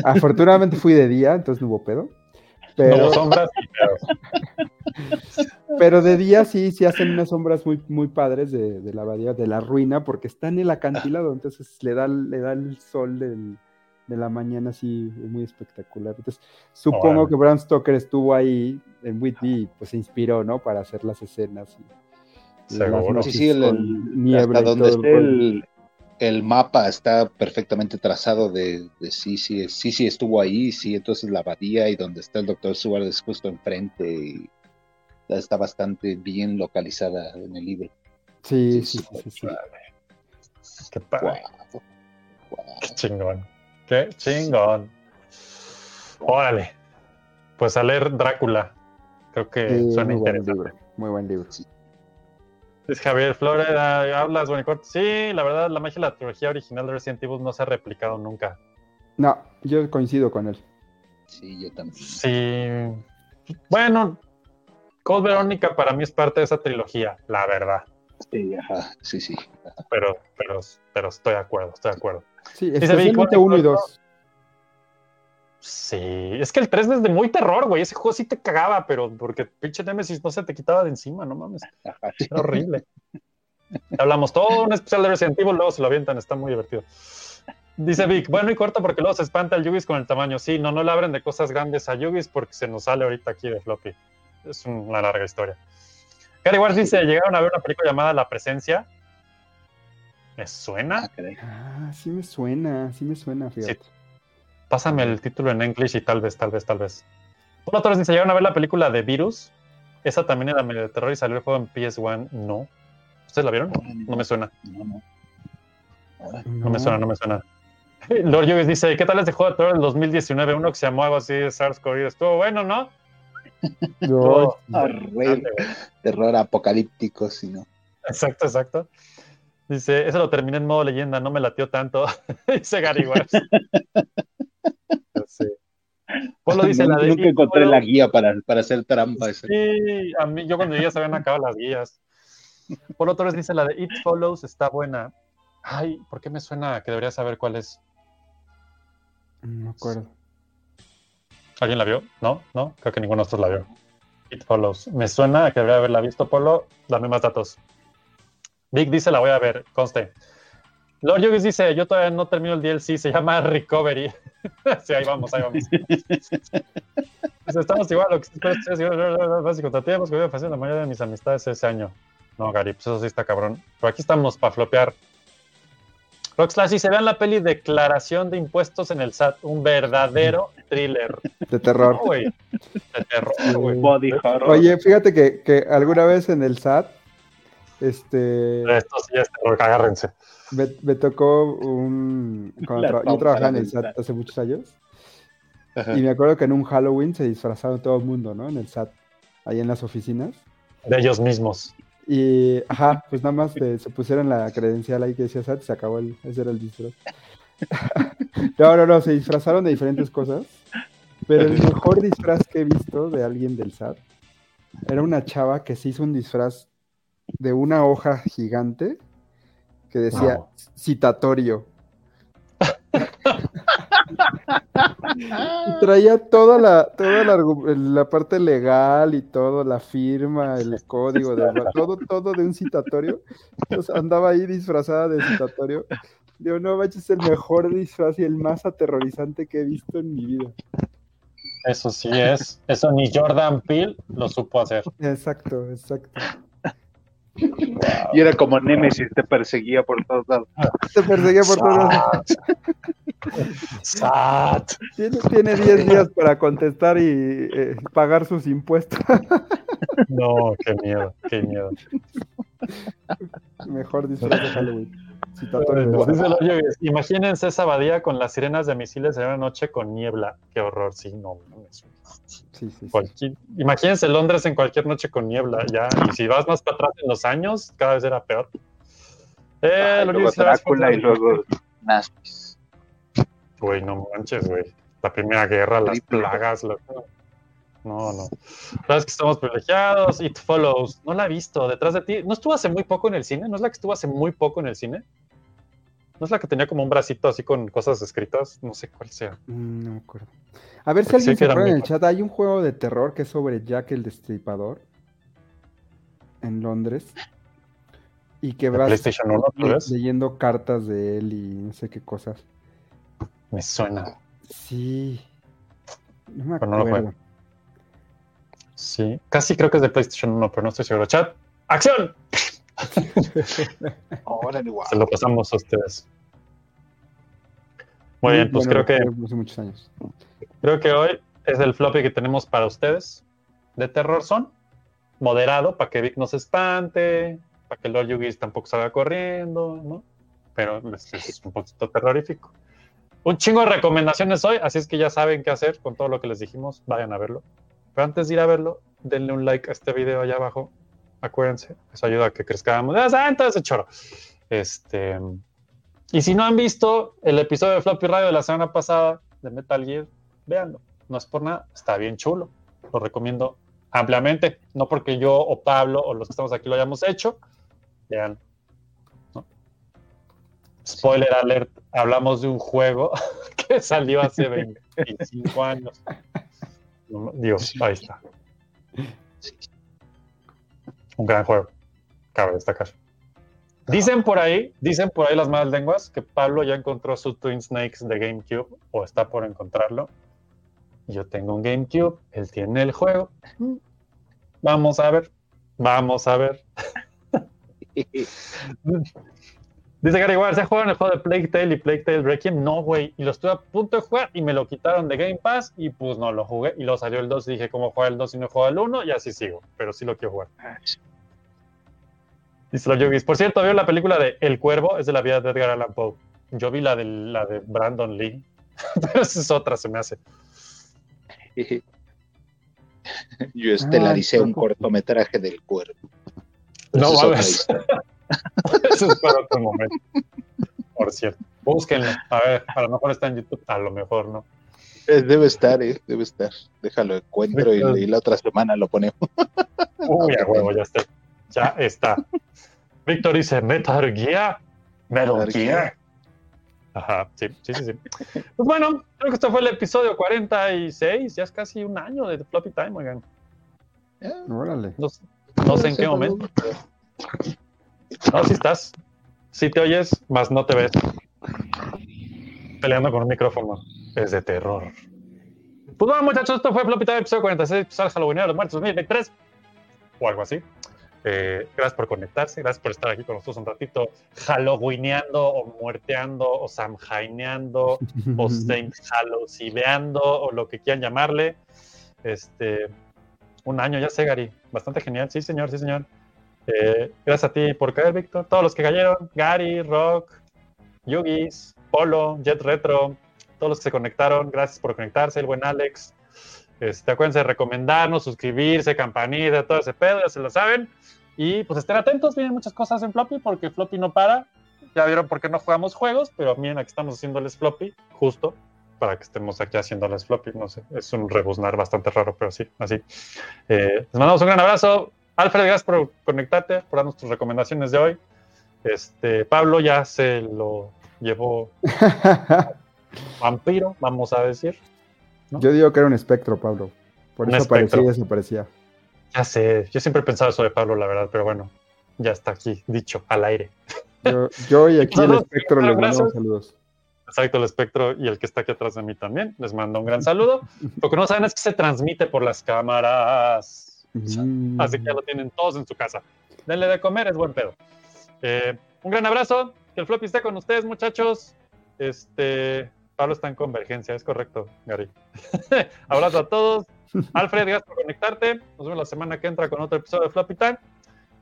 Afortunadamente fui de día, entonces no hubo pedo. Pero, sombras pero de día sí, sí hacen unas sombras muy, muy padres de, de la abadía, de la ruina, porque está en el acantilado, entonces le da, le da el sol del- de la mañana así muy espectacular. Entonces, supongo que Bram Stoker estuvo ahí en Whitby y pues se inspiró, ¿no? Para hacer las escenas. Y, las Seguro. noches Sí, sí, el, niebla hasta y donde todo el esté el, el mapa está perfectamente trazado de, de sí, sí, sí, sí estuvo ahí, sí, entonces la abadía y donde está el doctor Seward es justo enfrente y está bastante bien localizada en el libro. Sí, sí, sí, sí, sí. Qué padre. Wow. Qué chingón. Qué chingón. Órale. Pues a leer Drácula. Creo que Sí, suena muy buen interesante. libro, muy buen libro. Es Javier Flora, ah, hablas, Buenicorte. Sí, la verdad, la magia de la trilogía original de Resident Evil no se ha replicado nunca. No, yo coincido con él. Sí, yo también. Sí. Bueno, Cold Verónica para mí es parte de esa trilogía, la verdad. Sí, ajá, sí, sí. Pero, pero, pero estoy de acuerdo, estoy de acuerdo. Sí, especialmente 1 y pues, 2. Sí, es que el 3 es de muy terror, güey. Ese juego sí te cagaba, pero porque pinche Nemesis no se te quitaba de encima, no mames. Era horrible. Hablamos todo un especial de Resident Evil, luego se lo avientan, está muy divertido. Dice Vic, bueno y corto porque luego se espanta el Yugis con el tamaño. Sí, no, no le abren de cosas grandes a Yugis porque se nos sale ahorita aquí de floppy. Es una larga historia. Gary Wars dice, llegaron a ver una película llamada La Presencia. ¿Me suena? Ah. Ah, sí me suena, sí me suena, fíjate. Pásame el título en English y tal vez, tal vez, tal vez. Paul Torres dice, ¿llegaron a ver la película de Virus? Esa también era medio de terror y salió el juego en PS1. No. ¿Ustedes la vieron? No me suena. No, no. No me suena, no me suena. Lord Yugis dice, ¿qué tal este juego de terror del 2019? Uno que se llamó algo así de SARS-CoV. Estuvo bueno, ¿no? No, Horrible. Terror apocalíptico, si no. Exacto, exacto. Dice, ese lo terminé en modo leyenda, no me latió tanto. dice Gary Wars. Sí. Polo dice la de Nunca encontré la guía para, para hacer trampa. ese. Sí, a mí, yo cuando llegué se habían acabado las guías. Polo Torres dice la de It Follows está buena. Ay, ¿por qué me suena que debería saber cuál es? No me acuerdo. ¿Alguien la vio? ¿No? ¿No? Creo que ninguno de nosotros la vio. It Follows. Me suena que debería haberla visto, Polo. Dame más datos. Vic dice, la voy a ver, conste. Lord Yugis dice, yo todavía no termino el DLC, se llama Recovery. sí, ahí vamos, ahí vamos. Dice, estamos igual, lo que es igual, básico, tratemos que voy a hacer la mayoría de mis amistades ese año. No, Gary, pues eso sí está cabrón. Pero aquí estamos para flopear. Roxlash dice, vean la peli Declaración de Impuestos en el SAT, un verdadero thriller. De terror. No. De terror, güey. Body horror. Oye, fíjate que, que alguna vez en el SAT, este, Esto sí es terror, agárrense. me, me tocó un... cuando La tra- yo trabajaba en el SAT SAT. hace muchos años Ajá. y me acuerdo que en un Halloween se disfrazaron todo el mundo, ¿no? En el SAT, ahí en las oficinas. De ellos mismos. Y, ajá, pues nada más te- se pusieron la credencial ahí que decía SAT y se acabó el, ese era el disfraz. no, no, no, se disfrazaron de diferentes cosas, pero el mejor disfraz que he visto de alguien del SAT era una chava que se hizo un disfraz de una hoja gigante que decía citatorio. Y traía toda la, toda la, parte legal y todo, la firma, el código, de, todo, todo de un citatorio. Entonces andaba ahí disfrazada de citatorio. Digo, no manches, es el mejor disfraz y el más aterrorizante que he visto en mi vida. Eso sí es. Eso ni Jordan Peele lo supo hacer. Exacto, exacto. Y era como Nemesis, te perseguía por todos lados. Te perseguía por todos lados. Sat. Tiene, tiene 10 días para contestar y eh, pagar sus impuestos. No, qué miedo, qué miedo. Mejor disfraz de Halloween. Citatorio. Pues dice hoyo, Imagínense esa abadía con las sirenas de misiles en una noche con niebla. Qué horror, sí, no mames. Sí, sí, Imagínense Londres en cualquier noche con niebla, ya. Y si vas más para atrás en los años, cada vez era peor. Eh, Ay, lo luego Drácula y luego Nazis. Güey, no manches, güey. La primera guerra, las plagas, lo- No, no. Sabes que estamos privilegiados. It follows. No la he visto. Detrás de ti. ¿No estuvo hace muy poco en el cine? ¿No es la que estuvo hace muy poco en el cine? ¿No es la que tenía como un bracito así con cosas escritas? No sé cuál sea. Mm, No me acuerdo. A ver si alguien se acuerda en el chat. Hay un juego de terror que es sobre Jack el Destripador en Londres. Y que ¿De vas PlayStation 1 otra le- vez? leyendo cartas de él y no sé qué cosas. Me suena. Sí. No me Pero no lo acuerdo. Sí. Casi creo que es de PlayStation 1, pero no estoy seguro. Chat. ¡Acción! Órale, guau. Se lo pasamos a ustedes. Muy bien, pues bueno, creo que fue Hace muchos años. Creo que hoy es el floppy que tenemos para ustedes de terror son moderado para que Vic no se espante, para que Lord Yugis tampoco salga corriendo, ¿no? Pero es, es un poquito terrorífico. Un chingo de recomendaciones hoy, así es que ya saben qué hacer con todo lo que les dijimos, vayan a verlo. Pero antes de ir a verlo, denle un like a este video allá abajo. Acuérdense, eso ayuda a que crezcamos. ¡Ah, entonces choro! Este, y si no han visto el episodio de Floppy Radio de la semana pasada de Metal Gear, véanlo. No es por nada, está bien chulo. Lo recomiendo ampliamente. No porque yo o Pablo o los que estamos aquí lo hayamos hecho. Vean. ¿no? Spoiler alert, hablamos de un juego que salió hace 25 años. Digo, ahí está. Un gran juego. Cabe destacar. Dicen por ahí, dicen por ahí las malas lenguas que Pablo ya encontró su Twin Snakes de GameCube o está por encontrarlo. Yo tengo un GameCube, él tiene el juego. Vamos a ver, vamos a ver. Dice Gary Ward, ¿se juegan el juego de Plague Tale y Plague Tale Requiem? No, güey. Y lo estuve a punto de jugar y me lo quitaron de Game Pass y pues no lo jugué. Y luego salió el 2 y dije, ¿cómo jugar el 2 y no juego el 1? Y así sigo, pero sí lo quiero jugar. Dice los yogis. Por cierto, ¿vio la película de El Cuervo? Es de la vida de Edgar Allan Poe. Yo vi la de, la de Brandon Lee. Pero esa es otra, se me hace. Yo estelaricé un cortometraje del cuerpo. No Esa Eso es para otro momento. Por cierto. Búsquenlo. A ver, a lo mejor está en YouTube. A lo mejor no. Eh, Debe estar, eh, debe estar. Déjalo, encuentro y, y la otra semana lo ponemos. Uy, a huevo, ya está. Ya está. Víctor dice Metal Gear. Metal Gear. Ajá, sí, sí, sí, sí. Pues bueno, creo que esto fue el episodio 46. Ya es casi un año de Floppy Time, oigan. Órale. No, sé- no sé en qué momento. pero- No, si estás. Si te oyes, más no te ves. Peleando con un micrófono. Es de terror. Pues bueno, muchachos, esto fue Floppy Time, episodio 46, episodio Halloween de los Muertos 2023. O algo así. Eh, gracias por conectarse, gracias por estar aquí con nosotros un ratito, halloweeneando o muerteando o samjaineando o Saint Hallowsideando o lo que quieran llamarle. Este, un año, ya sé, Gary. Bastante genial. Sí, señor, sí, señor. Eh, gracias a ti por caer, Víctor. Todos los que cayeron, Gary, Rock, Yugis, Polo, Jet Retro, todos los que se conectaron, gracias por conectarse, el buen Alex. Este, acuérdense de recomendarnos, suscribirse, campanita, todo ese pedo, ya se lo saben. Y pues estén atentos, vienen muchas cosas en Floppy porque Floppy no para. Ya vieron por qué no jugamos juegos, pero miren, aquí estamos haciéndoles Floppy, justo para que estemos aquí haciéndoles Floppy. No sé, es un rebuznar bastante raro, pero sí, así. Eh, les mandamos un gran abrazo. Alfred, gracias por conectarte, por darnos tus recomendaciones de hoy. Este, Pablo ya se lo llevó vampiro, vamos a decir. Yo digo que era un espectro, Pablo. Por Un eso aparecía y desaparecía. Ya sé, yo siempre he pensado eso de Pablo, la verdad, pero bueno, ya está aquí, dicho, al aire. Yo, yo y aquí el espectro les abrazos. saludos. Exacto, el espectro y el que está aquí atrás de mí también. Les mando un gran saludo. Lo que no saben es que se transmite por las cámaras. Mm. Así que ya lo tienen todos en su casa. Denle de comer, es buen pedo. Eh, un gran abrazo. Que el floppy esté con ustedes, muchachos. Este, Pablo está en convergencia, es correcto, Gary. abrazo a todos. Alfred, gracias por conectarte. Nos vemos la semana que entra con otro episodio de Floppy Time.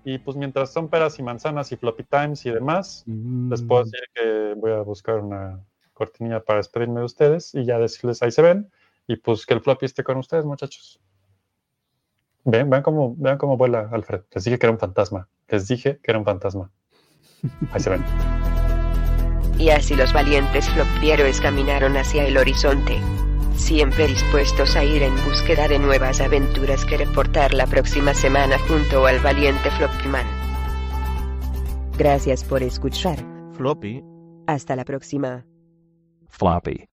Y pues mientras son peras y manzanas y floppy times y demás, les puedo decir que voy a buscar una cortinilla para despedirme de ustedes y ya decirles ahí se ven. Y pues que el floppy esté con ustedes, muchachos. Ven, vean cómo, vean cómo vuela Alfred. Les dije que era un fantasma. Les dije que era un fantasma. Ahí se ven. Y así los valientes flopieros caminaron hacia el horizonte, siempre dispuestos a ir en búsqueda de nuevas aventuras que reportar la próxima semana junto al valiente Floppyman. Gracias por escuchar. Floppy. Hasta la próxima. Floppy.